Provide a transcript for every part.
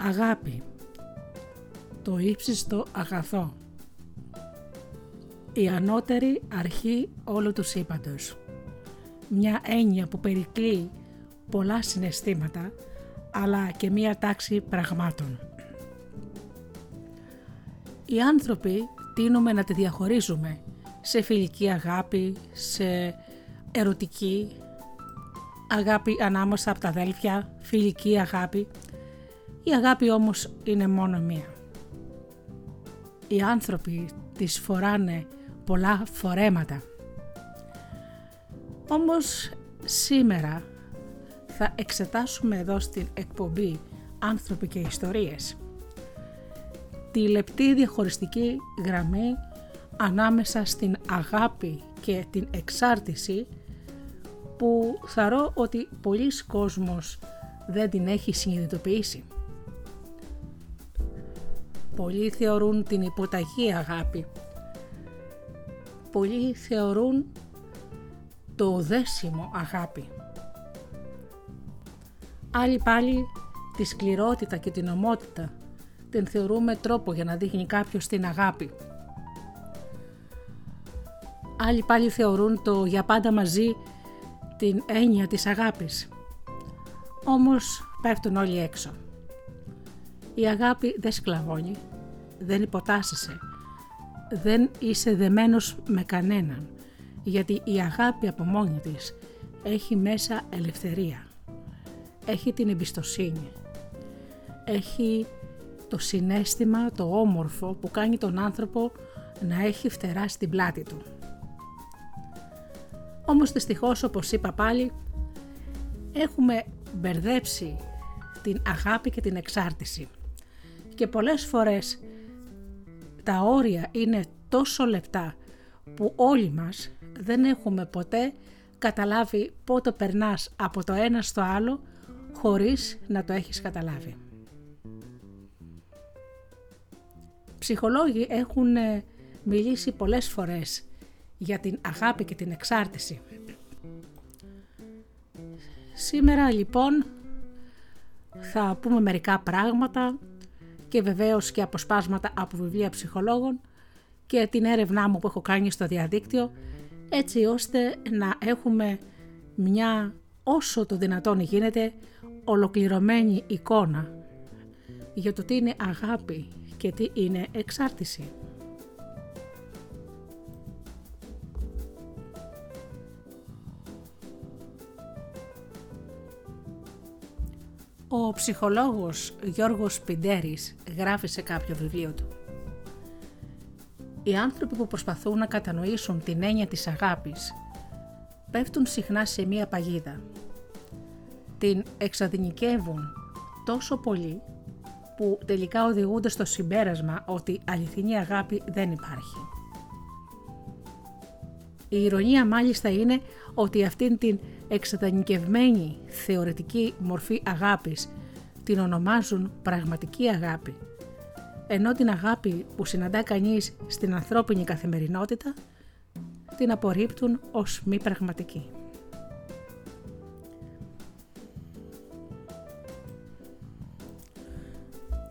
Αγάπη. Το ύψιστο αγαθό. Η ανώτερη αρχή όλου του σύμπαντος. Μια έννοια που περικλεί πολλά συναισθήματα αλλά και μία τάξη πραγμάτων. Οι άνθρωποι τείνουμε να τη διαχωρίζουμε σε φιλική αγάπη, σε ερωτική αγάπη ανάμεσα από τα αδέλφια, φιλική αγάπη. Η αγάπη όμως είναι μόνο μία. Οι άνθρωποι τις φοράνε πολλά φορέματα. Όμως σήμερα θα εξετάσουμε εδώ στην εκπομπή «Άνθρωποι και ιστορίες» τη λεπτή διαχωριστική γραμμή ανάμεσα στην αγάπη και την εξάρτηση που θαρώ ότι πολλοί κόσμος δεν την έχει συνειδητοποιήσει. Πολλοί θεωρούν την υποταγή αγάπη. Πολλοί θεωρούν το δέσιμο αγάπη. Άλλοι πάλι τη σκληρότητα και την ομότητα την θεωρούμε τρόπο για να δείχνει κάποιος την αγάπη. Άλλοι πάλι θεωρούν το για πάντα μαζί την έννοια της αγάπης. Όμως πέφτουν όλοι έξω. Η αγάπη δεν σκλαβώνει, δεν υποτάσσεσαι, δεν είσαι δεμένος με κανέναν, γιατί η αγάπη από μόνη της έχει μέσα ελευθερία, έχει την εμπιστοσύνη, έχει το συνέστημα, το όμορφο που κάνει τον άνθρωπο να έχει φτερά στην πλάτη του. Όμως δυστυχώς όπως είπα πάλι έχουμε μπερδέψει την αγάπη και την εξάρτηση και πολλές φορές τα όρια είναι τόσο λεπτά που όλοι μας δεν έχουμε ποτέ καταλάβει πότε περνάς από το ένα στο άλλο χωρίς να το έχεις καταλάβει. Ψυχολόγοι έχουν ε, μιλήσει πολλές φορές για την αγάπη και την εξάρτηση. Σήμερα λοιπόν θα πούμε μερικά πράγματα και βεβαίως και αποσπάσματα από βιβλία ψυχολόγων και την έρευνά μου που έχω κάνει στο διαδίκτυο έτσι ώστε να έχουμε μια όσο το δυνατόν γίνεται ολοκληρωμένη εικόνα για το τι είναι αγάπη και τι είναι εξάρτηση. Ο ψυχολόγος Γιώργος Πιντέρης γράφει σε κάποιο βιβλίο του «Οι άνθρωποι που προσπαθούν να κατανοήσουν την έννοια της αγάπης πέφτουν συχνά σε μία παγίδα. Την εξαδυνικεύουν τόσο πολύ που τελικά οδηγούνται στο συμπέρασμα ότι αληθινή αγάπη δεν υπάρχει. Η ηρωνία μάλιστα είναι ότι αυτήν την εξατανικευμένη θεωρητική μορφή αγάπης την ονομάζουν πραγματική αγάπη, ενώ την αγάπη που συναντά κανείς στην ανθρώπινη καθημερινότητα την απορρίπτουν ως μη πραγματική.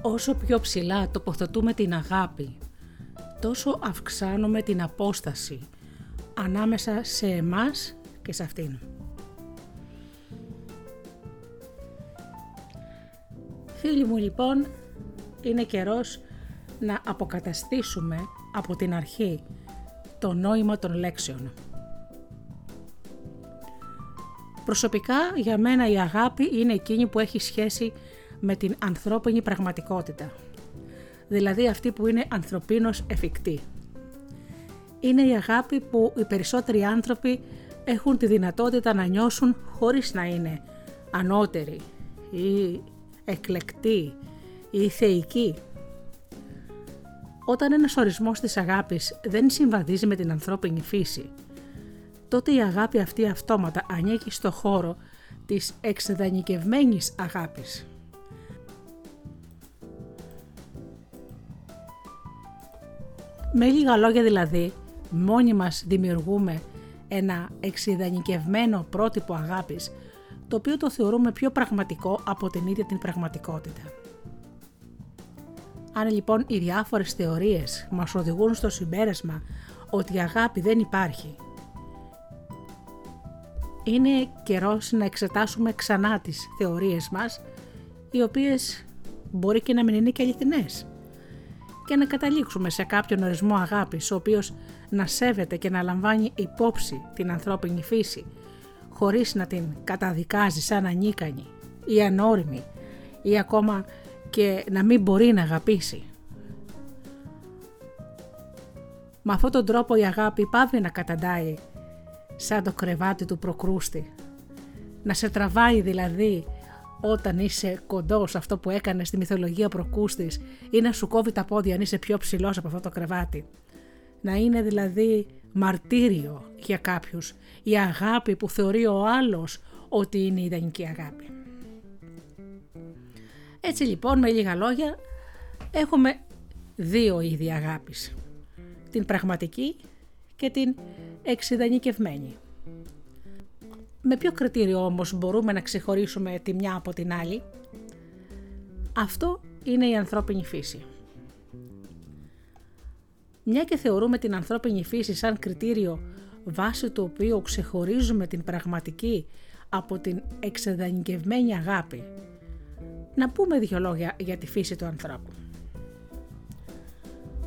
Όσο πιο ψηλά τοποθετούμε την αγάπη, τόσο αυξάνουμε την απόσταση ανάμεσα σε εμάς και σε αυτήν. Φίλοι μου λοιπόν, είναι καιρός να αποκαταστήσουμε από την αρχή το νόημα των λέξεων. Προσωπικά για μένα η αγάπη είναι εκείνη που έχει σχέση με την ανθρώπινη πραγματικότητα. Δηλαδή αυτή που είναι ανθρωπίνος εφικτή. Είναι η αγάπη που οι περισσότεροι άνθρωποι έχουν τη δυνατότητα να νιώσουν χωρίς να είναι ανώτεροι ή εκλεκτοί ή θεϊκοί. Όταν ένας ορισμός της αγάπης δεν συμβαδίζει με την ανθρώπινη φύση, τότε η αγάπη αυτή αυτόματα ανήκει στο χώρο της εξεδανικευμένης αγάπης. Με λίγα λόγια δηλαδή, μόνοι μας δημιουργούμε ένα εξειδανικευμένο πρότυπο αγάπης, το οποίο το θεωρούμε πιο πραγματικό από την ίδια την πραγματικότητα. Αν λοιπόν οι διάφορες θεωρίες μας οδηγούν στο συμπέρασμα ότι η αγάπη δεν υπάρχει, είναι καιρός να εξετάσουμε ξανά τις θεωρίες μας, οι οποίες μπορεί και να μην είναι και αληθινές και να καταλήξουμε σε κάποιον ορισμό αγάπης ο οποίος να σέβεται και να λαμβάνει υπόψη την ανθρώπινη φύση χωρίς να την καταδικάζει σαν ανίκανη ή ανώριμη ή ακόμα και να μην μπορεί να αγαπήσει. Με αυτόν τον τρόπο η αγάπη πάβει να καταντάει σαν το κρεβάτι του προκρούστη. Να σε τραβάει δηλαδή όταν είσαι κοντός σε αυτό που έκανες στη μυθολογία προκούστης ή να σου κόβει τα πόδια αν είσαι πιο ψηλός από αυτό το κρεβάτι. Να είναι δηλαδή μαρτύριο για κάποιους η αγάπη που θεωρεί ο άλλος ότι είναι η ιδανική αγάπη. Έτσι λοιπόν με λίγα λόγια έχουμε δύο είδη αγάπης. Την πραγματική και την εξειδανικευμένη. Με ποιο κριτήριο όμως μπορούμε να ξεχωρίσουμε τη μια από την άλλη; Αυτό είναι η ανθρώπινη φύση. Μια και θεωρούμε την ανθρώπινη φύση σαν κριτήριο βάσει του οποίου ξεχωρίζουμε την πραγματική από την εξεδανικευμένη αγάπη. Να πούμε δύο λόγια για τη φύση του ανθρώπου.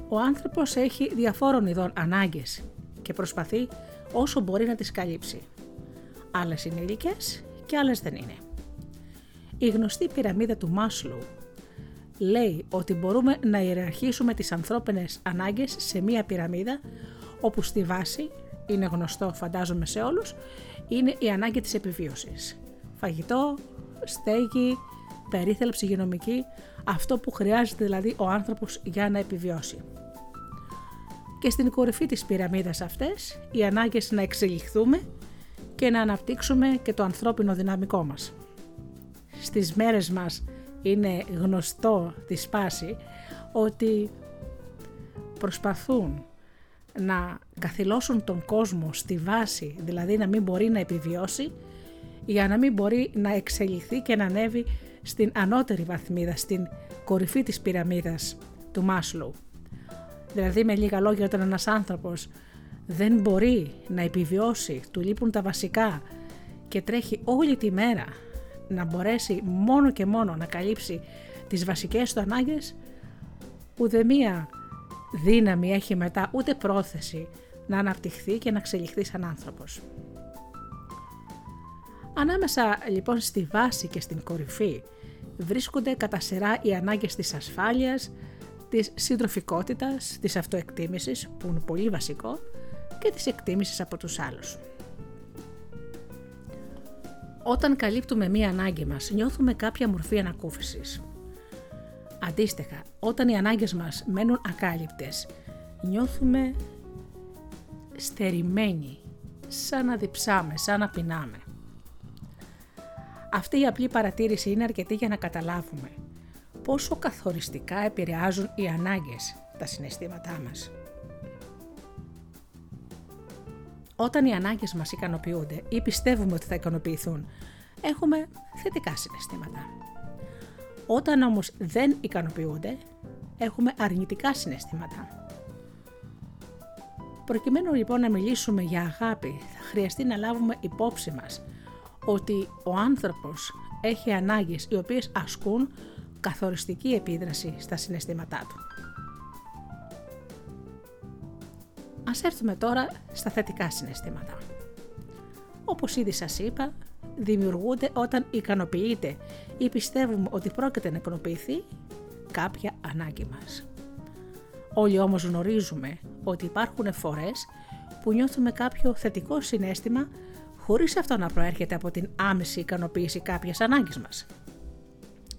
Ο άνθρωπος έχει διαφόρων ειδών ανάγκες και προσπαθεί όσο μπορεί να τις καλύψει. Άλλες είναι υλικέ και άλλες δεν είναι. Η γνωστή πυραμίδα του Μάσλου λέει ότι μπορούμε να ιεραρχήσουμε τις ανθρώπινες ανάγκες σε μία πυραμίδα όπου στη βάση, είναι γνωστό φαντάζομαι σε όλους, είναι η ανάγκη της επιβίωσης. Φαγητό, στέγη, περίθαλψη υγειονομική, αυτό που χρειάζεται δηλαδή ο άνθρωπος για να επιβιώσει. Και στην κορυφή της πυραμίδας αυτές, οι ανάγκες να εξελιχθούμε και να αναπτύξουμε και το ανθρώπινο δυναμικό μας. Στις μέρες μας είναι γνωστό τη σπάση ότι προσπαθούν να καθυλώσουν τον κόσμο στη βάση, δηλαδή να μην μπορεί να επιβιώσει, για να μην μπορεί να εξελιχθεί και να ανέβει στην ανώτερη βαθμίδα, στην κορυφή της πυραμίδας του Μάσλου. Δηλαδή με λίγα λόγια όταν ένας άνθρωπος δεν μπορεί να επιβιώσει, του λείπουν τα βασικά και τρέχει όλη τη μέρα να μπορέσει μόνο και μόνο να καλύψει τις βασικές του ανάγκες, ούτε μία δύναμη έχει μετά ούτε πρόθεση να αναπτυχθεί και να εξελιχθεί σαν άνθρωπος. Ανάμεσα λοιπόν στη βάση και στην κορυφή βρίσκονται κατά σειρά οι ανάγκες της ασφάλειας, της συντροφικότητας, της αυτοεκτίμησης που είναι πολύ βασικό και της εκτίμησης από τους άλλους. Όταν καλύπτουμε μία ανάγκη μας, νιώθουμε κάποια μορφή ανακούφισης. Αντίστοιχα, όταν οι ανάγκες μας μένουν ακάλυπτες, νιώθουμε στερημένοι, σαν να διψάμε, σαν να πεινάμε. Αυτή η απλή παρατήρηση είναι αρκετή για να καταλάβουμε πόσο καθοριστικά επηρεάζουν οι ανάγκες τα συναισθήματά μας. Όταν οι ανάγκες μας ικανοποιούνται ή πιστεύουμε ότι θα ικανοποιηθούν, έχουμε θετικά συναισθήματα. Όταν όμως δεν ικανοποιούνται, έχουμε αρνητικά συναισθήματα. Προκειμένου λοιπόν να μιλήσουμε για αγάπη, θα χρειαστεί να λάβουμε υπόψη μας ότι ο άνθρωπος έχει ανάγκες οι οποίες ασκούν καθοριστική επίδραση στα συναισθήματά του. Ας έρθουμε τώρα στα θετικά συναισθήματα. Όπως ήδη σας είπα, δημιουργούνται όταν ικανοποιείται ή πιστεύουμε ότι πρόκειται να ικανοποιηθεί κάποια ανάγκη μας. Όλοι όμως γνωρίζουμε ότι υπάρχουν φορές που νιώθουμε κάποιο θετικό συνέστημα χωρίς αυτό να προέρχεται από την άμεση ικανοποίηση κάποιας ανάγκης μας.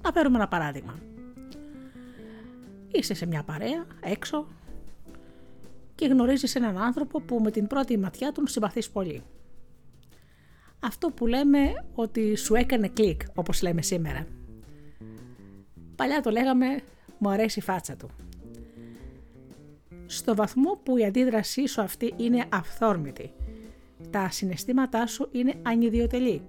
Να φέρουμε ένα παράδειγμα. Είσαι σε μια παρέα, έξω, και γνωρίζεις έναν άνθρωπο που με την πρώτη ματιά τον συμπαθείς πολύ. Αυτό που λέμε ότι σου έκανε κλικ, όπως λέμε σήμερα. Παλιά το λέγαμε μου αρέσει η φάτσα του. Στο βαθμό που η αντίδρασή σου αυτή είναι αυθόρμητη, τα συναισθήματά σου είναι ανιδιοτελή.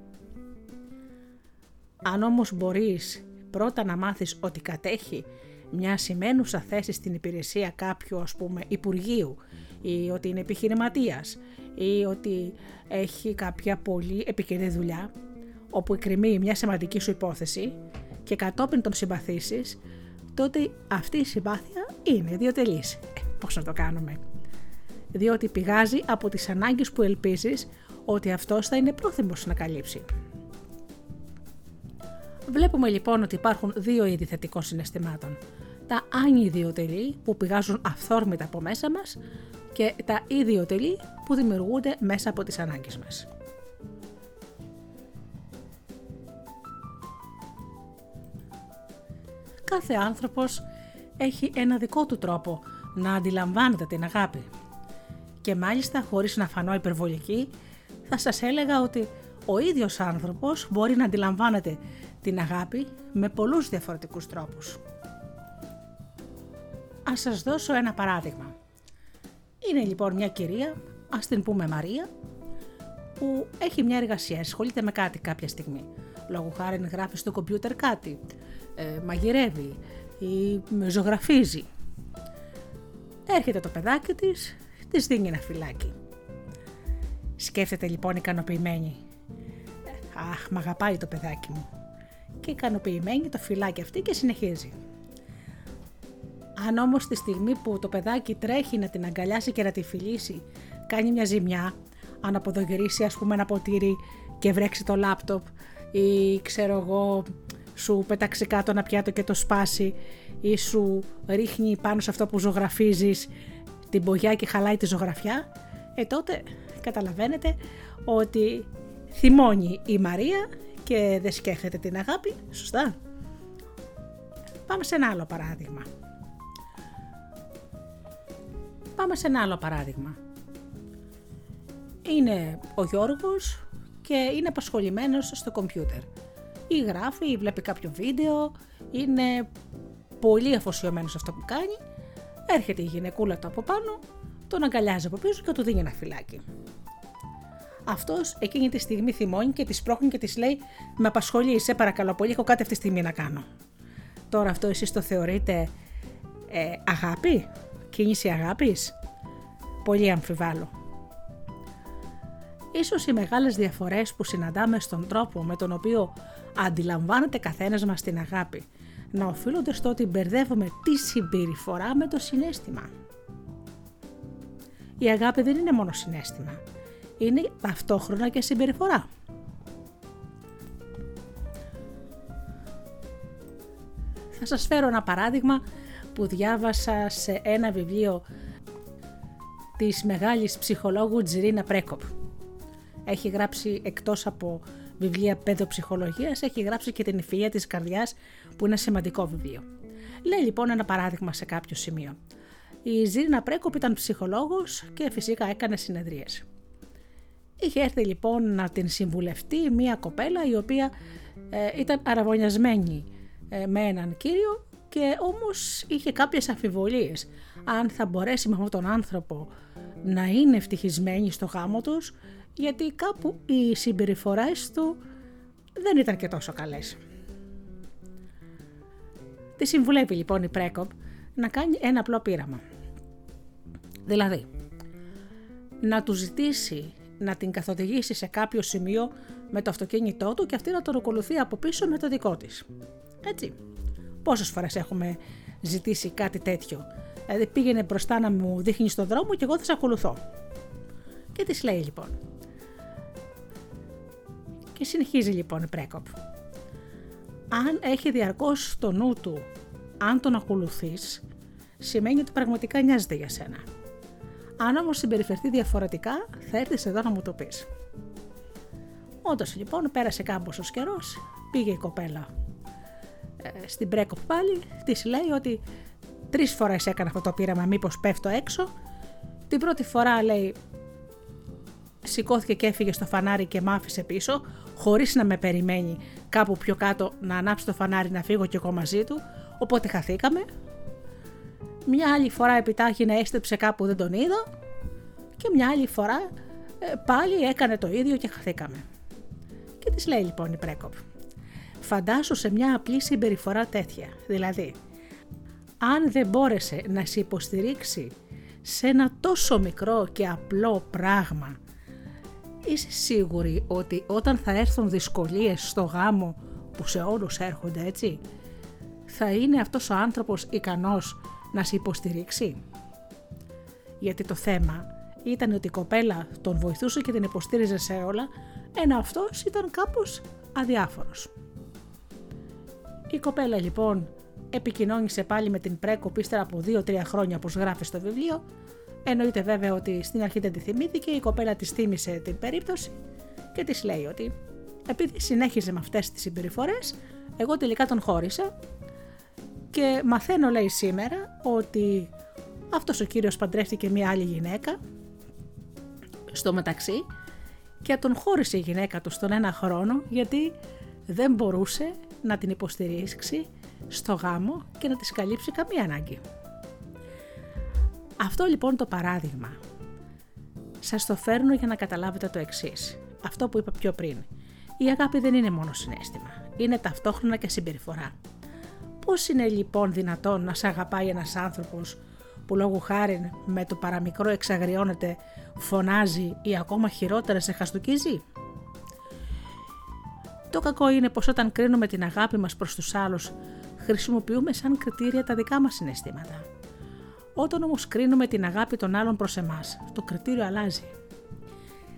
Αν όμως μπορείς πρώτα να μάθεις ότι κατέχει μια σημαίνουσα θέση στην υπηρεσία κάποιου ας πούμε υπουργείου ή ότι είναι επιχειρηματίας ή ότι έχει κάποια πολύ επικαιρή δουλειά όπου εκκρεμεί μια σημαντική σου υπόθεση και κατόπιν τον συμπαθήσεις, τότε αυτή η συμπάθεια είναι ιδιωτελής. Ε, πώς να το κάνουμε; Διότι πηγάζει από τις ανάγκες που ελπίζεις ότι αυτός θα είναι πρόθυμος να καλύψει. Βλέπουμε λοιπόν ότι υπάρχουν δύο είδη θετικών συναισθημάτων. Τα ανιδιοτελή που πηγάζουν αυθόρμητα από μέσα μας και τα ιδιοτελή που δημιουργούνται μέσα από τις ανάγκες μας. Κάθε άνθρωπος έχει ένα δικό του τρόπο να αντιλαμβάνεται την αγάπη. Και μάλιστα χωρίς να φανώ υπερβολική θα σας έλεγα ότι ο ίδιος άνθρωπος μπορεί να αντιλαμβάνεται την αγάπη με πολλούς διαφορετικούς τρόπους. Ας σας δώσω ένα παράδειγμα. Είναι λοιπόν μια κυρία, ας την πούμε Μαρία, που έχει μια εργασία, ασχολείται με κάτι κάποια στιγμή. Λόγω χάρη γράφει στο κομπιούτερ κάτι, ε, μαγειρεύει ή ζωγραφίζει. Έρχεται το παιδάκι της, της δίνει ένα φυλάκι. Σκέφτεται λοιπόν ικανοποιημένη. Αχ, μ' αγαπάει το παιδάκι μου. Και ικανοποιημένη το φυλάκι αυτή και συνεχίζει. Αν όμως τη στιγμή που το παιδάκι τρέχει να την αγκαλιάσει και να τη φιλήσει, κάνει μια ζημιά, αν αποδογυρίσει ας πούμε ένα ποτήρι και βρέξει το λάπτοπ ή ξέρω εγώ σου πετάξει κάτω ένα πιάτο και το σπάσει ή σου ρίχνει πάνω σε αυτό που ζωγραφίζεις την μπογιά και χαλάει τη ζωγραφιά, ε τότε καταλαβαίνετε ότι θυμώνει η Μαρία και δεν σκέφτεται την αγάπη, σωστά. Πάμε σε ένα άλλο παράδειγμα. Πάμε σε ένα άλλο παράδειγμα. Είναι ο Γιώργος και είναι απασχολημένος στο κομπιούτερ. Ή γράφει ή βλέπει κάποιο βίντεο, είναι πολύ αφοσιωμένος σε αυτό που κάνει. Έρχεται η γυναικούλα του από πάνω, τον αγκαλιάζει από πίσω και του δίνει ένα φυλάκι. Αυτός εκείνη τη στιγμή θυμώνει και τη σπρώχνει και της λέει: Με απασχολεί, σε παρακαλώ πολύ, έχω κάτι αυτή τη στιγμή να κάνω. Τώρα αυτό εσείς το θεωρείτε ε, αγάπη, κίνηση αγάπης; Πολύ αμφιβάλλω. Ίσως οι μεγάλες διαφορές που συναντάμε στον τρόπο με τον οποίο αντιλαμβάνεται καθένας μας την αγάπη να οφείλονται στο ότι μπερδεύουμε τη συμπεριφορά με το συνέστημα. Η αγάπη δεν είναι μόνο συνέστημα, είναι ταυτόχρονα και συμπεριφορά. Θα σας φέρω ένα παράδειγμα που διάβασα σε ένα βιβλίο της μεγάλης ψυχολόγου Τζιρίνα Πρέκοπ. Έχει γράψει εκτός από βιβλία παιδοψυχολογίας, έχει γράψει και την ευφυΐα της καρδιάς που είναι σημαντικό βιβλίο. Λέει λοιπόν ένα παράδειγμα σε κάποιο σημείο. Η Ζήρινα Πρέκοπ ήταν ψυχολόγος και φυσικά έκανε συνεδρίες. Είχε έρθει λοιπόν να την συμβουλευτεί μία κοπέλα η οποία ε, ήταν αραβωνιασμένη ε, με έναν κύριο και όμως είχε κάποιες αμφιβολίες αν θα μπορέσει με αυτόν τον άνθρωπο να είναι ευτυχισμένη στο γάμο τους γιατί κάπου οι συμπεριφορές του δεν ήταν και τόσο καλές. Τη συμβουλεύει λοιπόν η Πρέκοπ να κάνει ένα απλό πείραμα. Δηλαδή, να του ζητήσει να την καθοδηγήσει σε κάποιο σημείο με το αυτοκίνητό του και αυτή να τον ακολουθεί από πίσω με το δικό της. Έτσι. Πόσες φορές έχουμε ζητήσει κάτι τέτοιο; Δηλαδή πήγαινε μπροστά να μου δείχνεις στον δρόμο και εγώ θα σε ακολουθώ. Και της λέει λοιπόν. Και συνεχίζει λοιπόν η Πρέκοπ. Αν έχει διαρκώς στο νου του, αν τον ακολουθείς, σημαίνει ότι πραγματικά νοιάζεται για σένα. Αν όμως συμπεριφερθεί διαφορετικά, θα έρθεις εδώ να μου το πεις. Όντως λοιπόν πέρασε κάμποσος καιρός, πήγε η κοπέλα ε, στην Πρέκοπ πάλι, τη λέει ότι τρεις φορές έκανα αυτό το πείραμα, μήπως πέφτω έξω. Την πρώτη φορά λέει σηκώθηκε και έφυγε στο φανάρι και μ' άφησε πίσω, χωρίς να με περιμένει κάπου πιο κάτω να ανάψει το φανάρι να φύγω κι εγώ μαζί του, οπότε χαθήκαμε. Μια άλλη φορά επιτάχυνε έστεψε κάπου δεν τον είδα και μια άλλη φορά ε, πάλι έκανε το ίδιο και χαθήκαμε. Και της λέει λοιπόν η Πρέκοπ. Φαντάσου σε μια απλή συμπεριφορά τέτοια, δηλαδή αν δεν μπόρεσε να σε υποστηρίξει σε ένα τόσο μικρό και απλό πράγμα, είσαι σίγουρη ότι όταν θα έρθουν δυσκολίες στο γάμο που σε όλους έρχονται έτσι, θα είναι αυτός ο άνθρωπος ικανός να σε υποστηρίξει; Γιατί το θέμα ήταν ότι η κοπέλα τον βοηθούσε και την υποστήριζε σε όλα, ενώ αυτός ήταν κάπως αδιάφορος. Η κοπέλα λοιπόν επικοινώνησε πάλι με την Πρέκο ύστερα από 2-3 χρόνια όπως γράφει στο βιβλίο. Εννοείται βέβαια ότι στην αρχή δεν τη θυμήθηκε, η κοπέλα της θύμισε την περίπτωση και της λέει ότι επειδή συνέχιζε με αυτές τις συμπεριφορές, εγώ τελικά τον χώρισα και μαθαίνω λέει σήμερα ότι αυτός ο κύριος παντρεύτηκε μια άλλη γυναίκα στο μεταξύ και τον χώρισε η γυναίκα του στον ένα χρόνο γιατί δεν μπορούσε να την υποστηρίξει στο γάμο και να της καλύψει καμία ανάγκη. Αυτό λοιπόν το παράδειγμα σας το φέρνω για να καταλάβετε το εξής. Αυτό που είπα πιο πριν. Η αγάπη δεν είναι μόνο συνέστημα. Είναι ταυτόχρονα και συμπεριφορά. Πώς είναι λοιπόν δυνατόν να σε αγαπάει ένας άνθρωπος που λόγω χάρη με το παραμικρό εξαγριώνεται, φωνάζει ή ακόμα χειρότερα σε χαστοκίζει. Το κακό είναι πως όταν κρίνουμε την αγάπη μας προς τους άλλους χρησιμοποιούμε σαν κριτήρια τα δικά μας συναισθήματα. Όταν όμως κρίνουμε την αγάπη των άλλων προς εμάς, το κριτήριο αλλάζει.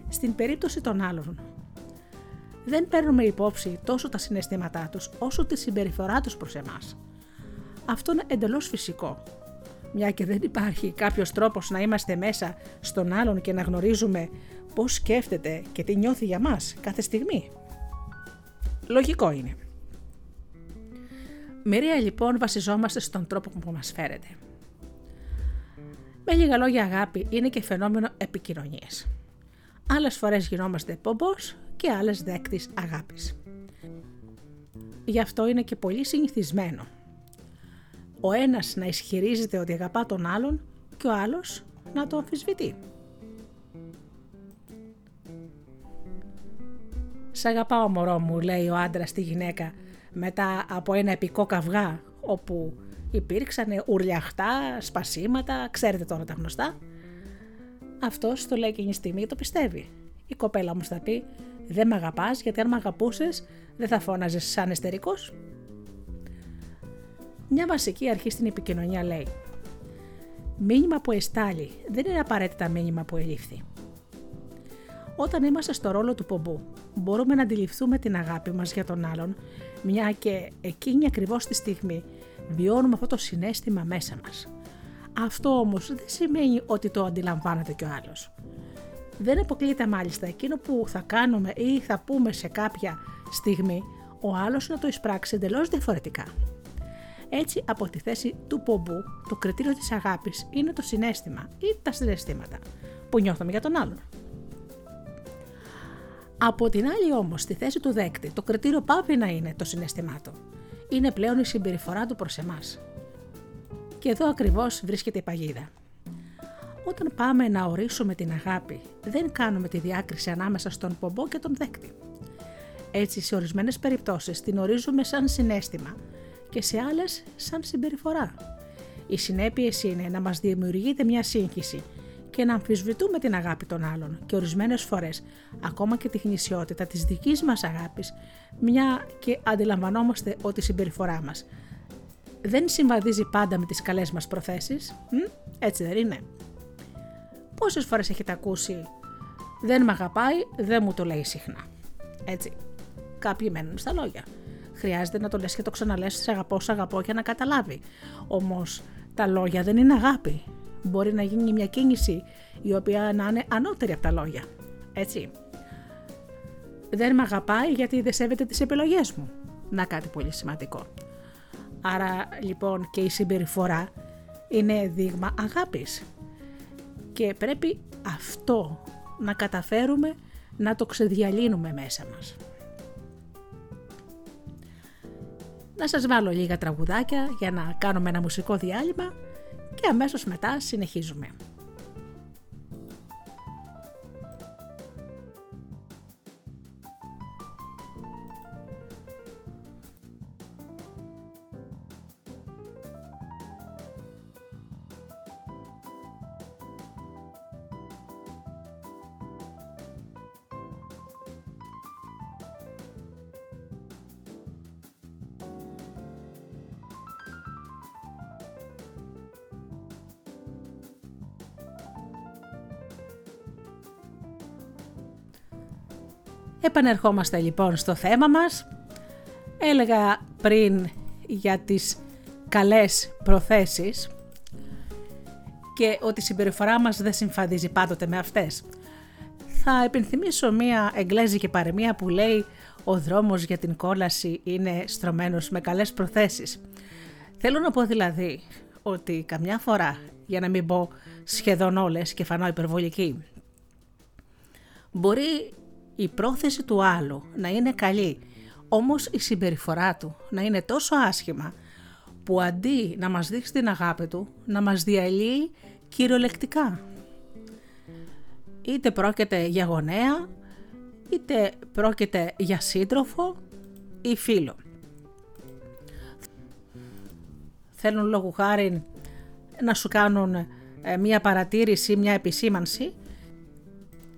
Στην περίπτωση των άλλων, δεν παίρνουμε υπόψη τόσο τα συναισθήματά τους όσο τη συμπεριφορά τους προς εμάς. Αυτό είναι εντελώς φυσικό. Μια και δεν υπάρχει κάποιος τρόπος να είμαστε μέσα στον άλλον και να γνωρίζουμε πώς σκέφτεται και τι νιώθει για μας κάθε στιγμή. Λογικό είναι. Μερία λοιπόν βασιζόμαστε στον τρόπο που μας φέρεται. Με λίγα λόγια αγάπη είναι και φαινόμενο επικοινωνίας. Άλλες φορές γινόμαστε πομπός και άλλες δέκτης αγάπης. Γι' αυτό είναι και πολύ συνηθισμένο. Ο ένας να ισχυρίζεται ότι αγαπά τον άλλον και ο άλλος να το αμφισβητεί. «Σ' αγαπάω μωρό μου», λέει ο άντρας στη γυναίκα μετά από ένα επικό καυγά όπου υπήρξαν ουρλιαχτά, σπασίματα, ξέρετε τώρα τα γνωστά. Αυτός το λέει εκείνη τη στιγμή το πιστεύει. Η κοπέλα όμως θα πει «Δεν με αγαπάς γιατί αν με αγαπούσες δεν θα φώναζες σαν εστερικός». Μια βασική αρχή στην επικοινωνία λέει «Μήνυμα που εστάλει δεν είναι απαραίτητα μήνυμα που ελήφθη». Όταν είμαστε στο ρόλο του πομπού, μπορούμε να αντιληφθούμε την αγάπη μας για τον άλλον, μια και εκείνη ακριβώς τη στιγμή βιώνουμε αυτό το συνέστημα μέσα μας. Αυτό όμως δεν σημαίνει ότι το αντιλαμβάνεται και ο άλλος. Δεν αποκλείεται μάλιστα εκείνο που θα κάνουμε ή θα πούμε σε κάποια στιγμή, ο άλλος να το εισπράξει εντελώς διαφορετικά. Έτσι, από τη θέση του πομπού, το κριτήριο της αγάπης είναι το συνέστημα ή τα συναισθήματα που νιώθουμε για τον άλλον. Από την άλλη όμως, στη θέση του δέκτη, το κριτήριο πάβει να είναι το συναισθημάτο. Είναι πλέον η συμπεριφορά του προς εμάς. Και εδώ ακριβώς βρίσκεται η παγίδα. Όταν πάμε να ορίσουμε την αγάπη, δεν κάνουμε τη διάκριση ανάμεσα στον πομπό και τον δέκτη. Έτσι, σε ορισμένες περιπτώσεις την ορίζουμε σαν συνέστημα και σε άλλες σαν συμπεριφορά. Οι συνέπειες είναι να μας δημιουργείται μια σύγχυση και να αμφισβητούμε την αγάπη των άλλων και ορισμένες φορές ακόμα και τη γνησιότητα της δικής μας αγάπης, μια και αντιλαμβανόμαστε ότι η συμπεριφορά μας δεν συμβαδίζει πάντα με τις καλές μας προθέσεις, έτσι δεν είναι. Πόσες φορές έχετε ακούσει «δεν με αγαπάει, δεν μου το λέει συχνά». Έτσι, κάποιοι μένουν στα λόγια. Χρειάζεται να το λες και το ξαναλες «σε αγαπώ, σε αγαπώ» για να καταλάβει. Όμως τα λόγια δεν είναι αγάπη μπορεί να γίνει μια κίνηση η οποία να είναι ανώτερη από τα λόγια. Έτσι. Δεν με αγαπάει γιατί δεν σέβεται τις επιλογές μου. Να κάτι πολύ σημαντικό. Άρα λοιπόν και η συμπεριφορά είναι δείγμα αγάπης. Και πρέπει αυτό να καταφέρουμε να το ξεδιαλύνουμε μέσα μας. Να σας βάλω λίγα τραγουδάκια για να κάνουμε ένα μουσικό διάλειμμα και αμέσως μετά συνεχίζουμε. Επανερχόμαστε λοιπόν στο θέμα μας. Έλεγα πριν για τις καλές προθέσεις και ότι η συμπεριφορά μας δεν συμφαντίζει πάντοτε με αυτές. Θα επιθυμίσω μία εγγλέζικη παρεμία που λέει «Ο δρόμος για την κόλαση είναι στρωμένος με καλές προθέσεις». Θέλω να πω δηλαδή ότι καμιά φορά, για να μην πω σχεδόν όλες και φανώ υπερβολική, μπορεί η πρόθεση του άλλου να είναι καλή, όμως η συμπεριφορά του να είναι τόσο άσχημα που αντί να μας δείξει την αγάπη του, να μας διαλύει κυριολεκτικά. Είτε πρόκειται για γονέα, είτε πρόκειται για σύντροφο ή φίλο. Θέλουν λόγου χάρη να σου κάνουν ε, μία παρατήρηση, μία επισήμανση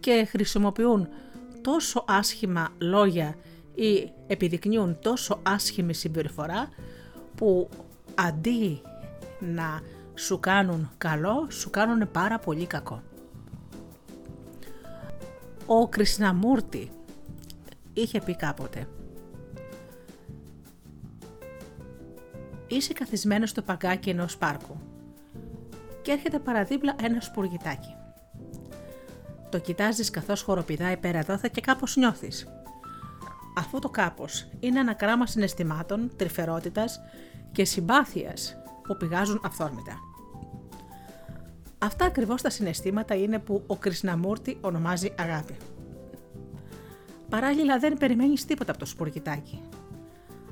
και χρησιμοποιούν τόσο άσχημα λόγια ή επιδεικνύουν τόσο άσχημη συμπεριφορά που αντί να σου κάνουν καλό, σου κάνουν πάρα πολύ κακό. Ο Κρισναμούρτη είχε πει κάποτε Είσαι καθισμένος στο παγκάκι ενός πάρκου και έρχεται παραδίπλα ένας σπουργητάκι. Το κοιτάζεις καθώς χοροπηδάει πέρα δόθε και κάπως νιώθεις. Αυτό το κάπως είναι ένα κράμα συναισθημάτων, τρυφερότητας και συμπάθειας που πηγάζουν αυθόρμητα. Αυτά ακριβώς τα συναισθήματα είναι που ο Κρυσναμούρτη ονομάζει αγάπη. Παράλληλα δεν περιμένεις τίποτα από το σπουργητάκι.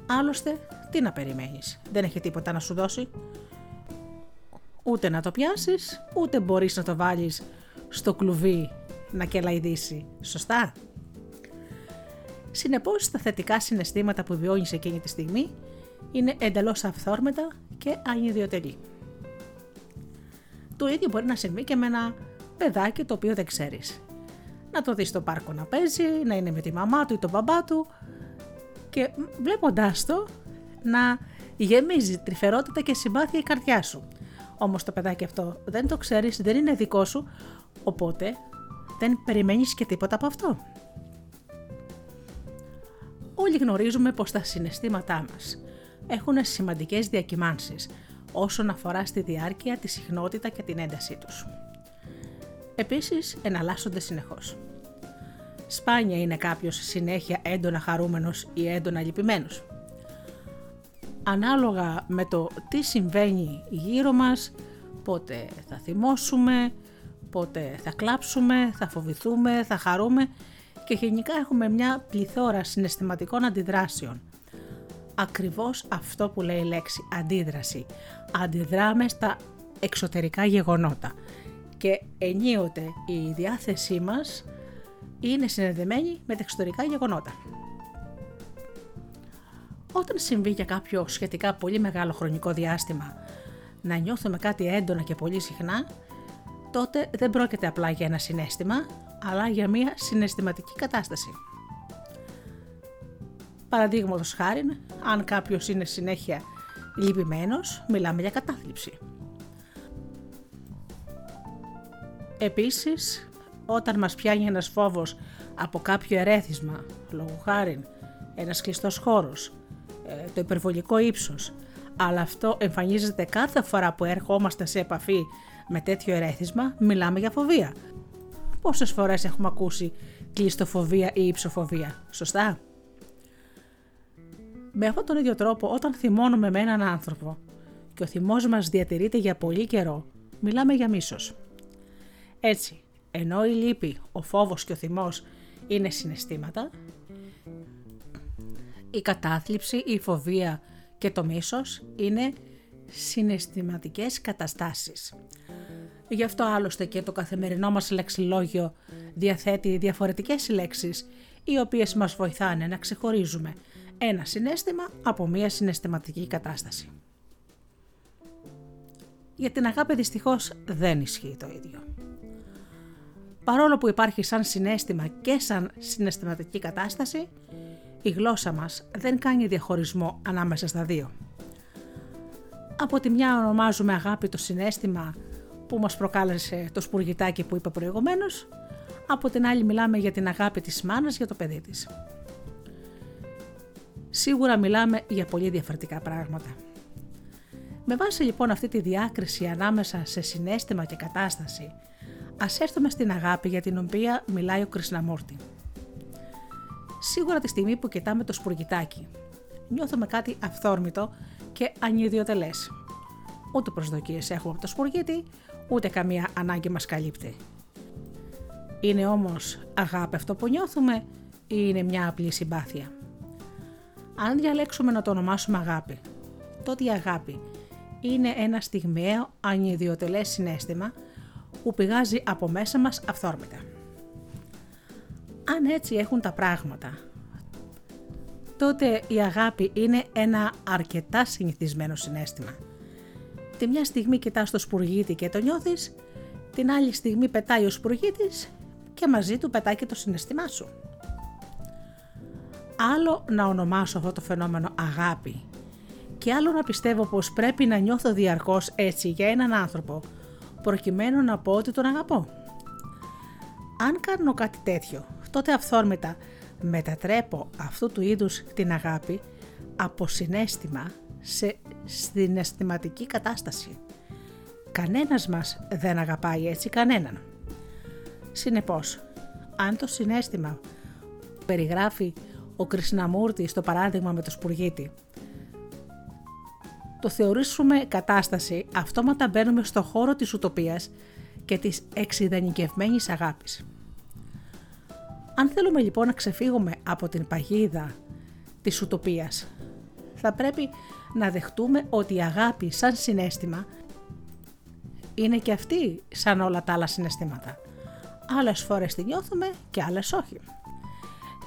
Άλλωστε, τι να περιμένεις, δεν έχει τίποτα να σου δώσει. Ούτε να το πιάσεις, ούτε μπορείς να το βάλεις στο κλουβί να κελαϊδίσει, σωστά; Συνεπώς, τα θετικά συναισθήματα που βιώνεις εκείνη τη στιγμή είναι εντελώς αυθόρμητα και ανιδιοτελή. Το ίδιο μπορεί να συμβεί και με ένα παιδάκι το οποίο δεν ξέρεις. Να το δεις στο πάρκο να παίζει, να είναι με τη μαμά του ή τον μπαμπά του και βλέποντάς το να γεμίζει τρυφερότητα και συμπάθεια η καρδιά σου. Όμως το παιδάκι αυτό δεν το ξέρεις, δεν είναι δικό σου, οπότε δεν περιμένεις και τίποτα από αυτό. Όλοι γνωρίζουμε πως τα συναισθήματά μας έχουν σημαντικές διακυμάνσεις όσον αφορά στη διάρκεια, τη συχνότητα και την έντασή τους. Επίσης, εναλλάσσονται συνεχώς. Σπάνια είναι κάποιος συνέχεια έντονα χαρούμενος ή έντονα λυπημένος. Ανάλογα με το τι συμβαίνει γύρω μας, πότε θα θυμώσουμε, πότε θα κλάψουμε, θα φοβηθούμε, θα χαρούμε και γενικά έχουμε μια πληθώρα συναισθηματικών αντιδράσεων. Ακριβώς αυτό που λέει η λέξη αντίδραση. Αντιδράμε στα εξωτερικά γεγονότα και ενίοτε η διάθεσή μας είναι συνδεδεμένη με τα εξωτερικά γεγονότα. Όταν συμβεί για κάποιο σχετικά πολύ μεγάλο χρονικό διάστημα να νιώθουμε κάτι έντονα και πολύ συχνά, τότε δεν πρόκειται απλά για ένα συνέστημα, αλλά για μια συναισθηματική κατάσταση. Παραδείγματος χάρη, αν κάποιος είναι συνέχεια λυπημένος, μιλάμε για κατάθλιψη. Επίσης, όταν μας πιάνει ένας φόβος από κάποιο ερέθισμα, λόγω χάρη, ένας κλειστός χώρος, ε, το υπερβολικό ύψος, αλλά αυτό εμφανίζεται κάθε φορά που ερχόμαστε σε επαφή με τέτοιο ερέθισμα, μιλάμε για φοβία. Πόσες φορές έχουμε ακούσει κλειστοφοβία ή υψοφοβία, σωστά; Με αυτόν τον ίδιο τρόπο, όταν θυμώνουμε με έναν άνθρωπο και ο θυμός μας διατηρείται για πολύ καιρό, μιλάμε για μίσος. Έτσι, ενώ η λύπη, ο φόβος και ο θυμός είναι συναισθήματα, η κατάθλιψη, η φοβία και το μίσος είναι συναισθηματικές καταστάσεις. Γι' αυτό άλλωστε και το καθημερινό μας λεξιλόγιο διαθέτει διαφορετικές λέξεις οι οποίες μας βοηθάνε να ξεχωρίζουμε ένα συνέστημα από μία συναισθηματική κατάσταση. Για την αγάπη δυστυχώς δεν ισχύει το ίδιο. Παρόλο που υπάρχει σαν συνέστημα και σαν συναισθηματική κατάσταση, η γλώσσα μας δεν κάνει διαχωρισμό ανάμεσα στα δύο. Από τη μια ονομάζουμε αγάπη το συνέστημα που μας προκάλεσε το σπουργητάκι που είπα προηγουμένως, Από την άλλη μιλάμε για την αγάπη της μάνας για το παιδί της. Σίγουρα μιλάμε για πολύ διαφορετικά πράγματα. Με βάση λοιπόν αυτή τη διάκριση ανάμεσα σε συνέστημα και κατάσταση, ας έρθουμε στην αγάπη για την οποία μιλάει ο Κρυσναμούρτη. Σίγουρα τη στιγμή που κοιτάμε το σπουργητάκι, νιώθουμε κάτι αυθόρμητο και ανιδιοτελές. Ούτε προσδοκίες έχουμε από το σπουργίτι, ούτε καμία ανάγκη μας καλύπτει. Είναι όμως αγάπη αυτό που νιώθουμε ή είναι μια απλή συμπάθεια; Αν διαλέξουμε να το ονομάσουμε αγάπη, τότε η αγάπη είναι ένα στιγμιαίο ανιδιοτελές συνέστημα που πηγάζει από μέσα μας αυθόρμητα. Αν έτσι έχουν τα πράγματα, τότε η αγάπη είναι ένα αρκετά συνηθισμένο συνέστημα. Τη μια στιγμή κοιτάς το σπουργίτη και το νιώθεις, την άλλη στιγμή πετάει ο σπουργίτης και μαζί του πετάει και το συναισθημά σου. Άλλο να ονομάσω αυτό το φαινόμενο αγάπη και άλλο να πιστεύω πως πρέπει να νιώθω διαρκώς έτσι για έναν άνθρωπο προκειμένου να πω ότι τον αγαπώ. Αν κάνω κάτι τέτοιο, τότε αυθόρμητα μετατρέπω αυτού του είδους την αγάπη από συνέστημα σε συναισθηματική κατάσταση. Κανένας μας δεν αγαπάει έτσι κανέναν. Συνεπώς, αν το συνέστημα περιγράφει ο Κρυσναμούρτη στο παράδειγμα με το Σπουργίτη, το θεωρήσουμε κατάσταση, αυτόματα μπαίνουμε στο χώρο της ουτοπίας και της εξειδανικευμένης αγάπης. Αν θέλουμε λοιπόν να ξεφύγουμε από την παγίδα της ουτοπίας, θα πρέπει να δεχτούμε ότι η αγάπη σαν συνέστημα είναι και αυτή σαν όλα τα άλλα συναισθήματα. Άλλες φορές τη νιώθουμε και άλλες όχι.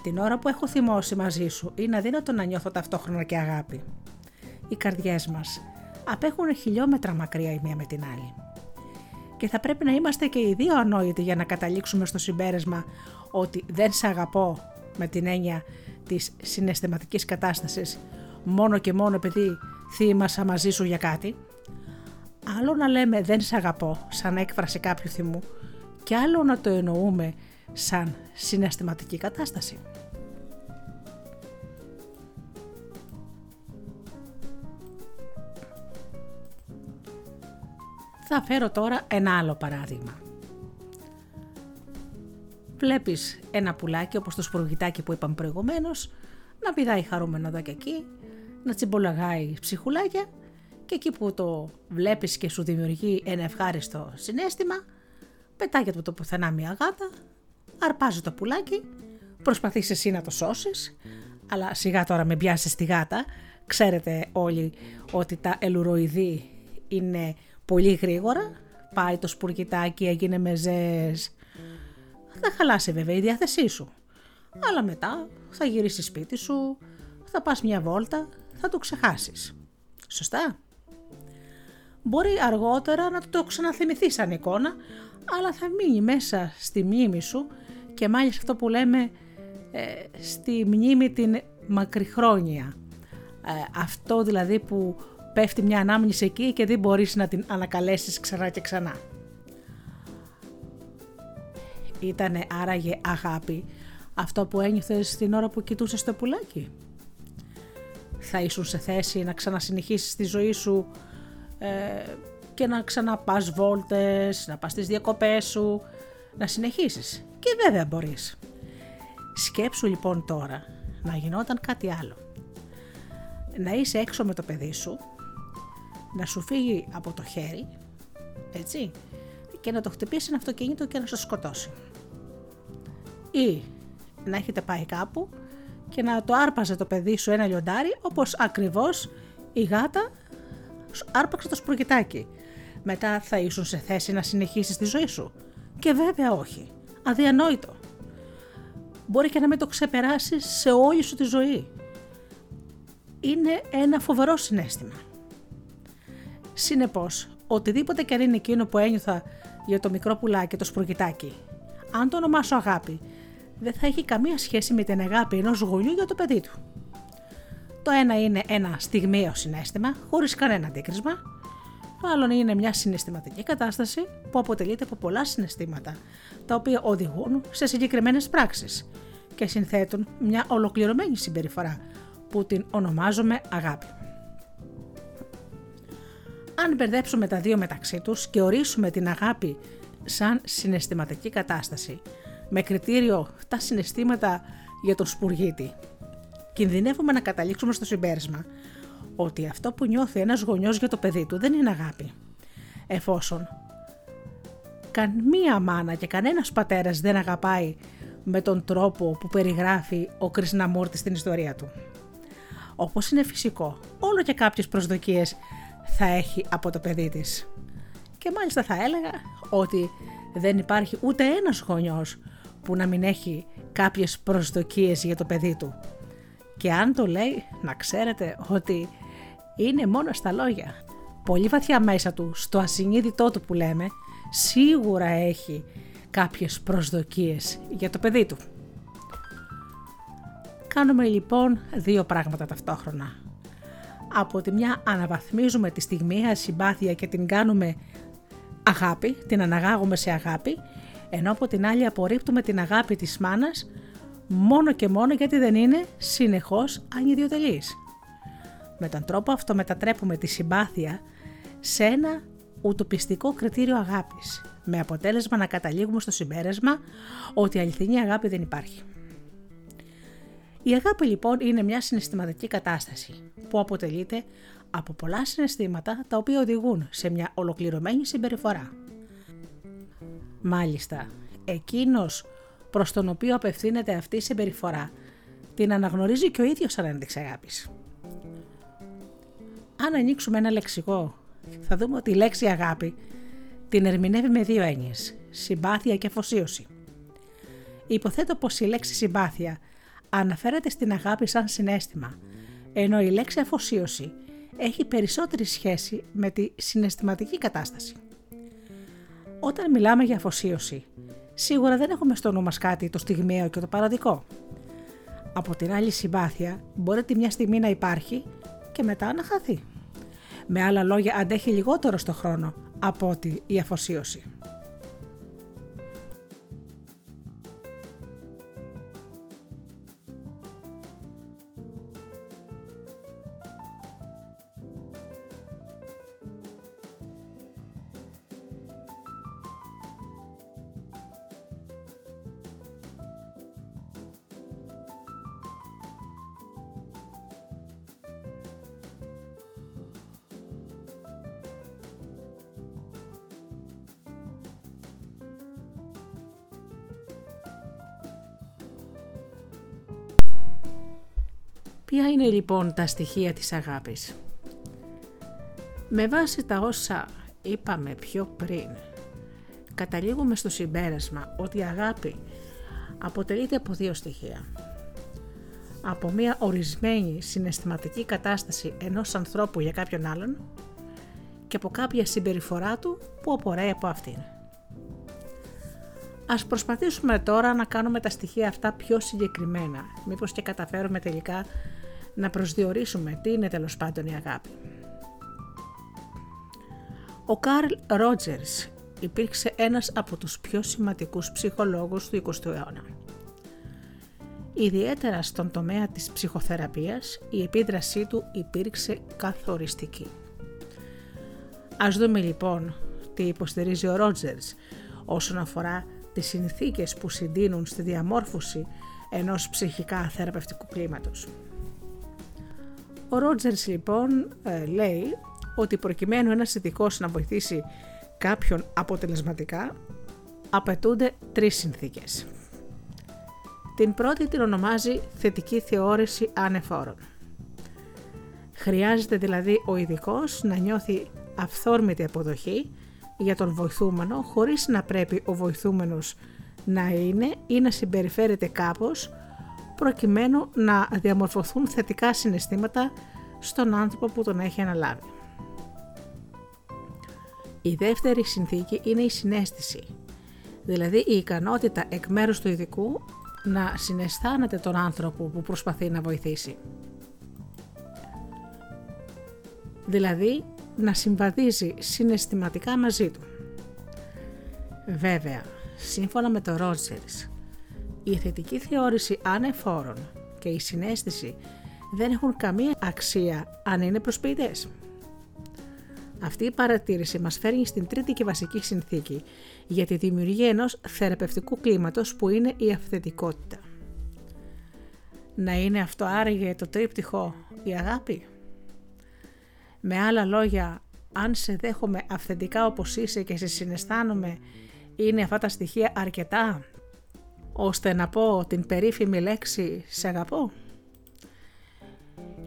Την ώρα που έχω θυμώσει μαζί σου είναι αδύνατο να νιώθω ταυτόχρονα και αγάπη. Οι καρδιές μας απέχουν χιλιόμετρα μακριά η μία με την άλλη. Και θα πρέπει να είμαστε και οι δύο ανόητοι για να καταλήξουμε στο συμπέρασμα ότι δεν σε αγαπώ με την έννοια της συναισθηματικής κατάστασης μόνο και μόνο επειδή θύμασα μαζί σου για κάτι. Άλλο να λέμε δεν σε αγαπώ σαν έκφραση κάποιου θυμού και άλλο να το εννοούμε σαν συναισθηματική κατάσταση. Θα φέρω τώρα ένα άλλο παράδειγμα. Βλέπεις ένα πουλάκι όπως το σπουργητάκι που είπαμε προηγουμένως να πηδάει χαρούμενο εδώ και εκεί, να τσιμπολαγάει ψυχουλάκια και εκεί που το βλέπεις και σου δημιουργεί ένα ευχάριστο συνέστημα πετάγεται από το πουθενά μια γάτα, αρπάζει το πουλάκι, προσπαθείς εσύ να το σώσεις, αλλά σιγά τώρα με πιάσεις τη γάτα, ξέρετε όλοι ότι τα ελουροειδή είναι πολύ γρήγορα, πάει το σπουργητάκι, έγινε μεζές, θα χαλάσει βέβαια η διάθεσή σου. Αλλά μετά θα γυρίσεις σπίτι σου, θα πας μια βόλτα, θα το ξεχάσεις. Σωστά; Μπορεί αργότερα να το ξαναθυμηθείς σαν εικόνα, αλλά θα μείνει μέσα στη μνήμη σου και μάλιστα αυτό που λέμε ε, στη μνήμη την μακριχρόνια. Ε, αυτό δηλαδή που πέφτει μια ανάμνηση εκεί και δεν μπορείς να την ανακαλέσεις ξανά και ξανά. Ήτανε άραγε αγάπη αυτό που ένιωθες την ώρα που κοιτούσες το πουλάκι. Θα ήσουν σε θέση να ξανασυνεχίσεις τη ζωή σου ε, και να ξαναπάς βόλτες, να πας στις διακοπές σου, να συνεχίσεις. Και βέβαια μπορείς. Σκέψου λοιπόν τώρα να γινόταν κάτι άλλο. Να είσαι έξω με το παιδί σου, να σου φύγει από το χέρι, έτσι, και να το χτυπήσει ένα αυτοκίνητο και να σε σκοτώσει. Ή να έχετε πάει κάπου και να το άρπαζε το παιδί σου ένα λιοντάρι όπως ακριβώς η γάτα άρπαξε το σπουργητάκι μετά θα ήσουν σε θέση να συνεχίσεις τη ζωή σου. Και βέβαια όχι. Αδιανόητο. Μπορεί και να μην το ξεπεράσεις σε όλη σου τη ζωή. Είναι ένα φοβερό συνέστημα. Συνεπώς, οτιδήποτε και αν είναι εκείνο που ένιωθα για το μικρό πουλάκι, το σπουργητάκι, αν το ονομάσω αγάπη, δεν θα έχει καμία σχέση με την αγάπη ενός γονιού για το παιδί του. Το ένα είναι ένα στιγμίο συνέστημα, χωρίς κανένα αντίκρισμα, Μάλλον είναι μια συναισθηματική κατάσταση που αποτελείται από πολλά συναισθήματα, τα οποία οδηγούν σε συγκεκριμένες πράξεις και συνθέτουν μια ολοκληρωμένη συμπεριφορά που την ονομάζουμε αγάπη. Αν μπερδέψουμε τα δύο μεταξύ τους και ορίσουμε την αγάπη σαν συναισθηματική κατάσταση με κριτήριο τα συναισθήματα για τον σπουργίτη, κινδυνεύουμε να καταλήξουμε στο συμπέρασμα ότι αυτό που νιώθει ένας γονιός για το παιδί του δεν είναι αγάπη. Εφόσον καμία μάνα και κανένας πατέρας δεν αγαπάει με τον τρόπο που περιγράφει ο Κρυσναμούρτης στην ιστορία του. Όπως είναι φυσικό, όλο και κάποιες προσδοκίες θα έχει από το παιδί της. Και μάλιστα θα έλεγα ότι δεν υπάρχει ούτε ένας γονιός που να μην έχει κάποιες προσδοκίες για το παιδί του. Και αν το λέει, να ξέρετε ότι είναι μόνο στα λόγια. Πολύ βαθιά μέσα του, στο ασυνείδητό του που λέμε, σίγουρα έχει κάποιες προσδοκίες για το παιδί του. Κάνουμε λοιπόν δύο πράγματα ταυτόχρονα. Από τη μια αναβαθμίζουμε τη στιγμιαία συμπάθεια και την κάνουμε αγάπη, την αναγάγουμε σε αγάπη, ενώ από την άλλη απορρίπτουμε την αγάπη της μάνας μόνο και μόνο γιατί δεν είναι συνεχώς ανιδιοτελής. Με τον τρόπο αυτό μετατρέπουμε τη συμπάθεια σε ένα ουτοπιστικό κριτήριο αγάπης, με αποτέλεσμα να καταλήγουμε στο συμπέρασμα ότι αληθινή αγάπη δεν υπάρχει. Η αγάπη λοιπόν είναι μια συναισθηματική κατάσταση που αποτελείται από πολλά συναισθήματα τα οποία οδηγούν σε μια ολοκληρωμένη συμπεριφορά. Μάλιστα, εκείνος προς τον οποίο απευθύνεται αυτή η συμπεριφορά την αναγνωρίζει και ο ίδιος σαν ένδειξη αγάπης. Αν ανοίξουμε ένα λεξικό, θα δούμε ότι η λέξη αγάπη την ερμηνεύει με δύο έννοιες, συμπάθεια και αφοσίωση. Υποθέτω πως η λέξη συμπάθεια αναφέρεται στην αγάπη σαν συνέστημα, ενώ η λέξη αφοσίωση έχει περισσότερη σχέση με τη συναισθηματική κατάσταση. Όταν μιλάμε για αφοσίωση, σίγουρα δεν έχουμε στο νου μας κάτι το στιγμιαίο και το παραδικό. Από την άλλη συμπάθεια μπορεί τη μια στιγμή να υπάρχει και μετά να χαθεί. Με άλλα λόγια αντέχει λιγότερο στο χρόνο από ότι η αφοσίωση. Ποια είναι λοιπόν τα στοιχεία της αγάπης; Με βάση τα όσα είπαμε πιο πριν, καταλήγουμε στο συμπέρασμα ότι η αγάπη αποτελείται από δύο στοιχεία. Από μια ορισμένη συναισθηματική κατάσταση ενός ανθρώπου για κάποιον άλλον και από κάποια συμπεριφορά του που απορρέει από αυτήν. Ας προσπαθήσουμε τώρα να κάνουμε τα στοιχεία αυτά πιο συγκεκριμένα, μήπως και καταφέρουμε τελικά να προσδιορίσουμε τι είναι τέλος πάντων η αγάπη. Ο Καρλ Ρότζερς υπήρξε ένας από τους πιο σημαντικούς ψυχολόγους του 20ου αιώνα. Ιδιαίτερα στον τομέα της ψυχοθεραπείας η επίδρασή του υπήρξε καθοριστική. Ας δούμε λοιπόν τι υποστηρίζει ο Ρότζερς όσον αφορά τις συνθήκες που συντείνουν στη διαμόρφωση ενός ψυχικά θεραπευτικού κλίματος. Ο Ρότζερς λοιπόν ε, λέει ότι προκειμένου ένας ειδικός να βοηθήσει κάποιον αποτελεσματικά απαιτούνται τρεις συνθήκες. Την πρώτη την ονομάζει θετική θεώρηση ανεφόρων. Χρειάζεται δηλαδή ο ειδικός να νιώθει αυθόρμητη αποδοχή για τον βοηθούμενο χωρίς να πρέπει ο βοηθούμενος να είναι ή να συμπεριφέρεται κάπως προκειμένου να διαμορφωθούν θετικά συναισθήματα στον άνθρωπο που τον έχει αναλάβει. Η δεύτερη συνθήκη είναι η συνέστηση, δηλαδή η ικανότητα εκ μέρους του ειδικού να συναισθάνεται τον άνθρωπο που προσπαθεί να βοηθήσει. Δηλαδή να συμβαδίζει συναισθηματικά μαζί του. Βέβαια, σύμφωνα με το Ρότζερς, η θετική θεώρηση ανεφόρων και η συνέστηση δεν έχουν καμία αξία αν είναι προσποιητές. Αυτή η παρατήρηση μας φέρνει στην τρίτη και βασική συνθήκη για τη δημιουργία ενός θεραπευτικού κλίματος που είναι η αυθεντικότητα. Να είναι αυτό άραγε το τρίπτυχο η αγάπη. Με άλλα λόγια, αν σε δέχομαι αυθεντικά όπως είσαι και σε συναισθάνομαι, είναι αυτά τα στοιχεία αρκετά ώστε να πω την περίφημη λέξη «σε αγαπώ»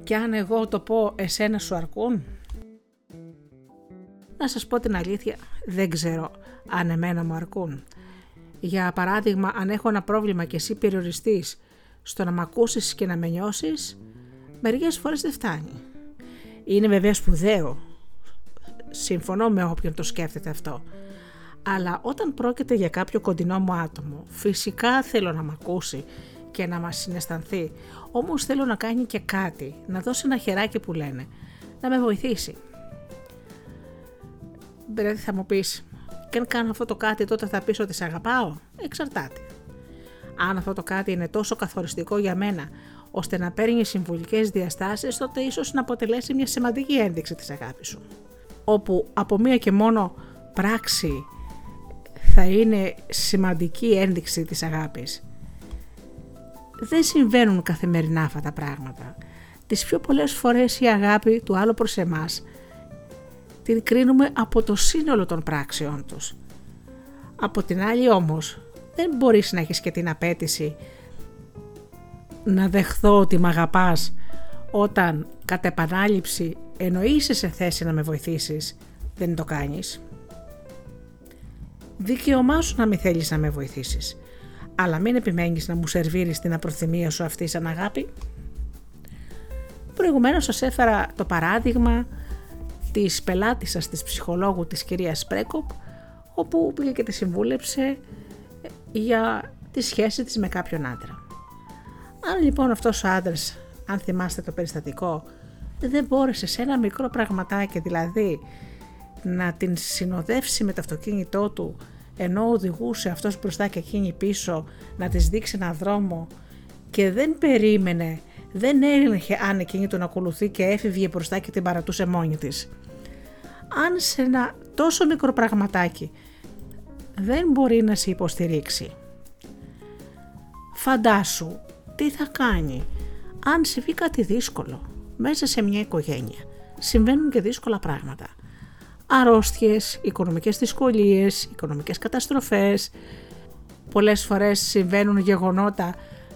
και αν εγώ το πω εσένα σου αρκούν. Να σας πω την αλήθεια, δεν ξέρω αν εμένα μου αρκούν. Για παράδειγμα, αν έχω ένα πρόβλημα και εσύ περιοριστείς στο να μ' ακούσεις και να με νιώσεις, μερικές φορές δεν φτάνει. Είναι βέβαια σπουδαίο. Συμφωνώ με όποιον το σκέφτεται αυτό. Αλλά όταν πρόκειται για κάποιο κοντινό μου άτομο, φυσικά θέλω να μ' ακούσει και να μας συναισθανθεί, όμως θέλω να κάνει και κάτι, να δώσει ένα χεράκι που λένε, να με βοηθήσει. Δηλαδή θα μου πεις, και αν κάνω αυτό το κάτι τότε θα πεις ότι σε αγαπάω, εξαρτάται. Αν αυτό το κάτι είναι τόσο καθοριστικό για μένα, ώστε να παίρνει συμβουλικές διαστάσεις, τότε ίσως να αποτελέσει μια σημαντική ένδειξη της αγάπης σου. Όπου από μία και μόνο πράξη θα είναι σημαντική ένδειξη της αγάπης. Δεν συμβαίνουν καθημερινά αυτά τα πράγματα. Τις πιο πολλές φορές η αγάπη του άλλου προς εμάς την κρίνουμε από το σύνολο των πράξεών τους. Από την άλλη όμως δεν μπορείς να έχεις και την απέτηση να δεχθώ ότι με αγαπάς όταν κατ' επανάληψη ενώ είσαι σε θέση να με βοηθήσεις δεν το κάνεις. Δικαίωμά σου να μην θέλεις να με βοηθήσεις αλλά μην επιμένεις να μου σερβίρεις την απροθυμία σου αυτή σαν αγάπη. Προηγουμένως σας έφερα το παράδειγμα της πελάτησας της ψυχολόγου της κυρίας Σπρέκοπ όπου πήγε και τη συμβούλεψε για τη σχέση της με κάποιον άντρα. Αν λοιπόν αυτός ο άντρας, αν θυμάστε το περιστατικό, δεν μπόρεσε σε ένα μικρό πραγματάκι δηλαδή να την συνοδεύσει με το αυτοκίνητό του ενώ οδηγούσε αυτός μπροστά και εκείνη πίσω να της δείξει ένα δρόμο και δεν περίμενε, δεν έλεγχε αν εκείνη τον ακολουθεί και έφευγε μπροστά και την παρατούσε μόνη της. Αν σε ένα τόσο μικρό πραγματάκι δεν μπορεί να σε υποστηρίξει. Φαντάσου τι θα κάνει αν συμβεί κάτι δύσκολο μέσα σε μια οικογένεια. Συμβαίνουν και δύσκολα πράγματα αρρώστιες, οικονομικές δυσκολίες, οικονομικές καταστροφές. Πολλές φορές συμβαίνουν γεγονότα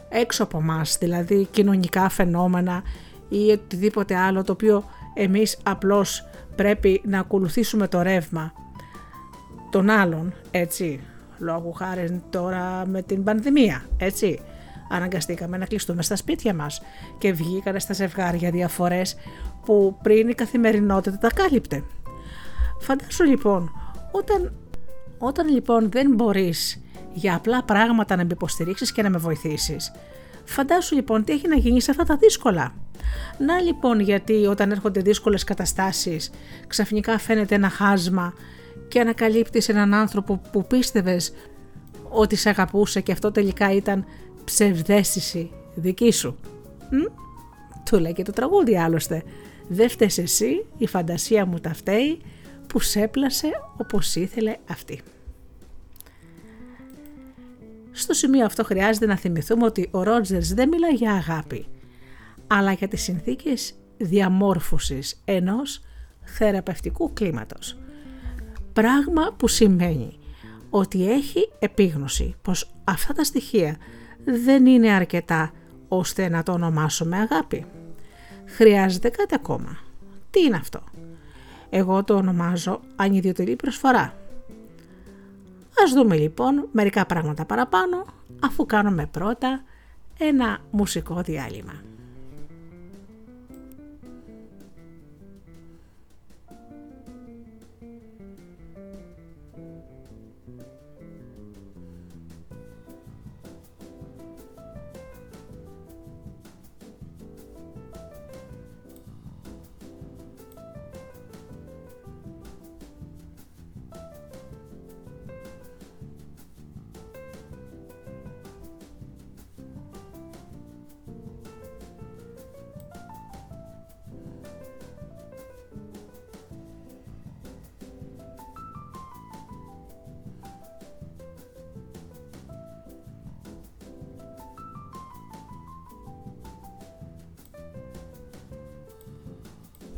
έξω από μας, δηλαδή κοινωνικά φαινόμενα ή οτιδήποτε άλλο το οποίο εμείς απλώς πρέπει να ακολουθήσουμε το ρεύμα των άλλων, έτσι, λόγω χάρη τώρα με την πανδημία, έτσι. Αναγκαστήκαμε να κλειστούμε στα σπίτια μας και βγήκανε στα ζευγάρια διαφορές που πριν η καθημερινότητα τα κάλυπτε. Φαντάσου λοιπόν, όταν, όταν λοιπόν δεν μπορείς για απλά πράγματα να με υποστηρίξεις και να με βοηθήσεις, φαντάσου λοιπόν τι έχει να γίνει σε αυτά τα δύσκολα. Να λοιπόν γιατί όταν έρχονται δύσκολες καταστάσεις ξαφνικά φαίνεται ένα χάσμα και ανακαλύπτεις έναν άνθρωπο που πίστευες ότι σε αγαπούσε και αυτό τελικά ήταν ψευδέστηση δική σου. Μ; Του λέει και το τραγούδι άλλωστε. Δεν φταίς εσύ, η φαντασία μου τα φταίει, που σέπλασε όπως ήθελε αυτή. Στο σημείο αυτό χρειάζεται να θυμηθούμε ότι ο Ρότζερς δεν μιλά για αγάπη, αλλά για τις συνθήκες διαμόρφωσης ενός θεραπευτικού κλίματος. Πράγμα που σημαίνει ότι έχει επίγνωση πως αυτά τα στοιχεία δεν είναι αρκετά ώστε να το ονομάσουμε αγάπη. Χρειάζεται κάτι ακόμα. Τι είναι αυτό; Εγώ το ονομάζω ανιδιοτελή προσφορά. Ας δούμε λοιπόν μερικά πράγματα παραπάνω αφού κάνουμε πρώτα ένα μουσικό διάλειμμα.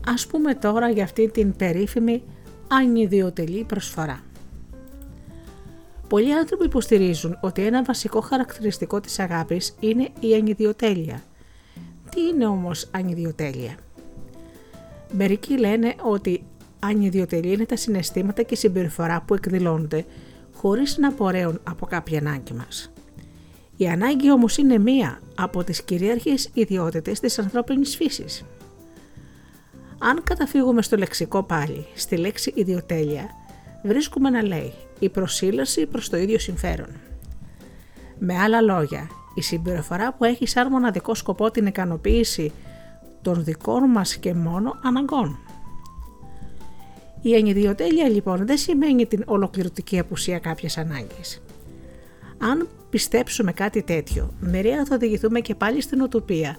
Ας πούμε τώρα για αυτή την περίφημη ανιδιοτελή προσφορά. Πολλοί άνθρωποι υποστηρίζουν ότι ένα βασικό χαρακτηριστικό της αγάπης είναι η ανιδιοτέλεια. Τι είναι όμως ανιδιοτέλεια; Μερικοί λένε ότι ανιδιοτελή είναι τα συναισθήματα και η συμπεριφορά που εκδηλώνονται χωρίς να απορρέουν από κάποια ανάγκη μας. Η ανάγκη όμως είναι μία από τις κυρίαρχες ιδιότητες της ανθρώπινης φύσης. Αν καταφύγουμε στο λεξικό πάλι, στη λέξη ιδιοτέλεια, βρίσκουμε να λέει η προσήλωση προς το ίδιο συμφέρον. Με άλλα λόγια, η συμπεριφορά που έχει σαν μοναδικό σκοπό την ικανοποίηση των δικών μας και μόνο αναγκών. Η ανιδιοτέλεια λοιπόν δεν σημαίνει την ολοκληρωτική απουσία κάποιες ανάγκης. Αν πιστέψουμε κάτι τέτοιο, μερία θα οδηγηθούμε και πάλι στην οτοπία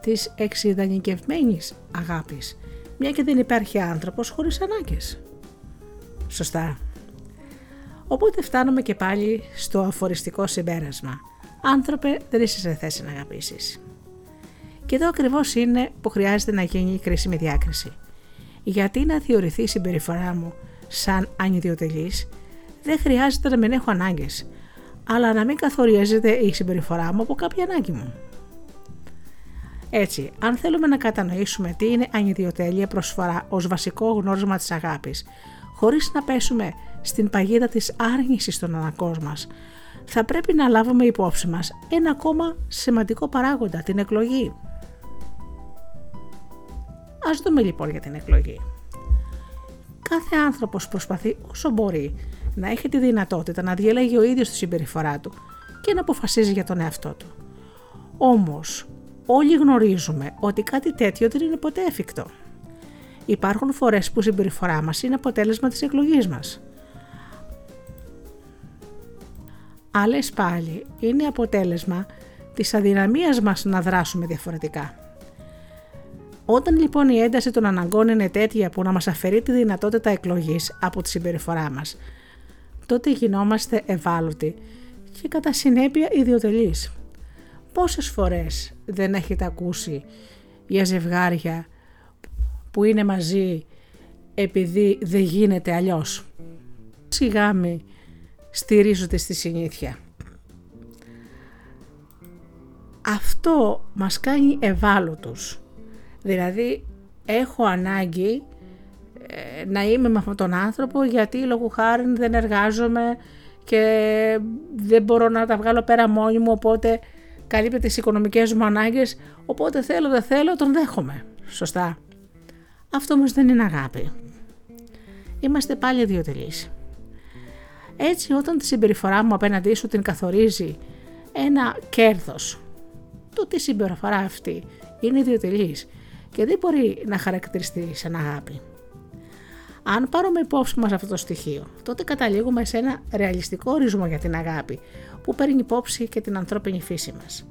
της εξειδανικευμένης αγάπης, μια και δεν υπάρχει άνθρωπος χωρίς ανάγκες. Σωστά. Οπότε φτάνουμε και πάλι στο αφοριστικό συμπέρασμα. Άνθρωπε, δεν είσαι σε θέση να αγαπήσεις. Και εδώ ακριβώς είναι που χρειάζεται να γίνει η κρίσιμη διάκριση. Γιατί να θεωρηθεί η συμπεριφορά μου σαν ανιδιοτελής, δεν χρειάζεται να μην έχω ανάγκες, αλλά να μην καθορίζεται η συμπεριφορά μου από κάποια ανάγκη μου. Έτσι, αν θέλουμε να κατανοήσουμε τι είναι ανιδιοτέλεια προσφορά ως βασικό γνώρισμα της αγάπης, χωρίς να πέσουμε στην παγίδα της άρνησης των αναγκών μας, θα πρέπει να λάβουμε υπόψη μας ένα ακόμα σημαντικό παράγοντα, την εκλογή. Ας δούμε λοιπόν για την εκλογή. Κάθε άνθρωπος προσπαθεί όσο μπορεί να έχει τη δυνατότητα να διαλέγει ο ίδιος τη συμπεριφορά του και να αποφασίζει για τον εαυτό του. Όμως, όλοι γνωρίζουμε ότι κάτι τέτοιο δεν είναι ποτέ εφικτό. Υπάρχουν φορές που η συμπεριφορά μας είναι αποτέλεσμα της εκλογής μας. Άλλες πάλι είναι αποτέλεσμα της αδυναμίας μας να δράσουμε διαφορετικά. Όταν λοιπόν η ένταση των αναγκών είναι τέτοια που να μας αφαιρεί τη δυνατότητα εκλογής από τη συμπεριφορά μας, τότε γινόμαστε ευάλωτοι και κατά συνέπεια ιδιωτελείς. Πόσες φορές δεν έχετε ακούσει για ζευγάρια που είναι μαζί επειδή δεν γίνεται αλλιώς. Σιγάμι στηρίζονται στη συνήθεια. Αυτό μας κάνει ευάλωτους. Δηλαδή έχω ανάγκη ε, να είμαι με αυτόν τον άνθρωπο γιατί λόγω χάρη δεν εργάζομαι και δεν μπορώ να τα βγάλω πέρα μόνη μου οπότε καλύπτει τις οικονομικές μου ανάγκες οπότε θέλω δεν θέλω τον δέχομαι. Σωστά. Αυτό όμως δεν είναι αγάπη. Είμαστε πάλι ιδιωτελείς. Έτσι όταν τη συμπεριφορά μου απέναντί σου την καθορίζει ένα κέρδος, τότε η συμπεριφορά αυτή είναι ιδιωτελής και δεν μπορεί να χαρακτηριστεί σαν αγάπη. Αν πάρουμε υπόψη μας αυτό το στοιχείο, τότε καταλήγουμε σε ένα ρεαλιστικό ορισμό για την αγάπη που παίρνει υπόψη και την ανθρώπινη φύση μας.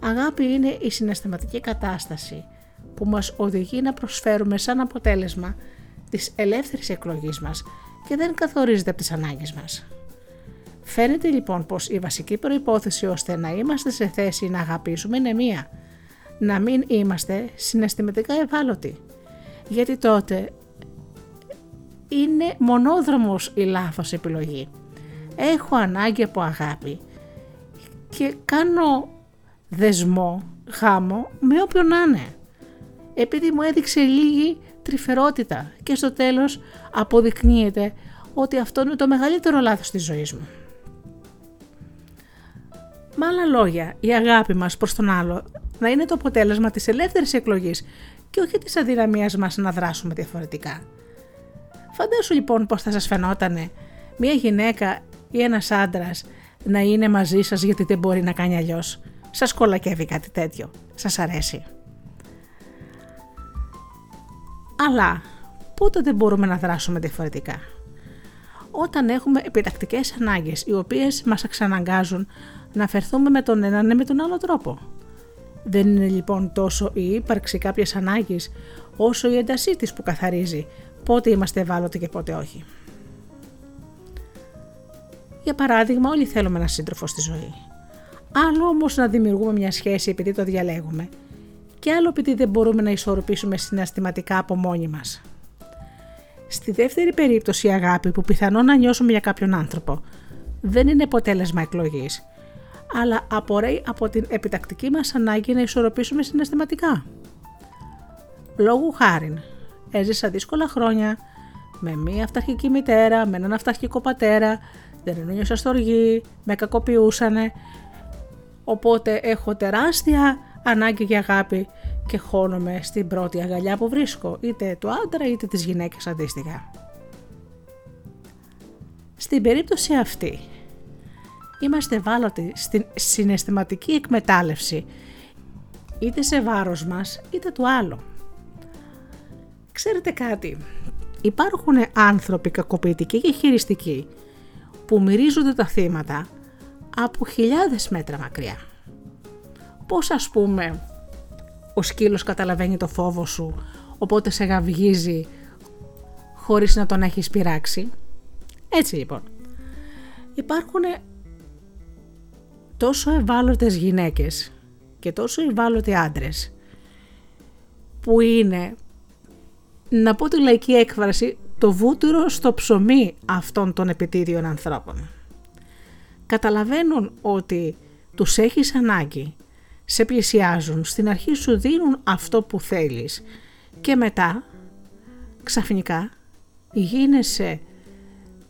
Αγάπη είναι η συναισθηματική κατάσταση που μας οδηγεί να προσφέρουμε σαν αποτέλεσμα της ελεύθερης εκλογής μας και δεν καθορίζεται από τις ανάγκες μας. Φαίνεται λοιπόν πως η βασική προϋπόθεση ώστε να είμαστε σε θέση να αγαπήσουμε είναι μία. Να μην είμαστε συναισθηματικά ευάλωτοι. Γιατί τότε είναι μονόδρομος η λάθος επιλογή. Έχω ανάγκη από αγάπη και κάνω δεσμό, γάμο με όποιον να είναι. Επειδή μου έδειξε λίγη τρυφερότητα και στο τέλος αποδεικνύεται ότι αυτό είναι το μεγαλύτερο λάθος της ζωής μου. Με άλλα λόγια, η αγάπη μας προς τον άλλο να είναι το αποτέλεσμα της ελεύθερης εκλογής και όχι της αδυναμίας μας να δράσουμε διαφορετικά. Φαντάσου λοιπόν πώς θα σας φαινότανε μια γυναίκα ή ένας άντρας να είναι μαζί σας γιατί δεν μπορεί να κάνει αλλιώς. Σας κολακεύει κάτι τέτοιο. Σας αρέσει. Αλλά πότε δεν μπορούμε να δράσουμε διαφορετικά; Όταν έχουμε επιτακτικές ανάγκες οι οποίες μας εξαναγκάζουν να φερθούμε με τον έναν ή με τον άλλο τρόπο. Δεν είναι λοιπόν τόσο η ύπαρξη κάποιες ανάγκης όσο η έντασή της που καθαρίζει πότε είμαστε ευάλωτοι και πότε όχι. Για παράδειγμα, όλοι θέλουμε ένα σύντροφο στη ζωή. Άλλο όμως να δημιουργούμε μια σχέση επειδή το διαλέγουμε. και άλλο επειδή δεν μπορούμε να ισορροπήσουμε συναισθηματικά από μόνοι μας. Στη δεύτερη περίπτωση η αγάπη που πιθανόν να νιώσουμε για κάποιον άνθρωπο δεν είναι αποτέλεσμα εκλογής, αλλά απορρέει από την επιτακτική μας ανάγκη να ισορροπήσουμε συναισθηματικά. Λόγου χάριν, έζησα δύσκολα χρόνια με μία αυταρχική μητέρα, με έναν αυταρχικό πατέρα, δεν ένιωσα στοργή, με κακοποιούσανε, οπότε έχω τεράστια ανάγκη για αγάπη και χώνομαι στην πρώτη αγκαλιά που βρίσκω, είτε του άντρα είτε της γυναίκας αντίστοιχα. Στην περίπτωση αυτή, είμαστε ευάλωτοι στην συναισθηματική εκμετάλλευση, είτε σε βάρος μας είτε του άλλου. Ξέρετε κάτι, υπάρχουν άνθρωποι κακοποιητικοί και χειριστικοί που μυρίζονται τα θύματα από χιλιάδες μέτρα μακριά. Πώς ας πούμε ο σκύλος καταλαβαίνει το φόβο σου οπότε σε γαυγίζει χωρίς να τον έχεις πειράξει; Έτσι λοιπόν. Υπάρχουν τόσο ευάλωτες γυναίκες και τόσο ευάλωτοι άντρες που είναι να πω τη λαϊκή έκφραση, το βούτυρο στο ψωμί αυτών των επιτίδιων ανθρώπων. Καταλαβαίνουν ότι τους έχεις ανάγκη, σε πλησιάζουν, στην αρχή σου δίνουν αυτό που θέλεις και μετά ξαφνικά γίνεσαι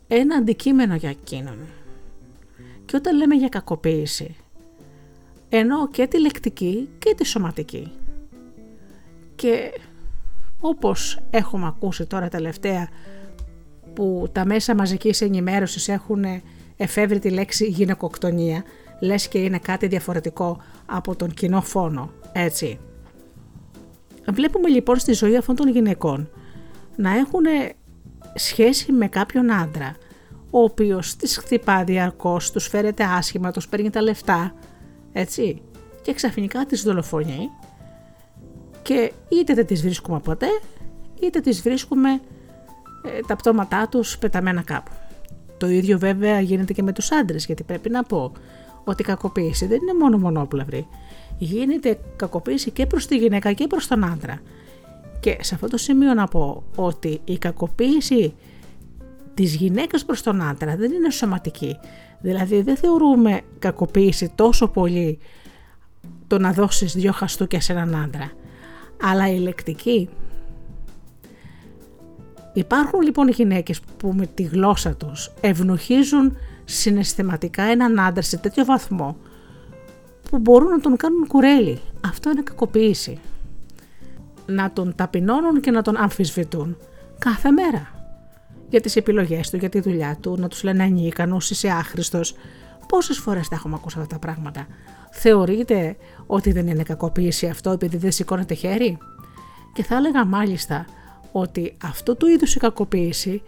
ένα αντικείμενο για εκείνον. Και όταν λέμε για κακοποίηση, εννοώ και τη λεκτική και τη σωματική. Και όπως έχουμε ακούσει τώρα τελευταία που τα μέσα μαζικής ενημέρωσης έχουν εφεύρει τη λέξη γυναικοκτονία, λες και είναι κάτι διαφορετικό από τον κοινό φόνο, έτσι. Βλέπουμε λοιπόν στη ζωή αυτών των γυναικών να έχουν σχέση με κάποιον άντρα, ο οποίος τις χτυπά διαρκώς, τους φέρεται άσχημα, τους παίρνει τα λεφτά, έτσι, και ξαφνικά τις δολοφονεί και είτε δεν τις βρίσκουμε ποτέ, είτε τις βρίσκουμε ε, τα πτώματά τους πεταμένα κάπου. Το ίδιο βέβαια γίνεται και με τους άντρες, γιατί πρέπει να πω ότι η κακοποίηση δεν είναι μόνο μονόπλευρη. Γίνεται κακοποίηση και προς τη γυναίκα και προς τον άντρα. Και σε αυτό το σημείο να πω ότι η κακοποίηση της γυναίκας προς τον άντρα δεν είναι σωματική. Δηλαδή δεν θεωρούμε κακοποίηση τόσο πολύ το να δώσεις δυο χαστούκια σε έναν άντρα αλλά η λεκτική. Υπάρχουν λοιπόν γυναίκες που με τη γλώσσα τους ευνοχίζουν συναισθηματικά έναν άντρα σε τέτοιο βαθμό που μπορούν να τον κάνουν κουρέλι. Αυτό είναι κακοποίηση. Να τον ταπεινώνουν και να τον αμφισβητούν κάθε μέρα για τις επιλογές του, για τη δουλειά του, να τους λένε ανίκανος, είσαι άχρηστος. Πόσες φορές τα έχουμε ακούσει αυτά τα πράγματα. Θεωρείτε ότι δεν είναι κακοποίηση αυτό επειδή δεν σηκώνεται χέρι. Και θα έλεγα μάλιστα ότι αυτό του είδους η κακοποίηση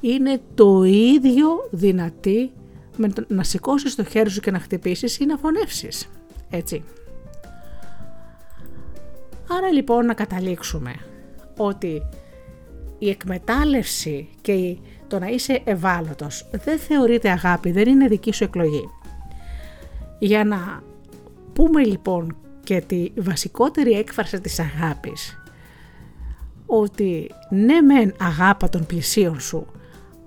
είναι το ίδιο δυνατή με το να σηκώσεις το χέρι σου και να χτυπήσεις ή να φωνεύσεις. Έτσι. Άρα λοιπόν να καταλήξουμε ότι η εκμετάλλευση και το να είσαι ευάλωτος δεν θεωρείται αγάπη, δεν είναι δική σου εκλογή. Για να πούμε λοιπόν και τη βασικότερη έκφραση της αγάπης ότι ναι μεν αγάπα των πλησίων σου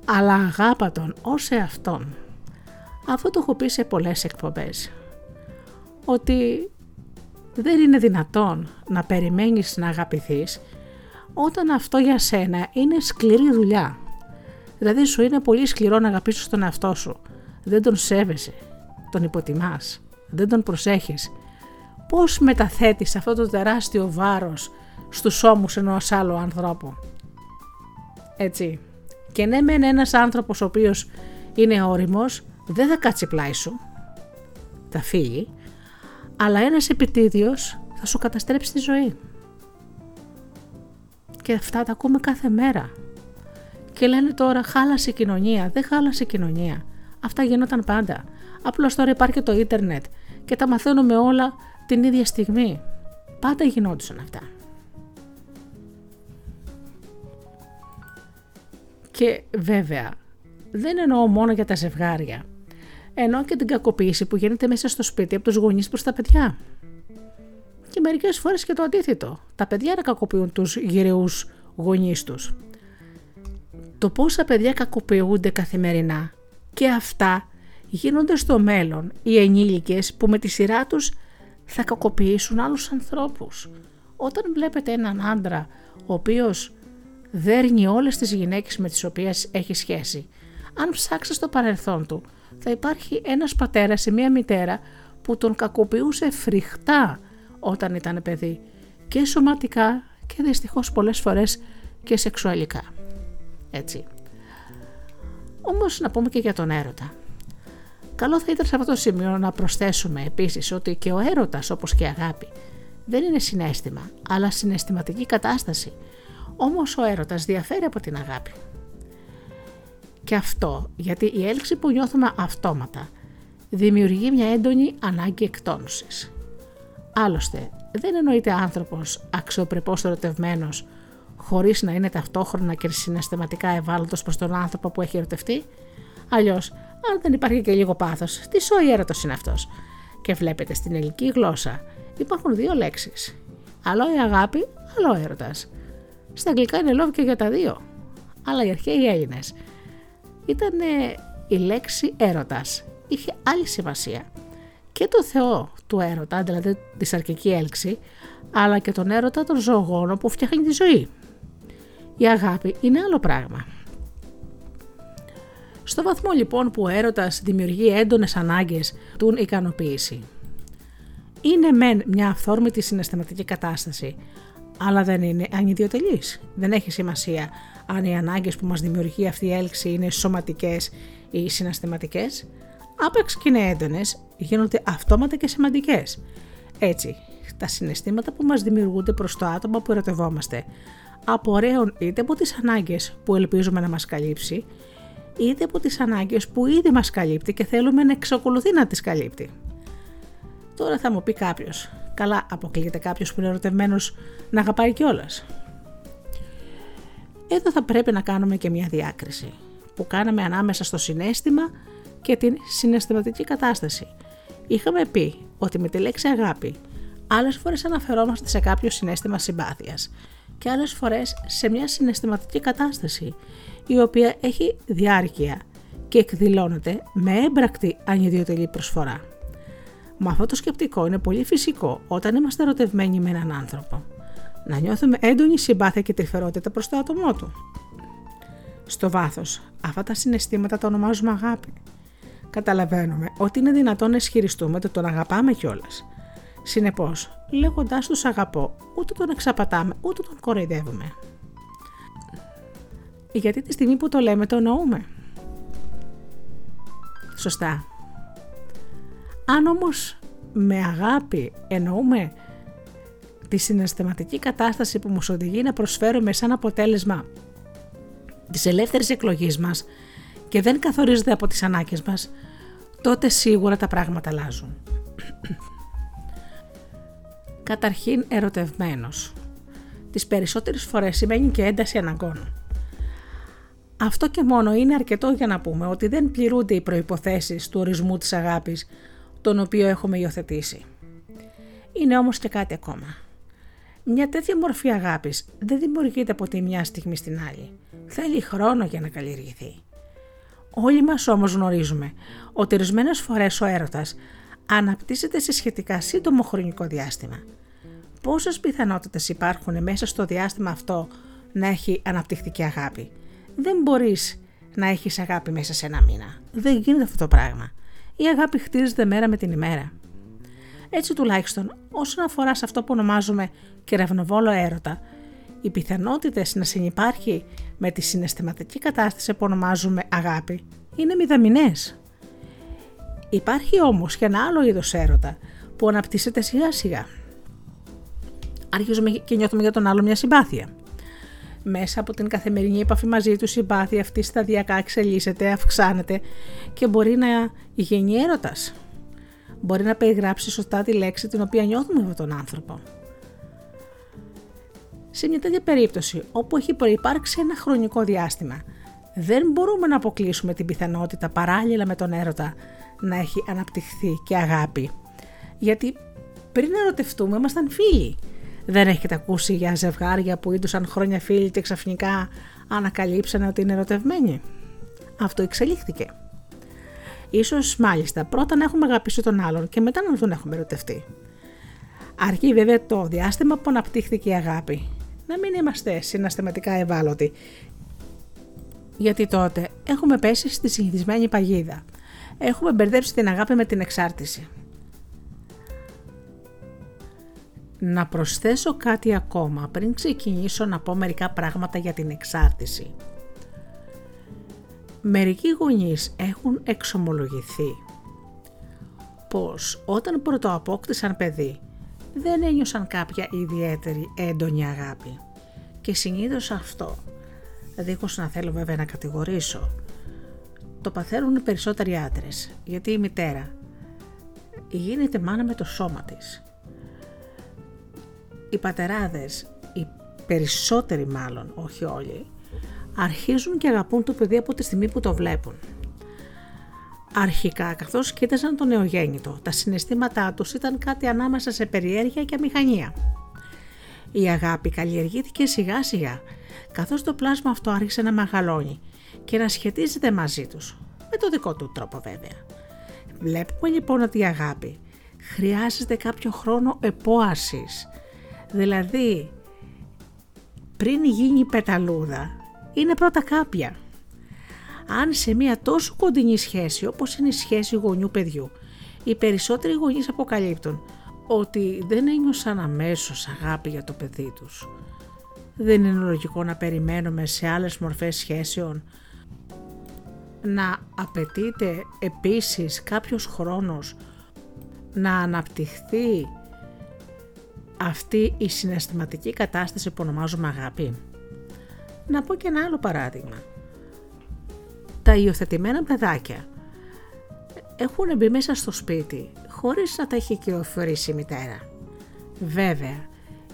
αλλά αγάπα τον ως εαυτόν. Αυτό το έχω πει σε πολλές εκπομπές. Ότι δεν είναι δυνατόν να περιμένεις να αγαπηθείς όταν αυτό για σένα είναι σκληρή δουλειά. Δηλαδή σου είναι πολύ σκληρό να αγαπήσεις τον εαυτό σου. Δεν τον σέβεσαι, τον υποτιμάς δεν τον προσέχεις, πώς μεταθέτεις αυτό το τεράστιο βάρος στους ώμους ενός άλλου ανθρώπου; Έτσι. Και ναι μεν ένας άνθρωπος ο οποίος είναι όριμος δεν θα κάτσει πλάι σου, θα φύγει, αλλά ένας επιτίδιος θα σου καταστρέψει τη ζωή. Και αυτά τα ακούμε κάθε μέρα. Και λένε τώρα χάλασε η κοινωνία. Δεν χάλασε η κοινωνία. Αυτά γινόταν πάντα. Απλώς τώρα υπάρχει το ίντερνετ και τα μαθαίνουμε όλα την ίδια στιγμή. Πάντα γινόντουσαν αυτά. Και βέβαια, δεν εννοώ μόνο για τα ζευγάρια. Εννοώ και την κακοποίηση που γίνεται μέσα στο σπίτι από τους γονείς προς τα παιδιά. Και μερικές φορές και το αντίθετο. Τα παιδιά να κακοποιούν τους γυρεούς γονείς τους. Το πόσα παιδιά κακοποιούνται καθημερινά και αυτά γίνονται στο μέλλον οι ενήλικες που με τη σειρά τους θα κακοποιήσουν άλλους ανθρώπους. Όταν βλέπετε έναν άντρα ο οποίος δέρνει όλες τις γυναίκες με τις οποίες έχει σχέση, αν ψάξεις στο παρελθόν του θα υπάρχει ένας πατέρας ή μία μητέρα που τον κακοποιούσε φρικτά όταν ήταν παιδί και σωματικά και δυστυχώς πολλές φορές και σεξουαλικά. Έτσι. Όμως να πούμε και για τον έρωτα. Καλό θα ήταν σε αυτό το σημείο να προσθέσουμε επίσης ότι και ο έρωτας όπως και η αγάπη δεν είναι συνέστημα, αλλά συναισθηματική κατάσταση. Όμως ο έρωτας διαφέρει από την αγάπη. Και αυτό γιατί η έλξη που νιώθουμε αυτόματα δημιουργεί μια έντονη ανάγκη εκτόνωσης. Άλλωστε, δεν εννοείται άνθρωπος αξιοπρεπώς ερωτευμένος χωρίς να είναι ταυτόχρονα και συναισθηματικά ευάλωτος προς τον άνθρωπο που έχει ερωτευτεί; Αλλιώς, αν δεν υπάρχει και λίγο πάθος, τι σόι έρωτος είναι αυτός. Και βλέπετε στην ελληνική γλώσσα υπάρχουν δύο λέξεις. Άλλο η αγάπη, άλλο ο έρωτας. Στα αγγλικά είναι love και για τα δύο. Αλλά οι αρχαίοι Έλληνες ήταν η λέξη έρωτας. Είχε άλλη σημασία. Και το Θεό του έρωτα, δηλαδή τη σαρκική έλξη, αλλά και τον έρωτα των ζωογόνων που φτιάχνει τη ζωή. Η αγάπη είναι άλλο πράγμα. Στο βαθμό λοιπόν που ο έρωτας δημιουργεί έντονες ανάγκες του ικανοποίηση. Είναι μεν μια αυθόρμητη συναισθηματική κατάσταση, αλλά δεν είναι ανιδιοτελής. Δεν έχει σημασία αν οι ανάγκες που μας δημιουργεί αυτή η έλξη είναι σωματικές ή συναισθηματικές. Άπαξ και είναι έντονες, γίνονται αυτόματα και σημαντικές. Έτσι, τα συναισθήματα που μας δημιουργούνται προς το άτομο που ερωτευόμαστε απορρέουν είτε από τις ανάγκες που ελπίζουμε να μας καλύψει, είτε από τις ανάγκες που ήδη μας καλύπτει και θέλουμε να εξακολουθεί να τις καλύπτει. Τώρα θα μου πει κάποιος, καλά αποκλείεται κάποιος που είναι ερωτευμένος να αγαπάει κιόλας. Εδώ θα πρέπει να κάνουμε και μια διάκριση που κάναμε ανάμεσα στο συνέστημα και την συναισθηματική κατάσταση. Είχαμε πει ότι με τη λέξη αγάπη άλλες φορές αναφερόμαστε σε κάποιο συνέστημα συμπάθειας και άλλες φορές σε μια συναισθηματική κατάσταση η οποία έχει διάρκεια και εκδηλώνεται με έμπρακτη ανιδιοτελή προσφορά. Μα αυτό το σκεπτικό είναι πολύ φυσικό όταν είμαστε ερωτευμένοι με έναν άνθρωπο. Να νιώθουμε έντονη συμπάθεια και τρυφερότητα προς το άτομό του. Στο βάθος, αυτά τα συναισθήματα τα ονομάζουμε αγάπη. Καταλαβαίνουμε ότι είναι δυνατόν να ισχυριστούμε ότι τον αγαπάμε κιόλας. Συνεπώς, λέγοντάς τους αγαπώ, ούτε τον εξαπατάμε, ούτε τον κοροϊδεύουμε. Γιατί τη στιγμή που το λέμε το εννοούμε. Σωστά. Αν όμως με αγάπη εννοούμε τη συναισθηματική κατάσταση που μας οδηγεί να προσφέρουμε σαν αποτέλεσμα της ελεύθερης εκλογής μας και δεν καθορίζεται από τις ανάγκες μας, τότε σίγουρα τα πράγματα αλλάζουν. Καταρχήν ερωτευμένος. Τις περισσότερες φορές σημαίνει και ένταση αναγκών. Αυτό και μόνο είναι αρκετό για να πούμε ότι δεν πληρούνται οι προϋποθέσεις του ορισμού της αγάπης τον οποίο έχουμε υιοθετήσει. Είναι όμως και κάτι ακόμα. Μια τέτοια μορφή αγάπης δεν δημιουργείται από τη μια στιγμή στην άλλη. Θέλει χρόνο για να καλλιεργηθεί. Όλοι μας όμως γνωρίζουμε ότι ορισμένες φορές ο έρωτας αναπτύσσεται σε σχετικά σύντομο χρονικό διάστημα. Πόσες πιθανότητες υπάρχουν μέσα στο διάστημα αυτό να έχει αναπτυχθεί και αγάπη; Δεν μπορείς να έχεις αγάπη μέσα σε ένα μήνα. Δεν γίνεται αυτό το πράγμα η αγάπη χτίζεται μέρα με την ημέρα. Έτσι τουλάχιστον όσον αφορά σε αυτό που ονομάζουμε κεραυνοβόλο έρωτα, οι πιθανότητες να συνεπάρχει με τη συναισθηματική κατάσταση που ονομάζουμε αγάπη είναι μηδαμινές. Υπάρχει όμως και ένα άλλο είδος έρωτα που αναπτύσσεται σιγά σιγά. Αρχίζουμε και νιώθουμε για τον άλλο μια συμπάθεια. Μέσα από την καθημερινή επαφή μαζί του η συμπάθεια αυτή σταδιακά εξελίσσεται, αυξάνεται και μπορεί να γίνει έρωτας. Μπορεί να περιγράψει σωστά τη λέξη την οποία νιώθουμε από τον άνθρωπο. Σε μια τέτοια περίπτωση, όπου έχει προϋπάρξει ένα χρονικό διάστημα, δεν μπορούμε να αποκλείσουμε την πιθανότητα παράλληλα με τον έρωτα να έχει αναπτυχθεί και αγάπη. Γιατί πριν ερωτευτούμε ήμασταν φίλοι. Δεν έχετε ακούσει για ζευγάρια που ήτουσαν χρόνια φίλοι και ξαφνικά ανακαλύψανε ότι είναι ερωτευμένοι. Αυτό εξελίχθηκε. Ίσως μάλιστα πρώτα να έχουμε αγαπήσει τον άλλον και μετά να τον έχουμε ερωτευτεί. Αρκεί βέβαια το διάστημα που αναπτύχθηκε η αγάπη. Να μην είμαστε συναστηματικά ευάλωτοι. Γιατί τότε έχουμε πέσει στη συνηθισμένη παγίδα. Έχουμε μπερδέψει την αγάπη με την εξάρτηση. Να προσθέσω κάτι ακόμα πριν ξεκινήσω να πω μερικά πράγματα για την εξάρτηση. Μερικοί γονείς έχουν εξομολογηθεί πως όταν πρωτοαπόκτησαν παιδί δεν ένιωσαν κάποια ιδιαίτερη έντονη αγάπη και συνήθως αυτό, δίχως να θέλω βέβαια να κατηγορήσω, το παθαίνουν περισσότεροι άντρες γιατί η μητέρα γίνεται μάνα με το σώμα της οι πατεράδες, οι περισσότεροι μάλλον, όχι όλοι, αρχίζουν και αγαπούν το παιδί από τη στιγμή που το βλέπουν. Αρχικά, καθώς κοίταζαν το νεογέννητο, τα συναισθήματά τους ήταν κάτι ανάμεσα σε περιέργεια και αμηχανία. Η αγάπη καλλιεργήθηκε σιγά σιγά, καθώς το πλάσμα αυτό άρχισε να μεγαλώνει και να σχετίζεται μαζί τους, με το δικό του τρόπο βέβαια. Βλέπουμε λοιπόν ότι η αγάπη χρειάζεται κάποιο χρόνο επόασης, Δηλαδή, πριν γίνει πεταλούδα, είναι πρώτα κάποια. Αν σε μια τόσο κοντινή σχέση όπως είναι η σχέση γονιού-παιδιού, οι περισσότεροι γονείς αποκαλύπτουν ότι δεν ένιωσαν αμέσως αγάπη για το παιδί τους. Δεν είναι λογικό να περιμένουμε σε άλλες μορφές σχέσεων να απαιτείται επίσης κάποιος χρόνος να αναπτυχθεί αυτή η συναισθηματική κατάσταση που ονομάζουμε αγάπη. Να πω και ένα άλλο παράδειγμα. Τα υιοθετημένα παιδάκια έχουν μπει μέσα στο σπίτι χωρίς να τα έχει κυοφορήσει η μητέρα. Βέβαια,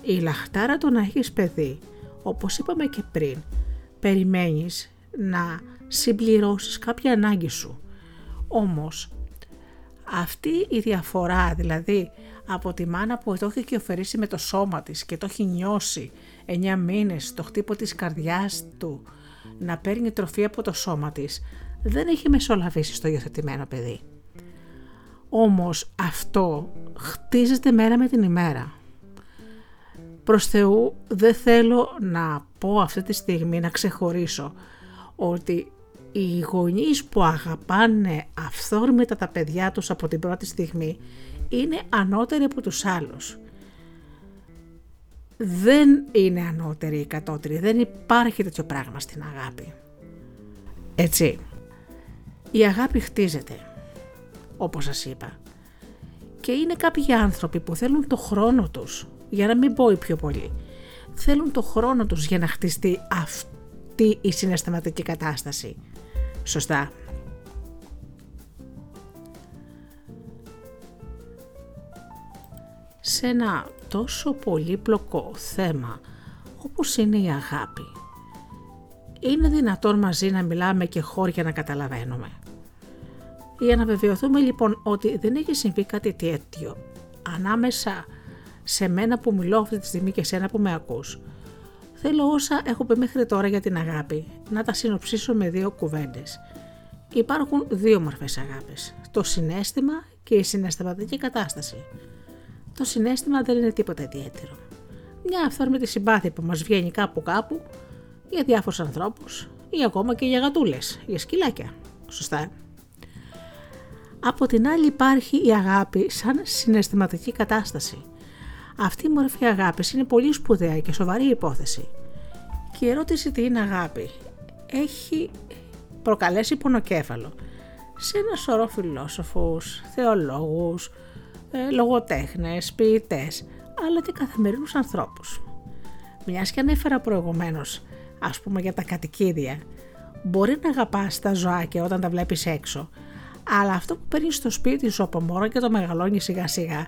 η λαχτάρα του να έχεις παιδί, όπως είπαμε και πριν, περιμένεις να συμπληρώσεις κάποια ανάγκη σου. Όμως, αυτή η διαφορά, δηλαδή από τη μάνα που το έχει κυοφερήσει με το σώμα της και το έχει νιώσει 9 μήνες το χτύπο της καρδιάς του να παίρνει τροφή από το σώμα της, δεν έχει μεσολαβήσει στο υιοθετημένο παιδί. Όμως αυτό χτίζεται μέρα με την ημέρα. Προς Θεού δεν θέλω να πω αυτή τη στιγμή να ξεχωρίσω ότι οι γονείς που αγαπάνε αυθόρμητα τα παιδιά τους από την πρώτη στιγμή είναι ανώτεροι από τους άλλους. Δεν είναι ανώτεροι ή κατώτεροι, δεν υπάρχει τέτοιο πράγμα στην αγάπη. Έτσι, η αγάπη χτίζεται, όπως σας είπα. Και είναι κάποιοι άνθρωποι που θέλουν το χρόνο τους, για να μην πω πιο πολύ, θέλουν το χρόνο τους για να χτιστεί αυτή η συναισθηματική κατάσταση. Σωστά. σε ένα τόσο πολύπλοκο θέμα όπως είναι η αγάπη. Είναι δυνατόν μαζί να μιλάμε και χώρια να καταλαβαίνουμε. Για να βεβαιωθούμε λοιπόν ότι δεν έχει συμβεί κάτι τέτοιο ανάμεσα σε μένα που μιλώ αυτή τη στιγμή και σένα που με ακούς, θέλω όσα έχω πει μέχρι τώρα για την αγάπη να τα συνοψίσω με δύο κουβέντες. Υπάρχουν δύο μορφές αγάπης, το συνέστημα και η συναισθηματική κατάσταση το συνέστημα δεν είναι τίποτα ιδιαίτερο. Μια αυθόρμητη συμπάθεια που μας βγαίνει κάπου κάπου για διάφορους ανθρώπους ή ακόμα και για γατούλες, για σκυλάκια. Σωστά. Από την άλλη υπάρχει η αγάπη σαν συναισθηματική κατάσταση. Αυτή η μορφή αγάπης είναι πολύ σπουδαία και σοβαρή υπόθεση. Και η ερώτηση τι είναι αγάπη; Έχει προκαλέσει πονοκέφαλο σε ένα σωρό φιλόσοφους, θεολόγους, ε, λογοτέχνες, ποιητές, αλλά και καθημερινούς ανθρώπους. Μιας και ανέφερα προηγουμένως, ας πούμε για τα κατοικίδια, μπορεί να αγαπάς τα ζωάκια όταν τα βλέπεις έξω, αλλά αυτό που παίρνεις στο σπίτι σου από μόρο και το μεγαλώνεις σιγά σιγά,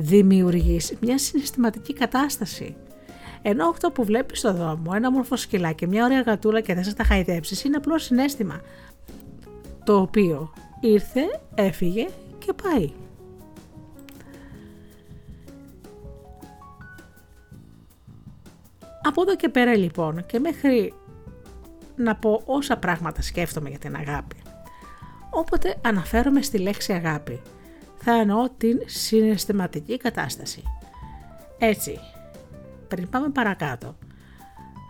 δημιουργήσει μια συναισθηματική κατάσταση. Ενώ αυτό που βλέπεις στο δρόμο, ένα όμορφο σκυλάκι, μια ωραία γατούλα και θα σας τα χαϊδέψεις, είναι απλό συνέστημα. Το οποίο ήρθε, έφυγε και πάει. Από εδώ και πέρα λοιπόν και μέχρι να πω όσα πράγματα σκέφτομαι για την αγάπη. Όποτε αναφέρομαι στη λέξη αγάπη, θα εννοώ την συναισθηματική κατάσταση. Έτσι, πριν πάμε παρακάτω,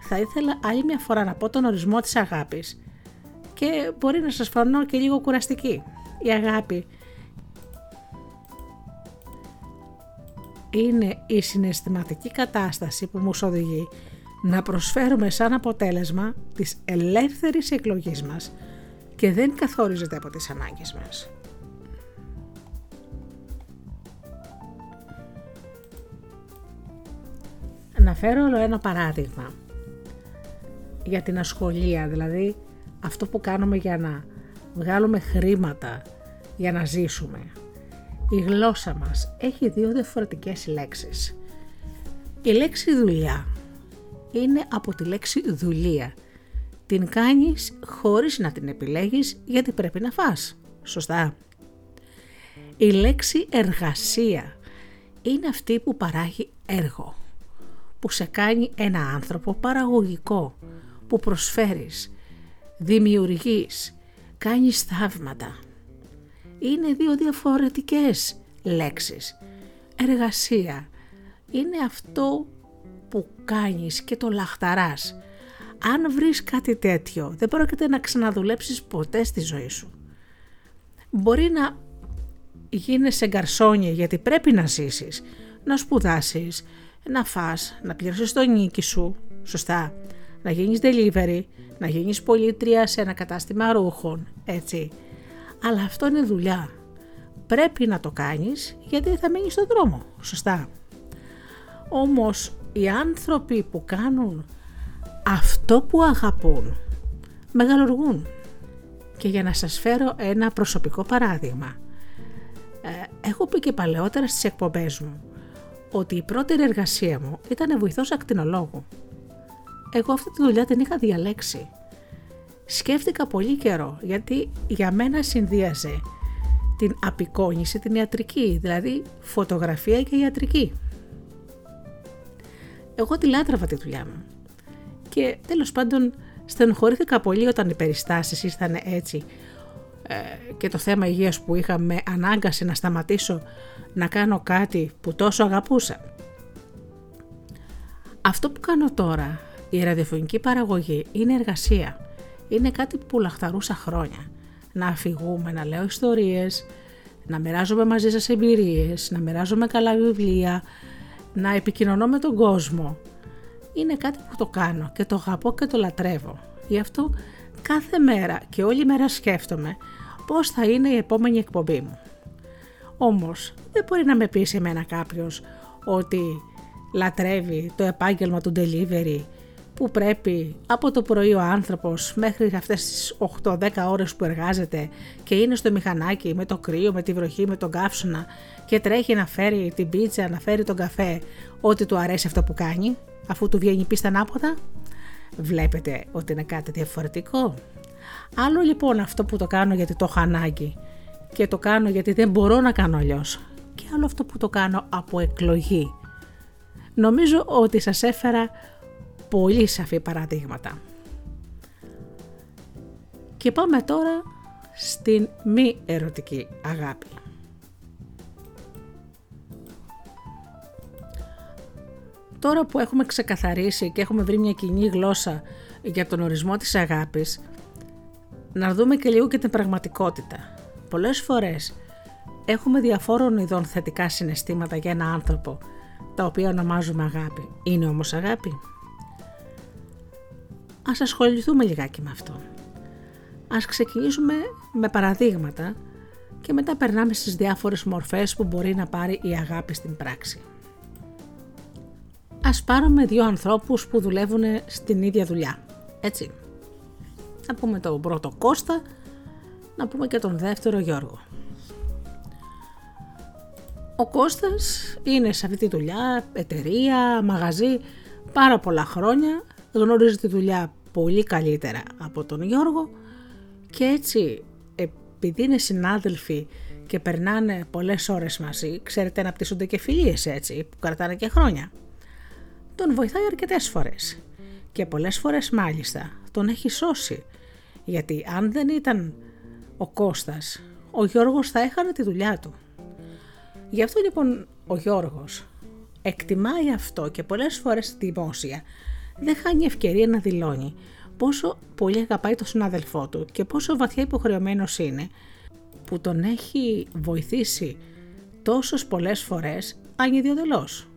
θα ήθελα άλλη μια φορά να πω τον ορισμό της αγάπης και μπορεί να σας φανώ και λίγο κουραστική. Η αγάπη είναι η συναισθηματική κατάσταση που μου οδηγεί να προσφέρουμε σαν αποτέλεσμα της ελεύθερης εκλογής μας και δεν καθορίζεται από τις ανάγκες μας. Να φέρω όλο ένα παράδειγμα για την ασχολία, δηλαδή αυτό που κάνουμε για να βγάλουμε χρήματα για να ζήσουμε. Η γλώσσα μας έχει δύο διαφορετικές λέξεις. Η λέξη δουλειά είναι από τη λέξη δουλεία. Την κάνεις χωρίς να την επιλέγεις γιατί πρέπει να φας. Σωστά. Η λέξη εργασία είναι αυτή που παράγει έργο, που σε κάνει ένα άνθρωπο παραγωγικό, που προσφέρεις, δημιουργείς, κάνεις θαύματα. Είναι δύο διαφορετικές λέξεις. Εργασία είναι αυτό που κάνεις και το λαχταράς. Αν βρεις κάτι τέτοιο, δεν πρόκειται να ξαναδουλέψεις ποτέ στη ζωή σου. Μπορεί να γίνεσαι γκαρσόνια γιατί πρέπει να ζήσεις, να σπουδάσεις, να φας, να πληρώσεις το νίκη σου, σωστά, να γίνεις delivery, να γίνεις πολίτρια σε ένα κατάστημα ρούχων, έτσι. Αλλά αυτό είναι δουλειά. Πρέπει να το κάνεις γιατί θα μείνεις στον δρόμο, σωστά. Όμως οι άνθρωποι που κάνουν αυτό που αγαπούν μεγαλουργούν. Και για να σας φέρω ένα προσωπικό παράδειγμα. Ε, έχω πει και παλαιότερα στις εκπομπές μου ότι η πρώτη εργασία μου ήταν βοηθός ακτινολόγου. Εγώ αυτή τη δουλειά την είχα διαλέξει. Σκέφτηκα πολύ καιρό γιατί για μένα συνδύαζε την απεικόνηση, την ιατρική, δηλαδή φωτογραφία και ιατρική. Εγώ τη λάτραβα τη δουλειά μου. Και τέλος πάντων στενοχωρήθηκα πολύ όταν οι περιστάσεις ήρθαν έτσι ε, και το θέμα υγείας που είχα με ανάγκασε να σταματήσω να κάνω κάτι που τόσο αγαπούσα. Αυτό που κάνω τώρα, η ραδιοφωνική παραγωγή, είναι εργασία. Είναι κάτι που λαχταρούσα χρόνια. Να αφηγούμε, να λέω ιστορίες, να μοιράζομαι μαζί σας εμπειρίες, να μοιράζομαι καλά βιβλία, να επικοινωνώ με τον κόσμο. Είναι κάτι που το κάνω και το αγαπώ και το λατρεύω. Γι' αυτό κάθε μέρα και όλη μέρα σκέφτομαι πώς θα είναι η επόμενη εκπομπή μου. Όμως δεν μπορεί να με πείσει εμένα κάποιος ότι λατρεύει το επάγγελμα του delivery που πρέπει από το πρωί ο άνθρωπος μέχρι αυτές τις 8-10 ώρες που εργάζεται και είναι στο μηχανάκι με το κρύο, με τη βροχή, με τον καύσωνα και τρέχει να φέρει την πίτσα, να φέρει τον καφέ, ότι του αρέσει αυτό που κάνει, αφού του βγαίνει πίστα ανάποδα. Βλέπετε ότι είναι κάτι διαφορετικό. Άλλο λοιπόν αυτό που το κάνω γιατί το έχω ανάγκη και το κάνω γιατί δεν μπορώ να κάνω αλλιώς. Και άλλο αυτό που το κάνω από εκλογή. Νομίζω ότι σας έφερα πολύ σαφή παραδείγματα. Και πάμε τώρα στην μη ερωτική αγάπη. Τώρα που έχουμε ξεκαθαρίσει και έχουμε βρει μια κοινή γλώσσα για τον ορισμό της αγάπης, να δούμε και λίγο και την πραγματικότητα. Πολλές φορές έχουμε διαφόρων ειδών θετικά συναισθήματα για ένα άνθρωπο, τα οποία ονομάζουμε αγάπη. Είναι όμως αγάπη; Ας ασχοληθούμε λιγάκι με αυτό. Ας ξεκινήσουμε με παραδείγματα και μετά περνάμε στις διάφορες μορφές που μπορεί να πάρει η αγάπη στην πράξη. Ας πάρουμε δύο ανθρώπους που δουλεύουν στην ίδια δουλειά, έτσι. Να πούμε τον πρώτο Κώστα, να πούμε και τον δεύτερο Γιώργο. Ο Κώστας είναι σε αυτή τη δουλειά, εταιρεία, μαγαζί, πάρα πολλά χρόνια, γνωρίζει τη δουλειά πολύ καλύτερα από τον Γιώργο και έτσι επειδή είναι συνάδελφοι και περνάνε πολλές ώρες μαζί, ξέρετε να πτήσονται και φιλίες έτσι που κρατάνε και χρόνια. τον βοηθάει αρκετές φορές και πολλές φορές μάλιστα τον έχει σώσει γιατί αν δεν ήταν ο Κώστας ο Γιώργος θα έχανε τη δουλειά του. Γι' αυτό λοιπόν ο Γιώργος εκτιμάει αυτό και πολλές φορές δημόσια δεν χάνει ευκαιρία να δηλώνει πόσο πολύ αγαπάει τον συνάδελφό του και πόσο βαθιά υποχρεωμένος είναι που τον έχει βοηθήσει τόσες πολλές φορές ανιδιοδελώς.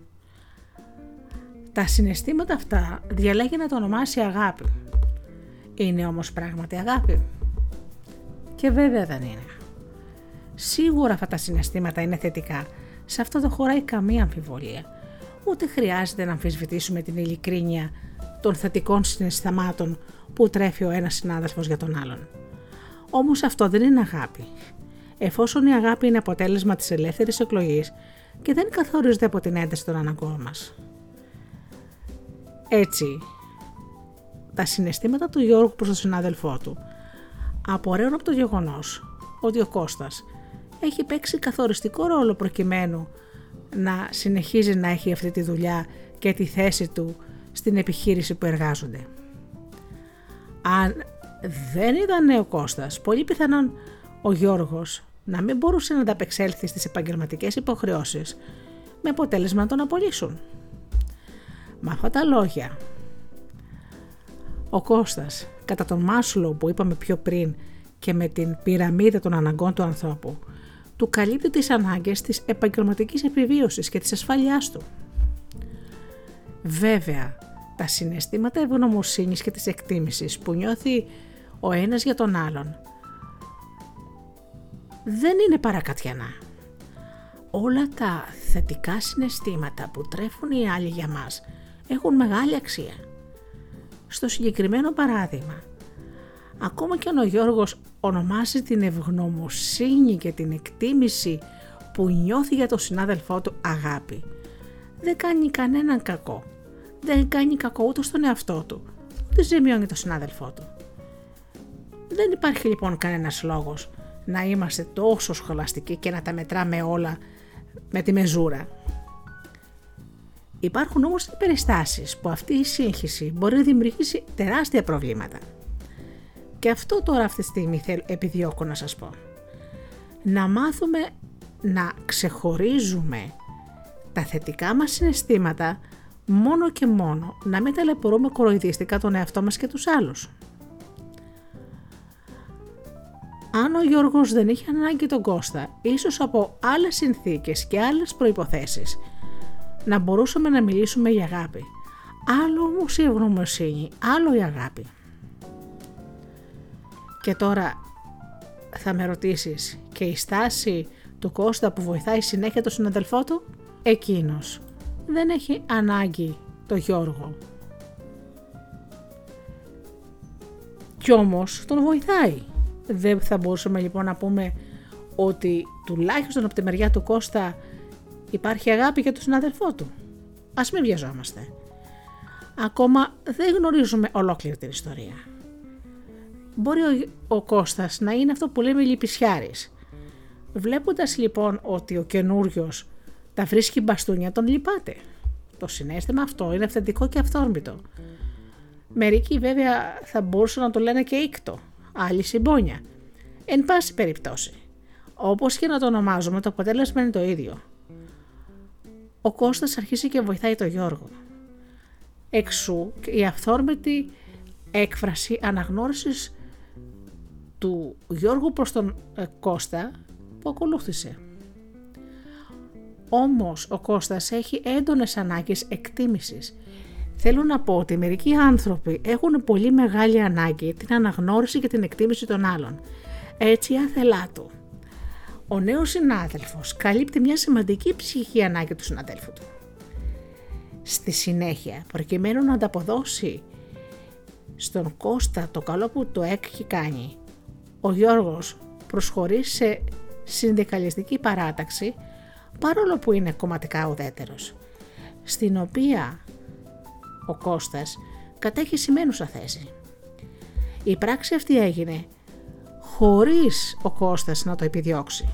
Τα συναισθήματα αυτά διαλέγει να το ονομάσει αγάπη. Είναι όμως πράγματι αγάπη. Και βέβαια δεν είναι. Σίγουρα αυτά τα συναισθήματα είναι θετικά. Σε αυτό δεν χωράει καμία αμφιβολία. Ούτε χρειάζεται να αμφισβητήσουμε την ειλικρίνεια των θετικών συναισθημάτων που τρέφει ο ένας συνάδελφος για τον άλλον. Όμως αυτό δεν είναι αγάπη. Εφόσον η αγάπη είναι αποτέλεσμα της ελεύθερης εκλογής και δεν καθορίζεται από την ένταση των αναγκών μας. Έτσι, τα συναισθήματα του Γιώργου προς τον συνάδελφό του απορρέουν από το γεγονός ότι ο Κώστας έχει παίξει καθοριστικό ρόλο προκειμένου να συνεχίζει να έχει αυτή τη δουλειά και τη θέση του στην επιχείρηση που εργάζονται. Αν δεν ήταν ο Κώστας, πολύ πιθανόν ο Γιώργος να μην μπορούσε να ανταπεξέλθει στις επαγγελματικές υποχρεώσεις με αποτέλεσμα να τον απολύσουν. Με αυτά τα λόγια, ο Κώστας, κατά τον Μάσλο που είπαμε πιο πριν και με την πυραμίδα των αναγκών του ανθρώπου, του καλύπτει τις ανάγκες της επαγγελματικής επιβίωσης και της ασφάλειάς του. Βέβαια, τα συναισθήματα ευγνωμοσύνης και της εκτίμησης που νιώθει ο ένας για τον άλλον δεν είναι παρακατιανά. Όλα τα θετικά συναισθήματα που τρέφουν οι άλλοι για μας έχουν μεγάλη αξία. Στο συγκεκριμένο παράδειγμα, ακόμα και αν ο Γιώργος ονομάζει την ευγνωμοσύνη και την εκτίμηση που νιώθει για τον συνάδελφό του αγάπη, δεν κάνει κανέναν κακό. Δεν κάνει κακό ούτε στον εαυτό του, ούτε ζημιώνει τον συνάδελφό του. Δεν υπάρχει λοιπόν κανένας λόγος να είμαστε τόσο σχολαστικοί και να τα μετράμε όλα με τη μεζούρα. Υπάρχουν όμως περιστάσεις που αυτή η σύγχυση μπορεί να δημιουργήσει τεράστια προβλήματα. Και αυτό τώρα αυτή τη στιγμή επιδιώκω να σας πω. Να μάθουμε να ξεχωρίζουμε τα θετικά μας συναισθήματα μόνο και μόνο να μην ταλαιπωρούμε κοροϊδιστικά τον εαυτό μας και τους άλλους. αν ο Γιώργος δεν είχε ανάγκη τον Κώστα, ίσως από άλλες συνθήκες και άλλες προϋποθέσεις, να μπορούσαμε να μιλήσουμε για αγάπη. Άλλο όμως η ευγνωμοσύνη, άλλο η αγάπη. Και τώρα θα με ρωτήσεις και η στάση του Κώστα που βοηθάει συνέχεια τον συναδελφό του, εκείνος δεν έχει ανάγκη το Γιώργο. Κι όμως τον βοηθάει. Δεν θα μπορούσαμε λοιπόν να πούμε ότι τουλάχιστον από τη μεριά του Κώστα υπάρχει αγάπη για τον συνάδελφό του. Ας μην βιαζόμαστε. Ακόμα δεν γνωρίζουμε ολόκληρη την ιστορία. Μπορεί ο, ο Κώστας να είναι αυτό που λέμε λυπησιάρης. Βλέποντας λοιπόν ότι ο καινούριος τα βρίσκει μπαστούνια τον λυπάται. Το συνέστημα αυτό είναι αυθεντικό και αυθόρμητο. Μερικοί βέβαια θα μπορούσαν να το λένε και ήκτο άλλη συμπόνια. Εν πάση περιπτώσει, όπως και να το ονομάζουμε, το αποτέλεσμα είναι το ίδιο. Ο Κώστας αρχίζει και βοηθάει τον Γιώργο. Εξού η αυθόρμητη έκφραση αναγνώρισης του Γιώργου προς τον ε, Κώστα που ακολούθησε. Όμως ο Κώστας έχει έντονες ανάγκες εκτίμησης Θέλω να πω ότι μερικοί άνθρωποι έχουν πολύ μεγάλη ανάγκη την αναγνώριση και την εκτίμηση των άλλων. Έτσι άθελά του. Ο νέος συνάδελφος καλύπτει μια σημαντική ψυχική ανάγκη του συναδέλφου του. Στη συνέχεια, προκειμένου να ανταποδώσει στον Κώστα το καλό που το έχει κάνει, ο Γιώργος προσχωρεί σε συνδικαλιστική παράταξη παρόλο που είναι κομματικά ουδέτερος, στην οποία ο Κώστας κατέχει σημαίνουσα θέση. Η πράξη αυτή έγινε χωρίς ο Κώστας να το επιδιώξει.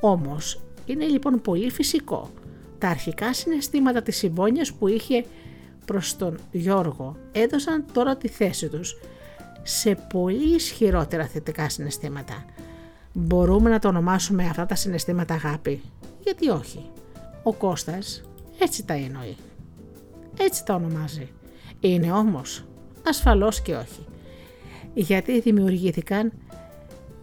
Όμως είναι λοιπόν πολύ φυσικό τα αρχικά συναισθήματα της συμπόνιας που είχε προς τον Γιώργο έδωσαν τώρα τη θέση τους σε πολύ ισχυρότερα θετικά συναισθήματα. Μπορούμε να το ονομάσουμε αυτά τα συναισθήματα αγάπη; Γιατί όχι. Ο Κώστας έτσι τα εννοεί. Έτσι τα ονομάζει. Είναι όμως ασφαλώς και όχι. Γιατί δημιουργήθηκαν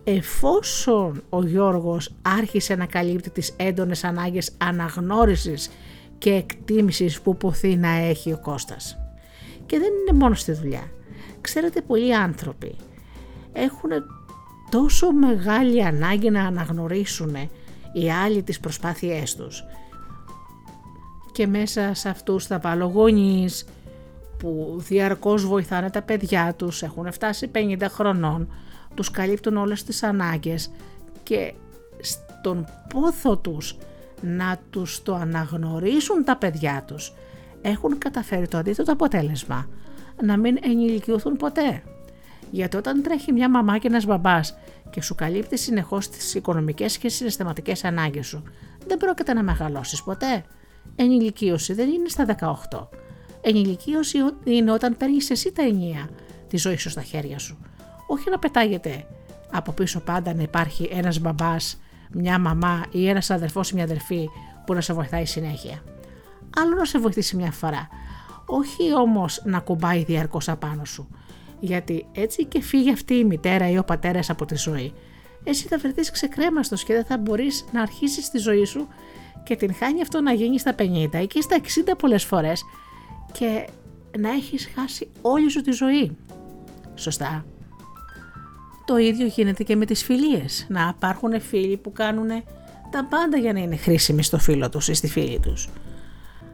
εφόσον ο Γιώργος άρχισε να καλύπτει τις έντονες ανάγκες αναγνώρισης και εκτίμησης που ποθεί να έχει ο Κώστας. Και δεν είναι μόνο στη δουλειά. Ξέρετε πολλοί άνθρωποι έχουν τόσο μεγάλη ανάγκη να αναγνωρίσουν οι άλλοι τις προσπάθειές τους και μέσα σε αυτούς θα βάλω γονείς που διαρκώς βοηθάνε τα παιδιά τους, έχουν φτάσει 50 χρονών, τους καλύπτουν όλες τις ανάγκες και στον πόθο τους να τους το αναγνωρίσουν τα παιδιά τους έχουν καταφέρει το αντίθετο αποτέλεσμα να μην ενηλικιωθούν ποτέ. Γιατί όταν τρέχει μια μαμά και ένας μπαμπάς και σου καλύπτει συνεχώς τις οικονομικές και συναισθηματικές ανάγκες σου, δεν πρόκειται να μεγαλώσεις ποτέ. Ενηλικίωση δεν είναι στα 18. Ενηλικίωση είναι όταν παίρνεις εσύ τα ενία τη ζωή σου στα χέρια σου. Όχι να πετάγεται από πίσω πάντα να υπάρχει ένας μπαμπάς, μια μαμά ή ένας αδερφός ή μια αδερφή που να σε βοηθάει συνέχεια. Άλλο να σε βοηθήσει μια φορά. Όχι όμως να κουμπάει διαρκώς απάνω σου. Γιατί έτσι και φύγει αυτή η μητέρα ή ο πατέρας από τη ζωή. Εσύ θα βρεθείς ξεκρέμαστος και δεν θα μπορείς να αρχίσεις τη ζωή σου και την χάνει αυτό να γίνει στα 50 ή και στα 60 πολλές φορές και να έχεις χάσει όλη σου τη ζωή. Σωστά. Το ίδιο γίνεται και με τις φιλίες. Να υπάρχουν φίλοι που κάνουν τα πάντα για να είναι χρήσιμοι στο φίλο τους ή στη φίλη τους.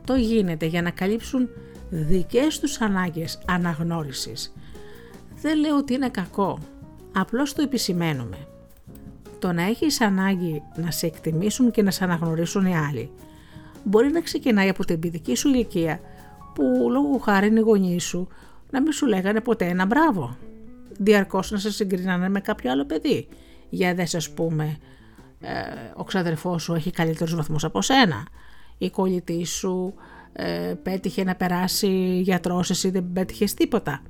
Το γίνεται για να καλύψουν δικές τους ανάγκες αναγνώρισης. Δεν λέω ότι είναι κακό, απλώς το επισημαίνουμε το να έχεις ανάγκη να σε εκτιμήσουν και να σε αναγνωρίσουν οι άλλοι μπορεί να ξεκινάει από την παιδική σου ηλικία που λόγω χάρη είναι οι γονείς σου να μην σου λέγανε ποτέ ένα μπράβο. Διαρκώς να σε συγκρινάνε με κάποιο άλλο παιδί. Για δε ας πούμε ε, ο ξαδερφός σου έχει καλύτερους βαθμούς από σένα. Η κολλητή σου ε, πέτυχε να περάσει γιατρός, εσύ δεν πέτυχες τίποτα.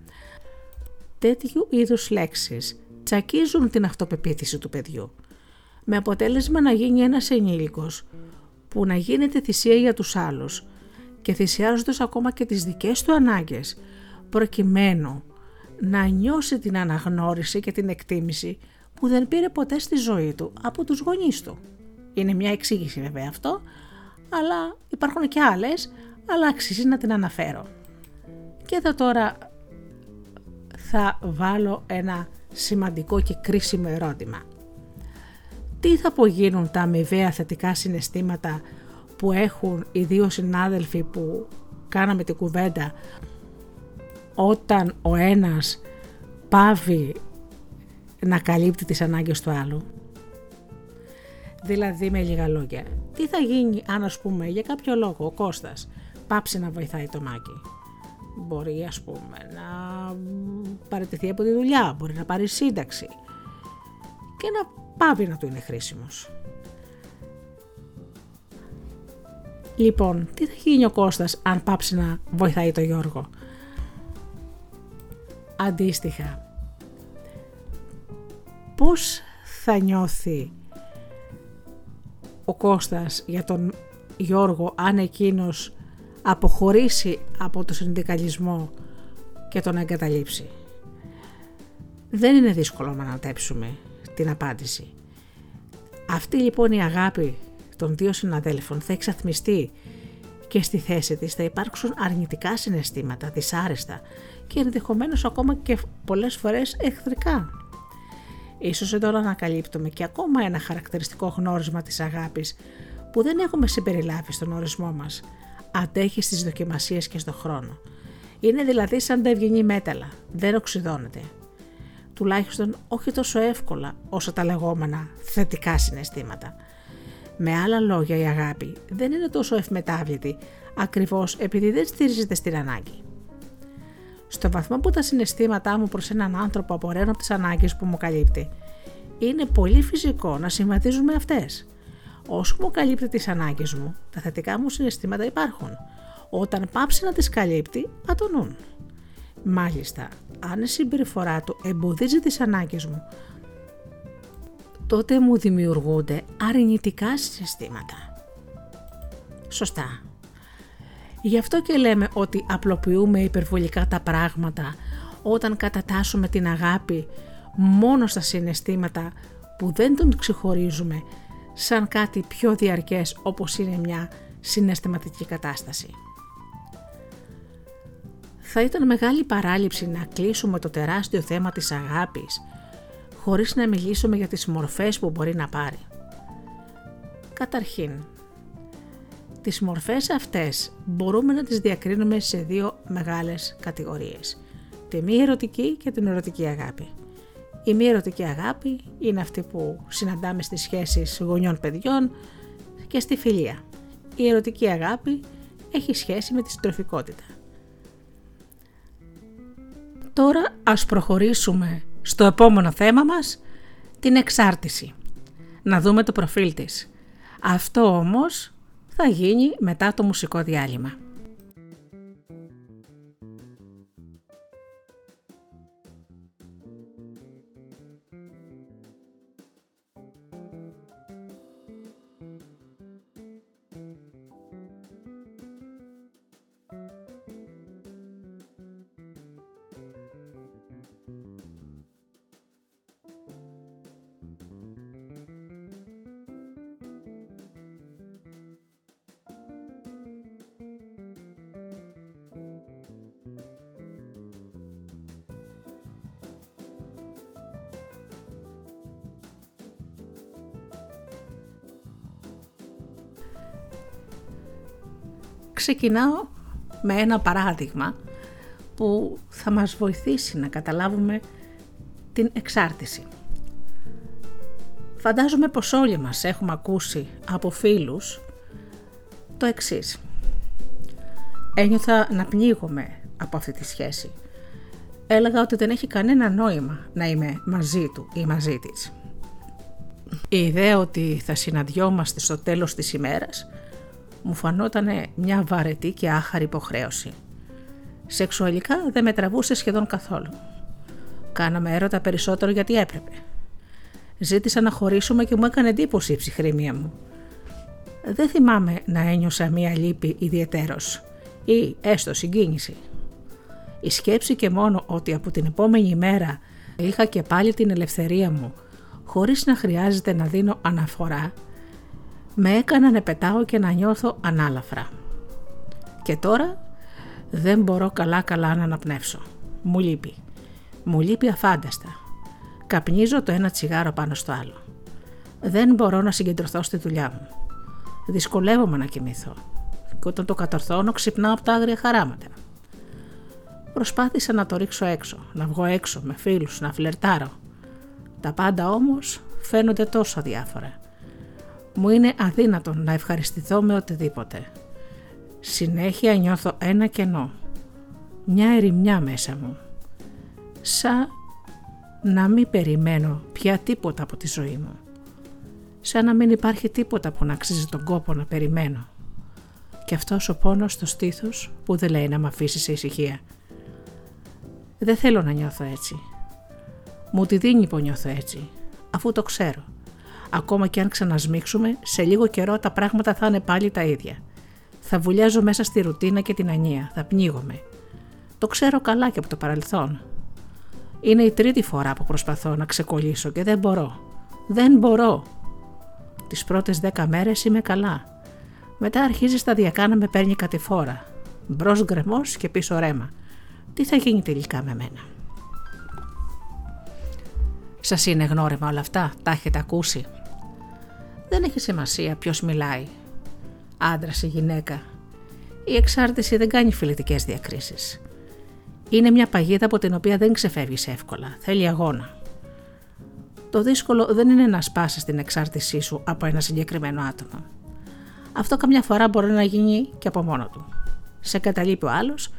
Τέτοιου είδους λέξεις τσακίζουν την αυτοπεποίθηση του παιδιού. Με αποτέλεσμα να γίνει ένας ενήλικος που να γίνεται θυσία για τους άλλους και θυσιάζοντας ακόμα και τις δικές του ανάγκες προκειμένου να νιώσει την αναγνώριση και την εκτίμηση που δεν πήρε ποτέ στη ζωή του από τους γονείς του. Είναι μια εξήγηση βέβαια αυτό, αλλά υπάρχουν και άλλες, αλλά αξίζει να την αναφέρω. Και εδώ τώρα θα βάλω ένα σημαντικό και κρίσιμο ερώτημα. Τι θα απογίνουν τα αμοιβαία θετικά συναισθήματα που έχουν οι δύο συνάδελφοι που κάναμε την κουβέντα όταν ο ένας πάβει να καλύπτει τις ανάγκες του άλλου. Δηλαδή με λίγα λόγια, τι θα γίνει αν ας πούμε για κάποιο λόγο ο Κώστας πάψει να βοηθάει το Μάκη; Μπορεί ας πούμε να παραιτηθεί από τη δουλειά, μπορεί να πάρει σύνταξη και να πάβει να του είναι χρήσιμος. Λοιπόν, τι θα γίνει ο Κώστας αν πάψει να βοηθάει τον Γιώργο; Αντίστοιχα, πώς θα νιώθει ο Κώστας για τον Γιώργο αν εκείνος αποχωρήσει από το συνδικαλισμό και τον εγκαταλείψει; Δεν είναι δύσκολο να ανατέψουμε την απάντηση. Αυτή λοιπόν η αγάπη των δύο συναδέλφων θα εξαθμιστεί και στη θέση της θα υπάρξουν αρνητικά συναισθήματα, δυσάρεστα και ενδεχομένως ακόμα και πολλές φορές εχθρικά. Ίσως εδώ να ανακαλύπτουμε και ακόμα ένα χαρακτηριστικό γνώρισμα της αγάπης που δεν έχουμε συμπεριλάβει στον ορισμό μας – αντέχει στις δοκιμασίες και στον χρόνο. Είναι δηλαδή σαν τα ευγενή μέταλλα, δεν οξυδώνεται. Τουλάχιστον όχι τόσο εύκολα όσο τα λεγόμενα θετικά συναισθήματα. Με άλλα λόγια η αγάπη δεν είναι τόσο ευμετάβλητη ακριβώς επειδή δεν στηρίζεται στην ανάγκη. Στο βαθμό που τα συναισθήματά μου προς έναν άνθρωπο απορρέουν από τις ανάγκες που μου καλύπτει, είναι πολύ φυσικό να συμβαδίζουν με αυτές. Όσο μου καλύπτει τις ανάγκες μου, τα θετικά μου συναισθήματα υπάρχουν. Όταν πάψει να τις καλύπτει, ατονούν. Μάλιστα, αν η συμπεριφορά του εμποδίζει τις ανάγκες μου, τότε μου δημιουργούνται αρνητικά συστήματα. Σωστά. Γι' αυτό και λέμε ότι απλοποιούμε υπερβολικά τα πράγματα όταν κατατάσσουμε την αγάπη μόνο στα συναισθήματα που δεν τον ξεχωρίζουμε σαν κάτι πιο διαρκές όπως είναι μια συναισθηματική κατάσταση. Θα ήταν μεγάλη παράληψη να κλείσουμε το τεράστιο θέμα της αγάπης χωρίς να μιλήσουμε για τις μορφές που μπορεί να πάρει. Καταρχήν, τις μορφές αυτές μπορούμε να τις διακρίνουμε σε δύο μεγάλες κατηγορίες. Τη μη ερωτική και την ερωτική αγάπη. Η μη ερωτική αγάπη είναι αυτή που συναντάμε στις σχέσεις γονιών-παιδιών και στη φιλία. Η ερωτική αγάπη έχει σχέση με τη συντροφικότητα. Τώρα ας προχωρήσουμε στο επόμενο θέμα μας, την εξάρτηση. Να δούμε το προφίλ της. Αυτό όμως θα γίνει μετά το μουσικό διάλειμμα. Ξεκινάω με ένα παράδειγμα που θα μας βοηθήσει να καταλάβουμε την εξάρτηση. Φαντάζομαι πως όλοι μας έχουμε ακούσει από φίλους το εξής. Ένιωθα να πνίγομαι από αυτή τη σχέση. Έλεγα ότι δεν έχει κανένα νόημα να είμαι μαζί του ή μαζί της. Η ιδέα ότι θα συναντιόμαστε στο τέλος της ημέρας μου φανόταν μια βαρετή και άχαρη υποχρέωση. Σεξουαλικά δεν με τραβούσε σχεδόν καθόλου. Κάναμε έρωτα περισσότερο γιατί έπρεπε. Ζήτησα να χωρίσουμε και μου έκανε εντύπωση η ψυχραιμία μου. Δεν θυμάμαι να ένιωσα μία λύπη ιδιαιτέρως ή έστω συγκίνηση. Η σκέψη και μόνο ότι από την επόμενη μέρα είχα και πάλι την ελευθερία μου χωρίς να χρειάζεται να δίνω αναφορά με έκανα να πετάω και να νιώθω ανάλαφρα. Και τώρα δεν μπορώ καλά καλά να αναπνεύσω. Μου λείπει. Μου λείπει αφάνταστα. Καπνίζω το ένα τσιγάρο πάνω στο άλλο. Δεν μπορώ να συγκεντρωθώ στη δουλειά μου. Δυσκολεύομαι να κοιμηθώ. Και όταν το κατορθώνω ξυπνάω από τα άγρια χαράματα. Προσπάθησα να το ρίξω έξω, να βγω έξω με φίλους, να φλερτάρω. Τα πάντα όμως φαίνονται τόσο διάφορα μου είναι αδύνατον να ευχαριστηθώ με οτιδήποτε. Συνέχεια νιώθω ένα κενό, μια ερημιά μέσα μου. Σαν να μην περιμένω πια τίποτα από τη ζωή μου. Σαν να μην υπάρχει τίποτα που να αξίζει τον κόπο να περιμένω. Και αυτός ο πόνος στο στήθος που δεν λέει να με αφήσει σε ησυχία. Δεν θέλω να νιώθω έτσι. Μου τη δίνει που νιώθω έτσι, αφού το ξέρω. Ακόμα και αν ξανασμίξουμε, σε λίγο καιρό τα πράγματα θα είναι πάλι τα ίδια. Θα βουλιάζω μέσα στη ρουτίνα και την ανία, θα πνίγομαι. Το ξέρω καλά και από το παρελθόν. Είναι η τρίτη φορά που προσπαθώ να ξεκολλήσω και δεν μπορώ. Δεν μπορώ. Τις πρώτες δέκα μέρες είμαι καλά. Μετά αρχίζει σταδιακά να με παίρνει κατηφόρα. Μπρος γκρεμός και πίσω ρέμα. Τι θα γίνει τελικά με μένα; Σας είναι γνώριμα όλα αυτά, τα έχετε ακούσει; Δεν έχει σημασία ποιος μιλάει. Άντρας ή γυναίκα. Η εξάρτηση δεν κάνει φιλετικές διακρίσεις. Είναι μια παγίδα από την οποία δεν ξεφεύγεις εύκολα. Θέλει αγώνα. Το δύσκολο δεν είναι να σπάσεις την εξάρτησή σου από ένα συγκεκριμένο άτομο. Αυτό καμιά φορά μπορεί να γίνει και από μόνο του. Σε καταλείπει ο άλλος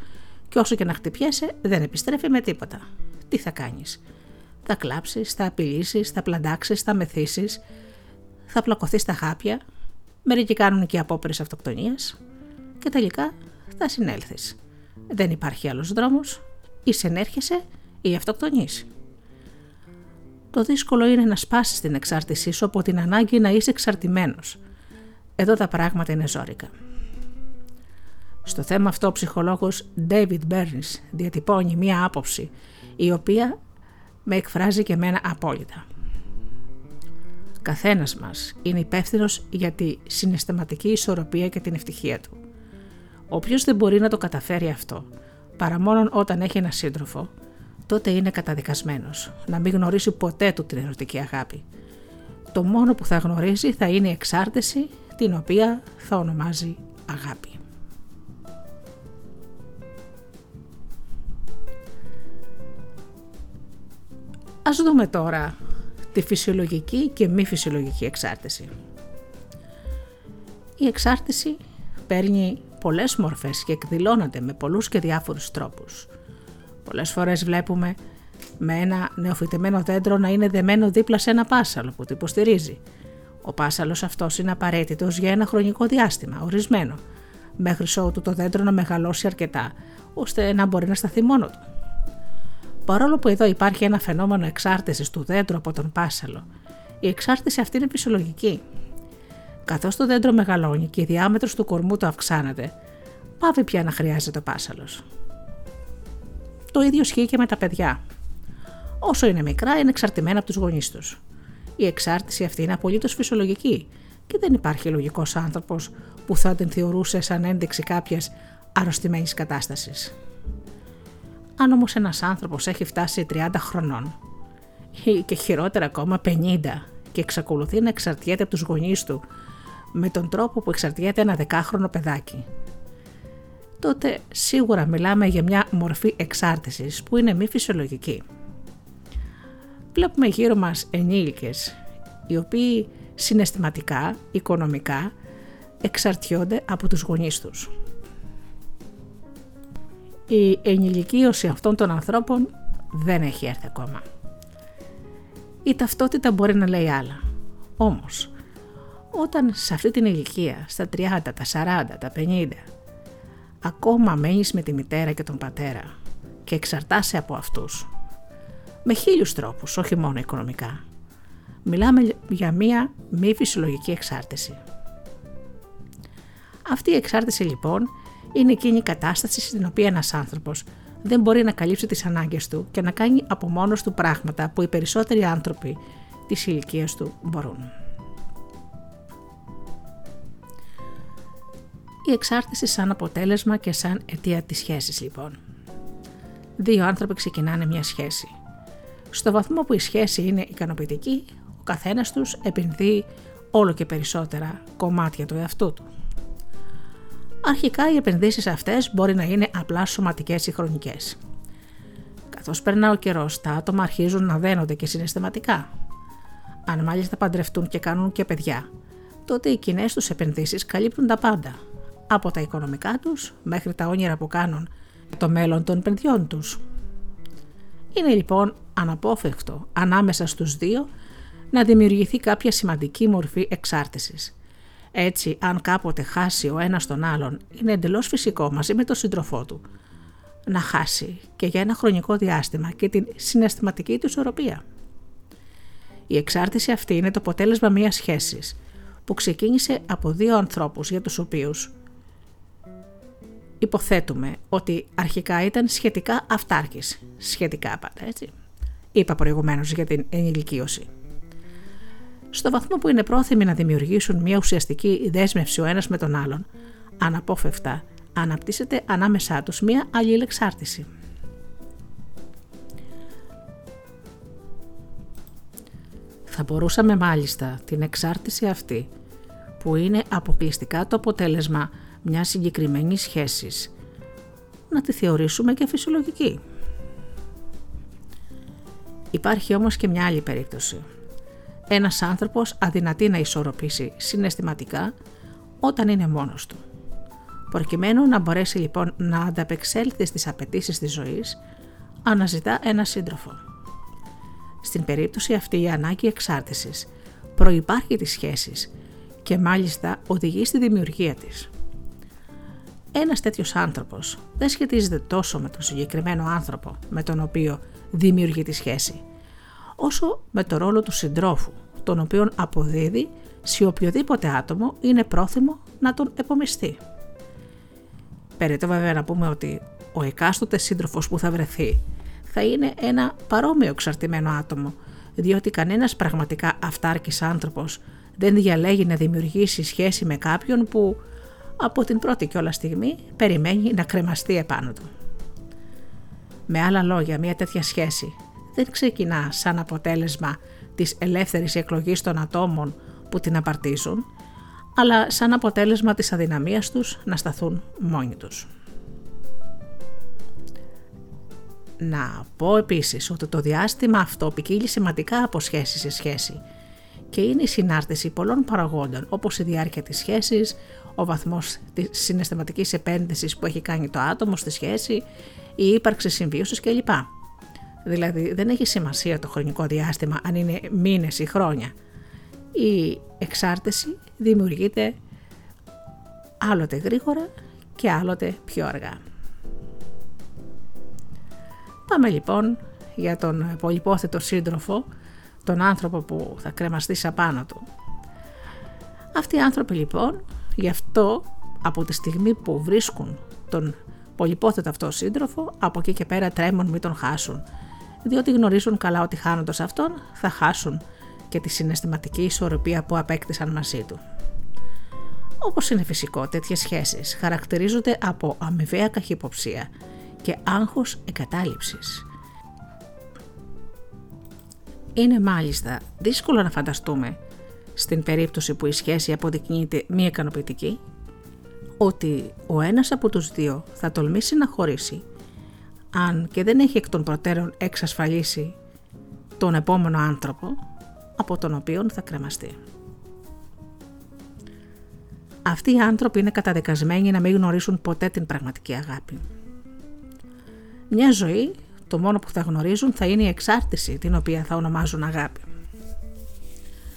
και όσο και να χτυπιέσαι δεν επιστρέφει με τίποτα. Τι θα κάνεις; Θα κλάψεις, θα απειλήσεις, θα πλαντάξεις, θα μεθύσεις, θα πλακωθεί στα χάπια, μερικοί κάνουν και απόπειρες αυτοκτονίας και τελικά θα συνέλθεις. Δεν υπάρχει άλλος δρόμος, ή συνέρχεσαι ή αυτοκτονείς. Το δύσκολο είναι να σπάσεις την εξάρτησή σου από την ανάγκη να είσαι εξαρτημένος. Εδώ τα πράγματα είναι ζώρικα. Στο θέμα αυτό ο ψυχολόγος David Burns διατυπώνει μία άποψη η οποία με εκφράζει και εμένα απόλυτα. Καθένας μας είναι υπεύθυνος για τη συναισθηματική ισορροπία και την ευτυχία του. Όποιος δεν μπορεί να το καταφέρει αυτό, παρά μόνο όταν έχει ένα σύντροφο, τότε είναι καταδικασμένος να μην γνωρίσει ποτέ του την ερωτική αγάπη. Το μόνο που θα γνωρίζει θα είναι η εξάρτηση την οποία θα ονομάζει αγάπη. Ας δούμε τώρα τη φυσιολογική και μη φυσιολογική εξάρτηση. Η εξάρτηση παίρνει πολλές μορφές και εκδηλώνεται με πολλούς και διάφορους τρόπους. Πολλές φορές βλέπουμε με ένα νεοφυτεμένο δέντρο να είναι δεμένο δίπλα σε ένα πάσαλο που το υποστηρίζει. Ο πάσαλος αυτός είναι απαραίτητος για ένα χρονικό διάστημα, ορισμένο, μέχρι ότου το δέντρο να μεγαλώσει αρκετά, ώστε να μπορεί να σταθεί μόνο του. Παρόλο που εδώ υπάρχει ένα φαινόμενο εξάρτησης του δέντρου από τον πάσαλο, η εξάρτηση αυτή είναι φυσιολογική. Καθώς το δέντρο μεγαλώνει και η διάμετρος του κορμού του αυξάνεται, πάβει πια να χρειάζεται ο πάσαλο. Το ίδιο ισχύει και με τα παιδιά. Όσο είναι μικρά, είναι εξαρτημένα από τους γονείς τους. Η εξάρτηση αυτή είναι απολύτως φυσιολογική και δεν υπάρχει λογικός άνθρωπος που θα την θεωρούσε σαν ένδειξη κάποιας αρρωστημένης κατάστασης. Αν όμως ένας άνθρωπος έχει φτάσει 30 χρονών ή και χειρότερα ακόμα 50 και εξακολουθεί να εξαρτιέται από τους γονείς του με τον τρόπο που εξαρτιέται ένα δεκάχρονο παιδάκι, τότε σίγουρα μιλάμε για μια μορφή εξάρτησης που είναι μη φυσιολογική. Βλέπουμε γύρω μας ενήλικες, οι οποίοι συναισθηματικά, οικονομικά, εξαρτιόνται από τους γονείς τους η ενηλικίωση αυτών των ανθρώπων δεν έχει έρθει ακόμα. Η ταυτότητα μπορεί να λέει άλλα. Όμως, όταν σε αυτή την ηλικία, στα 30, τα 40, τα 50, ακόμα μένεις με τη μητέρα και τον πατέρα και εξαρτάσαι από αυτούς, με χίλιους τρόπους, όχι μόνο οικονομικά, μιλάμε για μία μη φυσιολογική εξάρτηση. Αυτή η εξάρτηση λοιπόν είναι εκείνη η κατάσταση στην οποία ένας άνθρωπος δεν μπορεί να καλύψει τις ανάγκες του και να κάνει από μόνος του πράγματα που οι περισσότεροι άνθρωποι της ηλικίας του μπορούν. Η εξάρτηση σαν αποτέλεσμα και σαν αιτία της σχέσης λοιπόν. Δύο άνθρωποι ξεκινάνε μια σχέση. Στο βαθμό που η σχέση είναι ικανοποιητική, ο καθένας τους επενδύει όλο και περισσότερα κομμάτια του εαυτού του. Αρχικά οι επενδύσεις αυτές μπορεί να είναι απλά σωματικές ή χρονικές. Καθώς περνά ο καιρός, τα άτομα αρχίζουν να δένονται και συναισθηματικά. Αν μάλιστα παντρευτούν και κάνουν και παιδιά, τότε οι κοινές τους επενδύσεις καλύπτουν τα πάντα, από τα οικονομικά τους μέχρι τα όνειρα που κάνουν το μέλλον των παιδιών τους. Είναι λοιπόν αναπόφευκτο ανάμεσα στους δύο να δημιουργηθεί κάποια σημαντική μορφή εξάρτησης έτσι, αν κάποτε χάσει ο ένας τον άλλον, είναι εντελώς φυσικό μαζί με τον σύντροφό του να χάσει και για ένα χρονικό διάστημα και την συναισθηματική του ισορροπία. Η εξάρτηση αυτή είναι το αποτέλεσμα μιας σχέσης που ξεκίνησε από δύο ανθρώπους για τους οποίους υποθέτουμε ότι αρχικά ήταν σχετικά αυτάρκης. Σχετικά πάντα, έτσι. Είπα προηγουμένως για την ενηλικίωση στο βαθμό που είναι πρόθυμοι να δημιουργήσουν μια ουσιαστική δέσμευση ο ένας με τον άλλον, αναπόφευκτα αναπτύσσεται ανάμεσά τους μια αλληλεξάρτηση. Θα μπορούσαμε μάλιστα την εξάρτηση αυτή, που είναι αποκλειστικά το αποτέλεσμα μιας συγκεκριμένης σχέσης, να τη θεωρήσουμε και φυσιολογική. Υπάρχει όμως και μια άλλη περίπτωση – ένας άνθρωπος αδυνατεί να ισορροπήσει συναισθηματικά όταν είναι μόνος του. Προκειμένου να μπορέσει λοιπόν να ανταπεξέλθει στις απαιτήσεις της ζωής, αναζητά ένα σύντροφο. Στην περίπτωση αυτή η ανάγκη εξάρτησης προϋπάρχει της σχέσης και μάλιστα οδηγεί στη δημιουργία της. Ένας τέτοιος άνθρωπος δεν σχετίζεται τόσο με τον συγκεκριμένο άνθρωπο με τον οποίο δημιουργεί τη σχέση, όσο με το ρόλο του συντρόφου, τον οποίον αποδίδει σε οποιοδήποτε άτομο είναι πρόθυμο να τον επομιστεί. Περίτω βέβαια να πούμε ότι ο εκάστοτε σύντροφος που θα βρεθεί θα είναι ένα παρόμοιο εξαρτημένο άτομο, διότι κανένας πραγματικά αυτάρκης άνθρωπος δεν διαλέγει να δημιουργήσει σχέση με κάποιον που από την πρώτη κιόλα στιγμή περιμένει να κρεμαστεί επάνω του. Με άλλα λόγια, μια τέτοια σχέση δεν ξεκινά σαν αποτέλεσμα της ελεύθερης εκλογής των ατόμων που την απαρτίζουν, αλλά σαν αποτέλεσμα της αδυναμίας τους να σταθούν μόνοι τους. Να πω επίσης ότι το διάστημα αυτό ποικίλει σημαντικά από σχέση σε σχέση και είναι η συνάρτηση πολλών παραγόντων όπως η διάρκεια της σχέσης, ο βαθμός της συναισθηματικής επένδυσης που έχει κάνει το άτομο στη σχέση, η ύπαρξη συμβίωσης κλπ. Δηλαδή δεν έχει σημασία το χρονικό διάστημα αν είναι μήνες ή χρόνια. Η εξάρτηση δημιουργείται άλλοτε γρήγορα και άλλοτε πιο αργά. Πάμε λοιπόν για τον πολυπόθετο σύντροφο, τον άνθρωπο που θα κρεμαστεί απάνω του. Αυτοί οι άνθρωποι λοιπόν, γι' αυτό από τη στιγμή που βρίσκουν τον πολυπόθετο αυτό σύντροφο, από εκεί και πέρα τρέμουν μην τον χάσουν, διότι γνωρίζουν καλά ότι χάνοντας αυτόν θα χάσουν και τη συναισθηματική ισορροπία που απέκτησαν μαζί του. Όπως είναι φυσικό, τέτοιες σχέσεις χαρακτηρίζονται από αμοιβαία καχυποψία και άγχος εγκατάλειψης. Είναι μάλιστα δύσκολο να φανταστούμε, στην περίπτωση που η σχέση αποδεικνύεται μη ικανοποιητική, ότι ο ένας από τους δύο θα τολμήσει να χωρίσει, αν και δεν έχει εκ των προτέρων εξασφαλίσει τον επόμενο άνθρωπο από τον οποίο θα κρεμαστεί. Αυτοί οι άνθρωποι είναι καταδικασμένοι να μην γνωρίσουν ποτέ την πραγματική αγάπη. Μια ζωή το μόνο που θα γνωρίζουν θα είναι η εξάρτηση την οποία θα ονομάζουν αγάπη.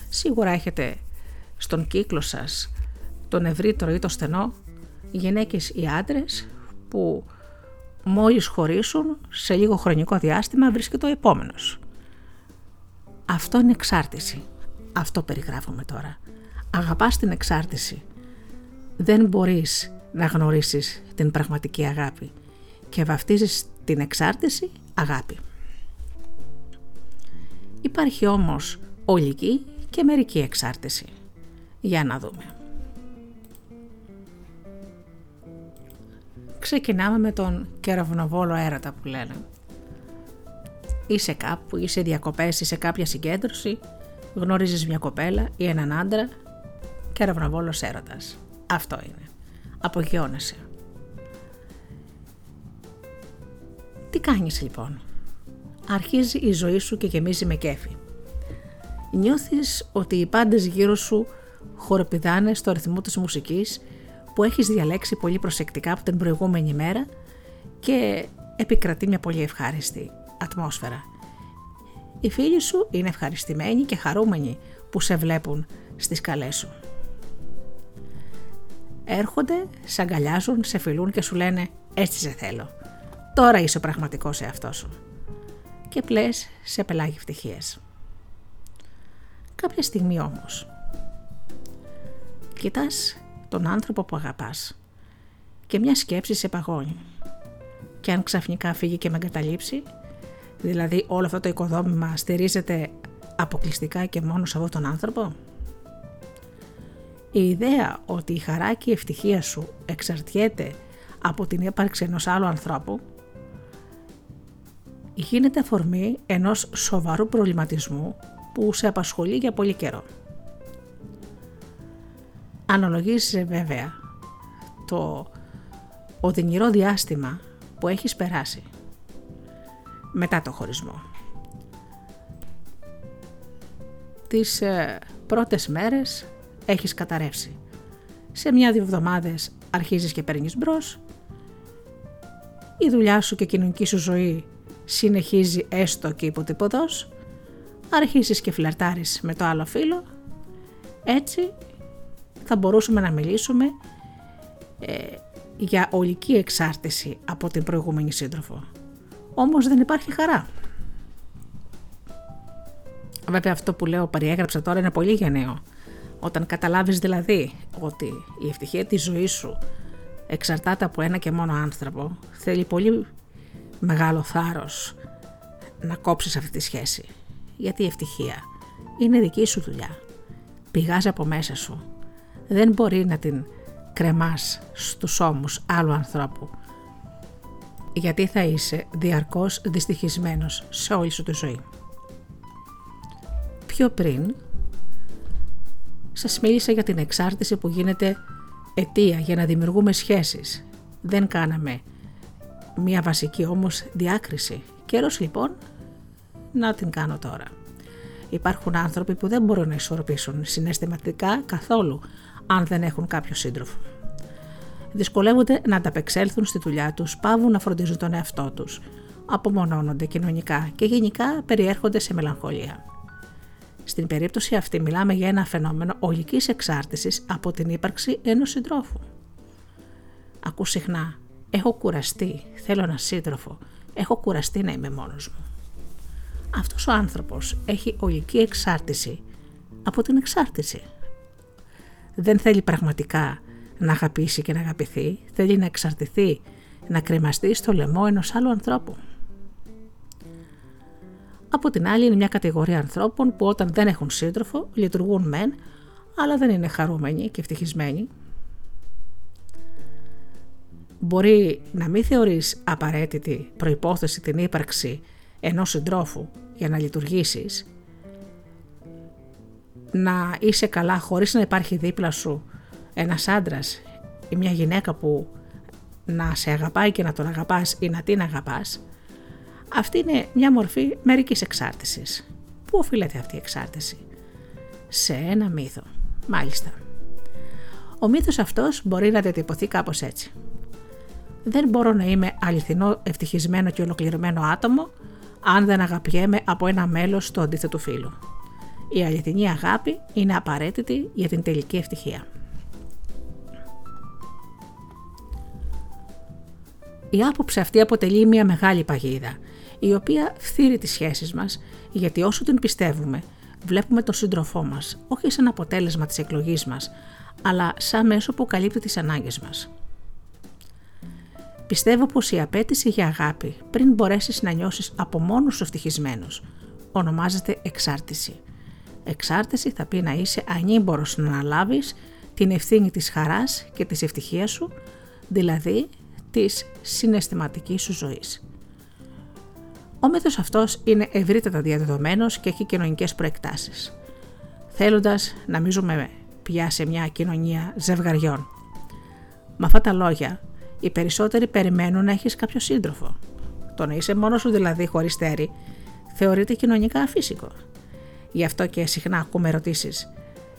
Σίγουρα έχετε στον κύκλο σας τον ευρύτερο ή το στενό γυναίκες ή άντρες που μόλις χωρίσουν σε λίγο χρονικό διάστημα βρίσκεται ο επόμενος. Αυτό είναι εξάρτηση. Αυτό περιγράφουμε τώρα. Αγαπάς την εξάρτηση. Δεν μπορείς να γνωρίσεις την πραγματική αγάπη και βαφτίζεις την εξάρτηση αγάπη. Υπάρχει όμως ολική και μερική εξάρτηση. Για να δούμε. Ξεκινάμε με τον κεραυνοβόλο έρωτα που λένε. Είσαι κάπου, είσαι διακοπές, είσαι κάποια συγκέντρωση, γνωρίζεις μια κοπέλα ή έναν άντρα, κεραυνοβόλος έρωτας. Αυτό είναι. Απογειώνεσαι. Τι κάνεις λοιπόν; Αρχίζει η ζωή σου και γεμίζει με κέφι. Νιώθεις ότι οι πάντες γύρω σου χοροπηδάνε στο ρυθμό της μουσικής που έχεις διαλέξει πολύ προσεκτικά από την προηγούμενη μέρα και επικρατεί μια πολύ ευχάριστη ατμόσφαιρα. Οι φίλοι σου είναι ευχαριστημένοι και χαρούμενοι που σε βλέπουν στις καλές σου. Έρχονται, σε αγκαλιάζουν, σε φιλούν και σου λένε «Έτσι σε θέλω». Τώρα είσαι ο πραγματικός εαυτός σου. Και πλες σε πελάγει ευτυχίες. Κάποια στιγμή όμως, κοιτάς τον άνθρωπο που αγαπάς και μια σκέψη σε παγώνει. Και αν ξαφνικά φύγει και με εγκαταλείψει, δηλαδή όλο αυτό το οικοδόμημα στηρίζεται αποκλειστικά και μόνο σε αυτόν τον άνθρωπο; Η ιδέα ότι η χαρά και η ευτυχία σου εξαρτιέται από την ύπαρξη ενός άλλου ανθρώπου γίνεται αφορμή ενός σοβαρού προβληματισμού που σε απασχολεί για πολύ καιρό. Αναλογίζεσαι βέβαια το οδυνηρό διάστημα που έχεις περάσει μετά το χωρισμό. Τις ε, πρώτες μέρες έχεις καταρρεύσει. Σε μια-δύο εβδομάδες αρχίζεις και παίρνεις μπρος. Η δουλειά σου και η κοινωνική σου ζωή συνεχίζει έστω και υποτυπωδός. Αρχίζεις και φλερτάρεις με το άλλο φίλο. Έτσι θα μπορούσαμε να μιλήσουμε ε, για ολική εξάρτηση από την προηγούμενη σύντροφο. Όμως δεν υπάρχει χαρά. Βέβαια αυτό που λέω περιέγραψα τώρα είναι πολύ γενναίο. Όταν καταλάβεις δηλαδή ότι η ευτυχία της ζωής σου εξαρτάται από ένα και μόνο άνθρωπο, θέλει πολύ μεγάλο θάρρος να κόψεις αυτή τη σχέση. Γιατί η ευτυχία είναι δική σου δουλειά. Πηγάζει από μέσα σου. Δεν μπορεί να την κρεμάς στους ώμους άλλου ανθρώπου γιατί θα είσαι διαρκώς δυστυχισμένος σε όλη σου τη ζωή. Πιο πριν σας μίλησα για την εξάρτηση που γίνεται αιτία για να δημιουργούμε σχέσεις. Δεν κάναμε μια βασική όμως διάκριση. Καιρός λοιπόν να την κάνω τώρα. Υπάρχουν άνθρωποι που δεν μπορούν να ισορροπήσουν συναισθηματικά καθόλου αν δεν έχουν κάποιο σύντροφο. Δυσκολεύονται να ανταπεξέλθουν στη δουλειά τους, πάβουν να φροντίζουν τον εαυτό τους, απομονώνονται κοινωνικά και γενικά περιέρχονται σε μελαγχολία. Στην περίπτωση αυτή μιλάμε για ένα φαινόμενο ολικής εξάρτησης από την ύπαρξη ενός συντρόφου. Ακού συχνά, έχω κουραστεί, θέλω ένα σύντροφο, έχω κουραστεί να είμαι μόνος μου. Αυτός ο άνθρωπος έχει ολική εξάρτηση από την εξάρτηση. Δεν θέλει πραγματικά να αγαπήσει και να αγαπηθεί, θέλει να εξαρτηθεί, να κρεμαστεί στο λαιμό ενός άλλου ανθρώπου. Από την άλλη είναι μια κατηγορία ανθρώπων που όταν δεν έχουν σύντροφο λειτουργούν μεν, αλλά δεν είναι χαρούμενοι και ευτυχισμένοι. Μπορεί να μην θεωρείς απαραίτητη προϋπόθεση την ύπαρξη ενός συντρόφου για να λειτουργήσεις, να είσαι καλά χωρίς να υπάρχει δίπλα σου ένας άντρας ή μια γυναίκα που να σε αγαπάει και να τον αγαπάς ή να την αγαπάς, αυτή είναι μια μορφή μερικής εξάρτησης. Πού οφείλεται αυτή η εξάρτηση; Σε ένα μύθο. Μάλιστα. Ο μύθος αυτός μπορεί να διατυπωθεί κάπως έτσι. Δεν μπορώ να είμαι αληθινό, ευτυχισμένο και ολοκληρωμένο άτομο αν δεν αγαπιέμαι από ένα μέλος του αντίθετου φύλου. Η αληθινή αγάπη είναι απαραίτητη για την τελική ευτυχία. Η άποψη αυτή αποτελεί μια μεγάλη παγίδα, η οποία φθείρει τις σχέσεις μας, γιατί όσο την πιστεύουμε, βλέπουμε τον σύντροφό μας, όχι σαν αποτέλεσμα της εκλογής μας, αλλά σαν μέσο που καλύπτει τις ανάγκες μας. Πιστεύω πως η απέτηση για αγάπη, πριν μπορέσεις να νιώσεις από μόνος σου ευτυχισμένος, ονομάζεται εξάρτηση. Εξάρτηση θα πει να είσαι ανήμπορος να αναλάβεις την ευθύνη της χαράς και της ευτυχίας σου, δηλαδή της συναισθηματικής σου ζωής. Ο μύθος αυτός είναι ευρύτατα διαδεδομένος και έχει κοινωνικές προεκτάσεις. Θέλοντας να μίζουμε πια σε μια κοινωνία ζευγαριών. Με αυτά τα λόγια, οι περισσότεροι περιμένουν να έχεις κάποιο σύντροφο. Το να είσαι μόνος σου δηλαδή χωρίς τέρι, θεωρείται κοινωνικά αφύσικο. Γι' αυτό και συχνά ακούμε ερωτήσεις.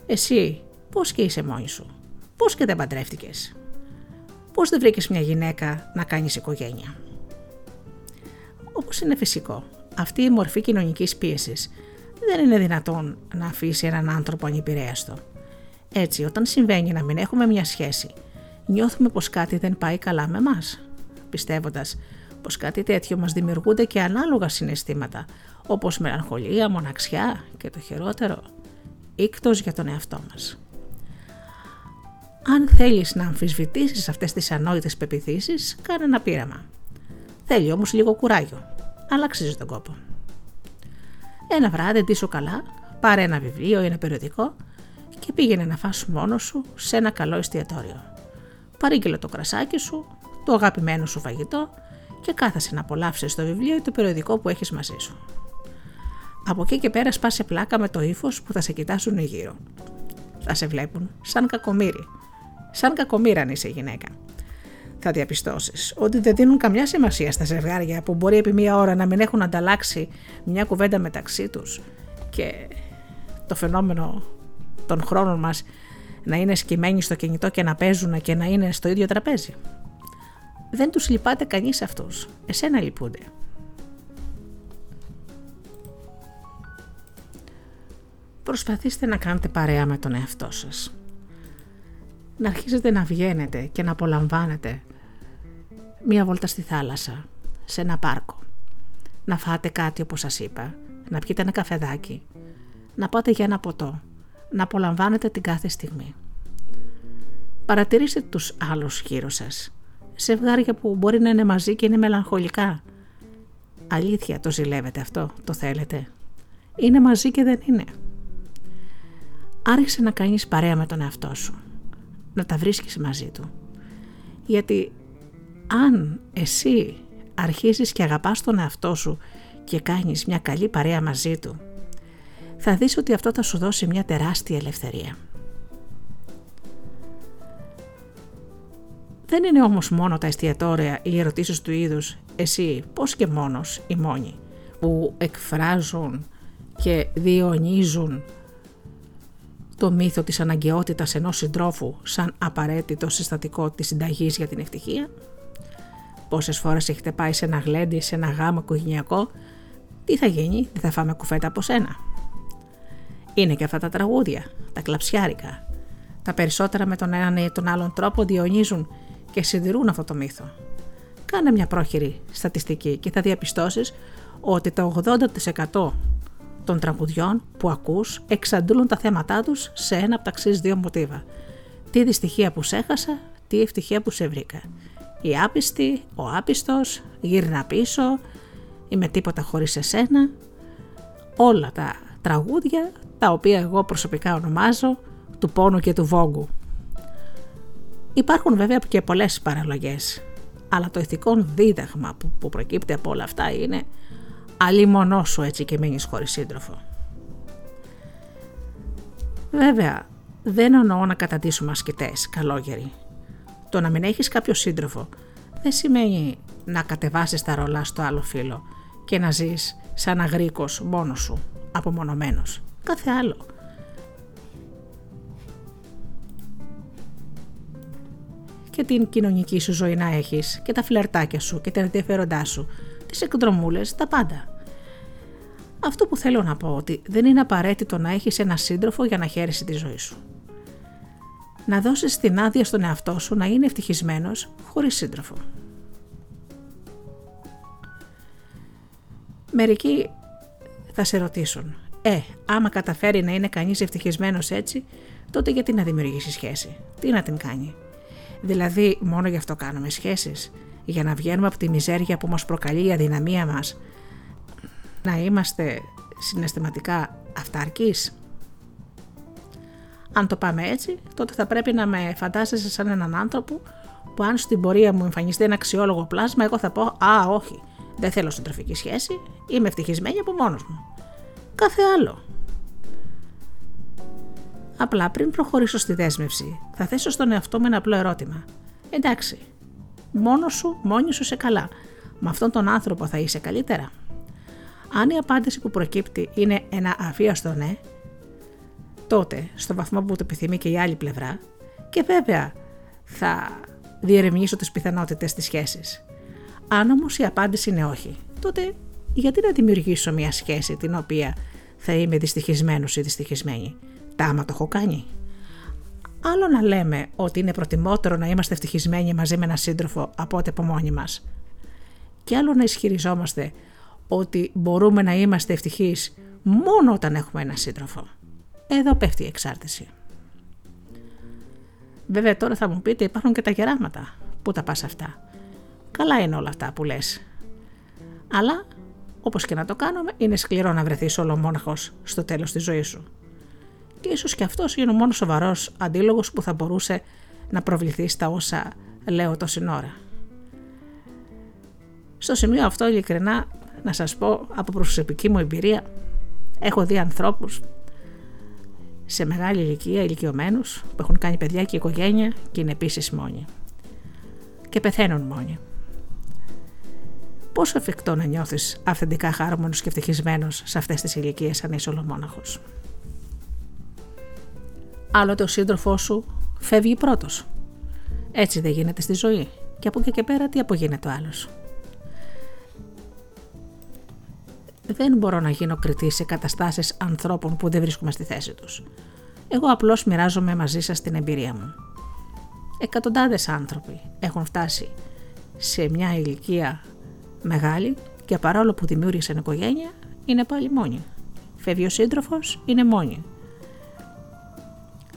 Εσύ πώς και είσαι μόνη σου, πώς και δεν παντρεύτηκες, πώς δεν βρήκες μια γυναίκα να κάνεις οικογένεια; Όπως είναι φυσικό, αυτή η μορφή κοινωνικής πίεσης δεν είναι δυνατόν να αφήσει έναν άνθρωπο ανυπηρέαστο. Έτσι, όταν συμβαίνει να μην έχουμε μια σχέση, νιώθουμε πως κάτι δεν πάει καλά με μας, πιστεύοντας πως κάτι τέτοιο μας δημιουργούνται και ανάλογα συναισθήματα, όπως μελαγχολία, μοναξιά και το χειρότερο, ίκτος για τον εαυτό μας. Αν θέλεις να αμφισβητήσεις αυτές τις ανόητες πεπιθήσεις, κάνε ένα πείραμα. Θέλει όμως λίγο κουράγιο, αλλά αξίζει τον κόπο. Ένα βράδυ ντύσου καλά, πάρε ένα βιβλίο ή ένα περιοδικό και πήγαινε να φας μόνος σου σε ένα καλό εστιατόριο. Παρήγγειλε το κρασάκι σου, το αγαπημένο σου φαγητό και κάθασε να απολαύσεις το βιβλίο ή το περιοδικό που έχεις μαζί σου. Από εκεί και πέρα σπάσε πλάκα με το ύφος που θα σε κοιτάσουν γύρω. Θα σε βλέπουν σαν κακομύρι σαν κακομήρα αν είσαι γυναίκα. Θα διαπιστώσεις ότι δεν δίνουν καμιά σημασία στα ζευγάρια που μπορεί επί μία ώρα να μην έχουν ανταλλάξει μια κουβέντα μεταξύ τους και το φαινόμενο των χρόνων μας να είναι σκημένοι στο κινητό και να παίζουν και να είναι στο ίδιο τραπέζι. Δεν τους λυπάται κανείς αυτούς. Εσένα λυπούνται. Προσπαθήστε να κάνετε παρέα με τον εαυτό σας να αρχίσετε να βγαίνετε και να απολαμβάνετε μία βόλτα στη θάλασσα, σε ένα πάρκο. Να φάτε κάτι όπως σας είπα, να πιείτε ένα καφεδάκι, να πάτε για ένα ποτό, να απολαμβάνετε την κάθε στιγμή. Παρατηρήστε τους άλλους γύρω σας. Ζευγάρια που μπορεί να είναι μαζί και είναι μελαγχολικά. Αλήθεια το ζηλεύετε αυτό, το θέλετε; Είναι μαζί και δεν είναι; Άρχισε να κάνεις παρέα με τον εαυτό σου. Να τα βρίσκεις μαζί του. Γιατί αν εσύ αρχίζεις και αγαπάς τον εαυτό σου και κάνεις μια καλή παρέα μαζί του, θα δεις ότι αυτό θα σου δώσει μια τεράστια ελευθερία. Δεν είναι όμως μόνο τα εστιατόρια ή οι ερωτήσεις του είδους «εσύ πώς και μόνος ή μόνοι» που εκφράζουν και διονύζουν το μύθο της αναγκαιότητας ενός συντρόφου σαν απαραίτητο συστατικό της συνταγής για την ευτυχία; Πόσες φορές έχετε πάει σε ένα γλέντι, σε ένα γάμο οικογενειακό, τι θα γίνει, δεν θα φάμε κουφέτα από σένα; Είναι και αυτά τα τραγούδια, τα κλαψιάρικα. Τα περισσότερα με τον έναν ή τον άλλον τρόπο διονύζουν και συντηρούν αυτό το μύθο. Κάνε μια πρόχειρη στατιστική και θα διαπιστώσεις ότι το 80% των τραγουδιών που ακούς εξαντλούν τα θέματά τους σε ένα από τα εξής δύο μοτίβα. Τι δυστυχία που σε έχασα, τι ευτυχία που σε βρήκα. Η άπιστη, ο άπιστος, γύρνα πίσω, είμαι τίποτα χωρίς εσένα. Όλα τα τραγούδια τα οποία εγώ προσωπικά ονομάζω του πόνου και του βόγκου. Υπάρχουν βέβαια και πολλές παραλογές, αλλά το ηθικό δίδαγμα που, που προκύπτει από όλα αυτά είναι αλλή σου έτσι και μείνεις χωρίς σύντροφο. Βέβαια, δεν εννοώ να καταντήσουμε ασκητές, καλόγεροι. Το να μην έχεις κάποιο σύντροφο δεν σημαίνει να κατεβάσεις τα ρολά στο άλλο φύλλο και να ζεις σαν αγρίκος μόνος σου, απομονωμένος. Κάθε άλλο. Και την κοινωνική σου ζωή να έχεις και τα φλερτάκια σου και τα ενδιαφέροντά σου τις εκδρομούλες, τα πάντα. Αυτό που θέλω να πω ότι δεν είναι απαραίτητο να έχεις ένα σύντροφο για να χαίρεσαι τη ζωή σου. Να δώσεις την άδεια στον εαυτό σου να είναι ευτυχισμένος χωρίς σύντροφο. Μερικοί θα σε ρωτήσουν «Ε, άμα καταφέρει να είναι κανείς ευτυχισμένος έτσι, τότε γιατί να δημιουργήσει σχέση, τι να την κάνει». Δηλαδή μόνο γι' αυτό κάνουμε σχέσεις, για να βγαίνουμε από τη μιζέρια που μας προκαλεί η αδυναμία μας, να είμαστε συναισθηματικά αυταρκείς. Αν το πάμε έτσι, τότε θα πρέπει να με φαντάζεσαι σαν έναν άνθρωπο που αν στην πορεία μου εμφανιστεί ένα αξιόλογο πλάσμα, εγώ θα πω «Α, όχι, δεν θέλω συντροφική σχέση, είμαι ευτυχισμένη από μόνος μου». Κάθε άλλο. Απλά πριν προχωρήσω στη δέσμευση, θα θέσω στον εαυτό μου ένα απλό ερώτημα. Εντάξει, μόνος σου, μόνη σου σε καλά. Με αυτόν τον άνθρωπο θα είσαι καλύτερα. Αν η απάντηση που προκύπτει είναι ένα αβίαστο ναι, τότε στο βαθμό που το επιθυμεί και η άλλη πλευρά και βέβαια θα διερευνήσω τις πιθανότητες της σχέσης. Αν όμως η απάντηση είναι όχι, τότε γιατί να δημιουργήσω μια σχέση την οποία θα είμαι δυστυχισμένος ή δυστυχισμένη; Τα άμα το έχω κάνει. Άλλο να λέμε ότι είναι προτιμότερο να είμαστε ευτυχισμένοι μαζί με έναν σύντροφο από ότι από μόνοι μας. Και άλλο να ισχυριζόμαστε ότι μπορούμε να είμαστε ευτυχείς μόνο όταν έχουμε έναν σύντροφο. Εδώ πέφτει η εξάρτηση. Βέβαια τώρα θα μου πείτε υπάρχουν και τα γεράματα. Πού τα πας αυτά; Καλά είναι όλα αυτά που λες. Αλλά όπως και να το κάνουμε είναι σκληρό να βρεθείς ολομόναχος στο τέλος της ζωής σου και ίσως και αυτός είναι ο μόνος σοβαρός αντίλογος που θα μπορούσε να προβληθεί στα όσα λέω τόση ώρα. Στο σημείο αυτό ειλικρινά να σας πω από προσωπική μου εμπειρία έχω δει ανθρώπους σε μεγάλη ηλικία, ηλικιωμένους, που έχουν κάνει παιδιά και οικογένεια και είναι επίσης μόνοι. Και πεθαίνουν μόνοι. Πόσο εφικτό να νιώθεις αυθεντικά χάρμονος και ευτυχισμένος σε αυτές τις ηλικίες αν είσαι ολομόναχος; Άλλοτε ο σύντροφός σου φεύγει πρώτος. Έτσι δεν γίνεται στη ζωή. Και από εκεί και πέρα τι απογίνεται ο άλλος. Δεν μπορώ να γίνω κριτής σε καταστάσεις ανθρώπων που δεν βρίσκουμε στη θέση τους. Εγώ απλώς μοιράζομαι μαζί σας την εμπειρία μου. Εκατοντάδες άνθρωποι έχουν φτάσει σε μια ηλικία μεγάλη και παρόλο που δημιούργησαν οικογένεια είναι πάλι μόνοι. Φεύγει ο σύντροφος, είναι μόνοι.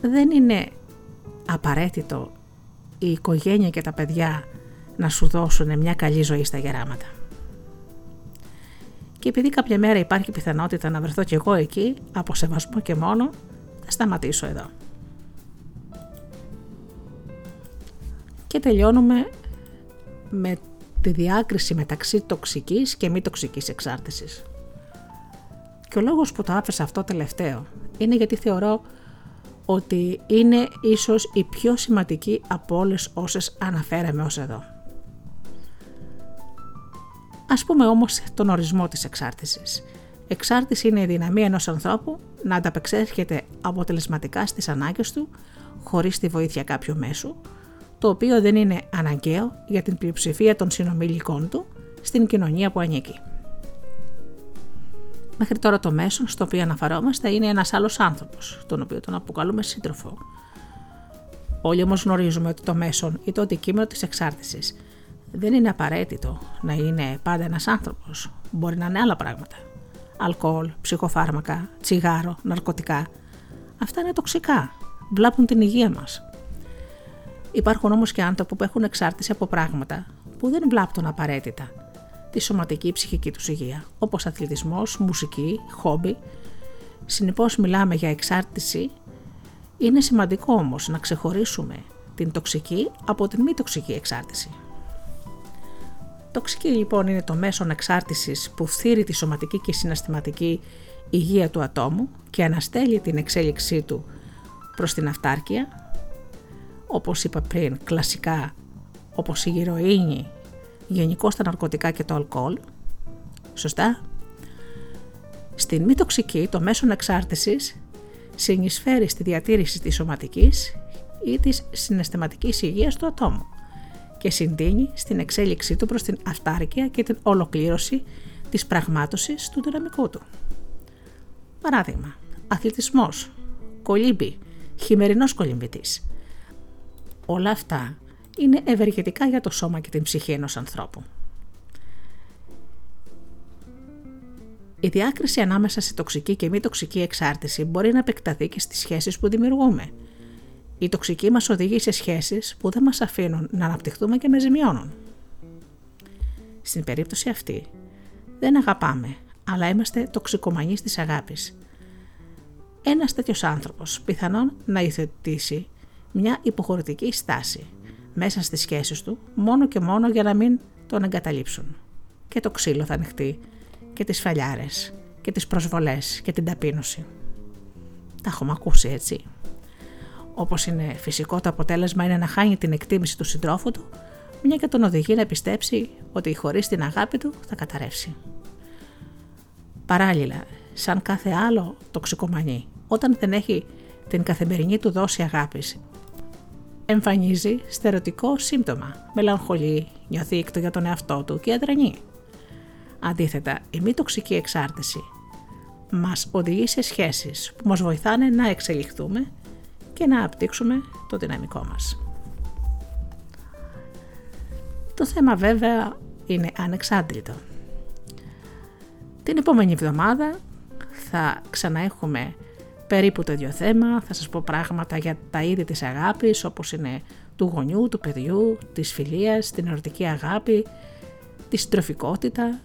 Δεν είναι απαραίτητο η οικογένεια και τα παιδιά να σου δώσουν μια καλή ζωή στα γεράματα. Και επειδή κάποια μέρα υπάρχει πιθανότητα να βρεθώ κι εγώ εκεί, από σεβασμό και μόνο, θα σταματήσω εδώ. Και τελειώνουμε με τη διάκριση μεταξύ τοξικής και μη τοξικής εξάρτησης. Και ο λόγος που το άφησα αυτό τελευταίο είναι γιατί θεωρώ ότι είναι ίσως η πιο σημαντική από όλες όσες αναφέραμε ως εδώ. Ας πούμε όμως τον ορισμό της εξάρτησης. Εξάρτηση είναι η δυναμία ενός ανθρώπου να ανταπεξέρχεται αποτελεσματικά στις ανάγκες του χωρίς τη βοήθεια κάποιου μέσου, το οποίο δεν είναι αναγκαίο για την πλειοψηφία των συνομιλικών του στην κοινωνία που ανήκει. Μέχρι τώρα το μέσο στο οποίο αναφερόμαστε είναι ένας άλλος άνθρωπος, τον οποίο τον αποκαλούμε σύντροφο. Όλοι όμως γνωρίζουμε ότι το μέσον ή το αντικείμενο της εξάρτησης δεν είναι απαραίτητο να είναι πάντα ένας άνθρωπος. Μπορεί να είναι άλλα πράγματα. Αλκοόλ, ψυχοφάρμακα, τσιγάρο, ναρκωτικά. Αυτά είναι τοξικά. Βλάπτουν την υγεία μας. Υπάρχουν όμως και άνθρωποι που έχουν εξάρτηση από πράγματα που δεν βλάπτουν απαραίτητα τη σωματική ψυχική τους υγεία, όπως αθλητισμός, μουσική, χόμπι. Συνεπώς μιλάμε για εξάρτηση. Είναι σημαντικό όμως να ξεχωρίσουμε την τοξική από την μη τοξική εξάρτηση. Τοξική λοιπόν είναι το μέσο εξάρτησης που φθείρει τη σωματική και συναστηματική υγεία του ατόμου και αναστέλει την εξέλιξή του προς την αυτάρκεια, όπως είπα πριν κλασικά όπως η γυροίνη, γενικώ τα ναρκωτικά και το αλκοόλ. Σωστά. Στην μη τοξική το μέσο εξάρτησης συνεισφέρει στη διατήρηση της σωματικής ή της συναισθηματικής υγείας του ατόμου και συντείνει στην εξέλιξή του προς την αυτάρκεια και την ολοκλήρωση της πραγμάτωσης του δυναμικού του. Παράδειγμα, αθλητισμός, κολύμπη, χειμερινός κολυμπητής. Όλα αυτά είναι ευεργετικά για το σώμα και την ψυχή ενός ανθρώπου. Η διάκριση ανάμεσα σε τοξική και μη τοξική εξάρτηση μπορεί να επεκταθεί και στις σχέσεις που δημιουργούμε – η τοξική μας οδηγεί σε σχέσεις που δεν μας αφήνουν να αναπτυχθούμε και με ζημιώνουν. Στην περίπτωση αυτή δεν αγαπάμε, αλλά είμαστε τοξικομανείς της αγάπης. Ένας τέτοιος άνθρωπος πιθανόν να υιοθετήσει μια υποχωρητική στάση μέσα στις σχέσεις του μόνο και μόνο για να μην τον εγκαταλείψουν. Και το ξύλο θα ανοιχτεί και τις φαλιάρες και τις προσβολές και την ταπείνωση. Τα έχουμε ακούσει έτσι. Όπως είναι φυσικό, το αποτέλεσμα είναι να χάνει την εκτίμηση του συντρόφου του, μια και τον οδηγεί να πιστέψει ότι χωρίς την αγάπη του θα καταρρεύσει. Παράλληλα, σαν κάθε άλλο τοξικομανή, όταν δεν έχει την καθημερινή του δόση αγάπης, εμφανίζει στερεωτικό σύμπτωμα, μελαγχολεί, νιώθει ήκτο για τον εαυτό του και αδρανεί. Αντίθετα, η μη τοξική εξάρτηση μας οδηγεί σε σχέσεις που μας βοηθάνε να εξελιχθούμε και να απτύξουμε το δυναμικό μας. Το θέμα βέβαια είναι ανεξάντλητο. Την επόμενη εβδομάδα θα ξαναέχουμε περίπου το ίδιο θέμα, θα σας πω πράγματα για τα είδη της αγάπης όπως είναι του γονιού, του παιδιού, της φιλίας, την ερωτική αγάπη, τη συντροφικότητα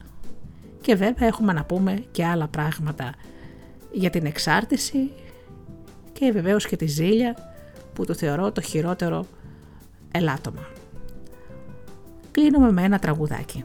και βέβαια έχουμε να πούμε και άλλα πράγματα για την εξάρτηση, και βεβαίως και τη ζήλια που το θεωρώ το χειρότερο ελάττωμα. Κλείνουμε με ένα τραγουδάκι.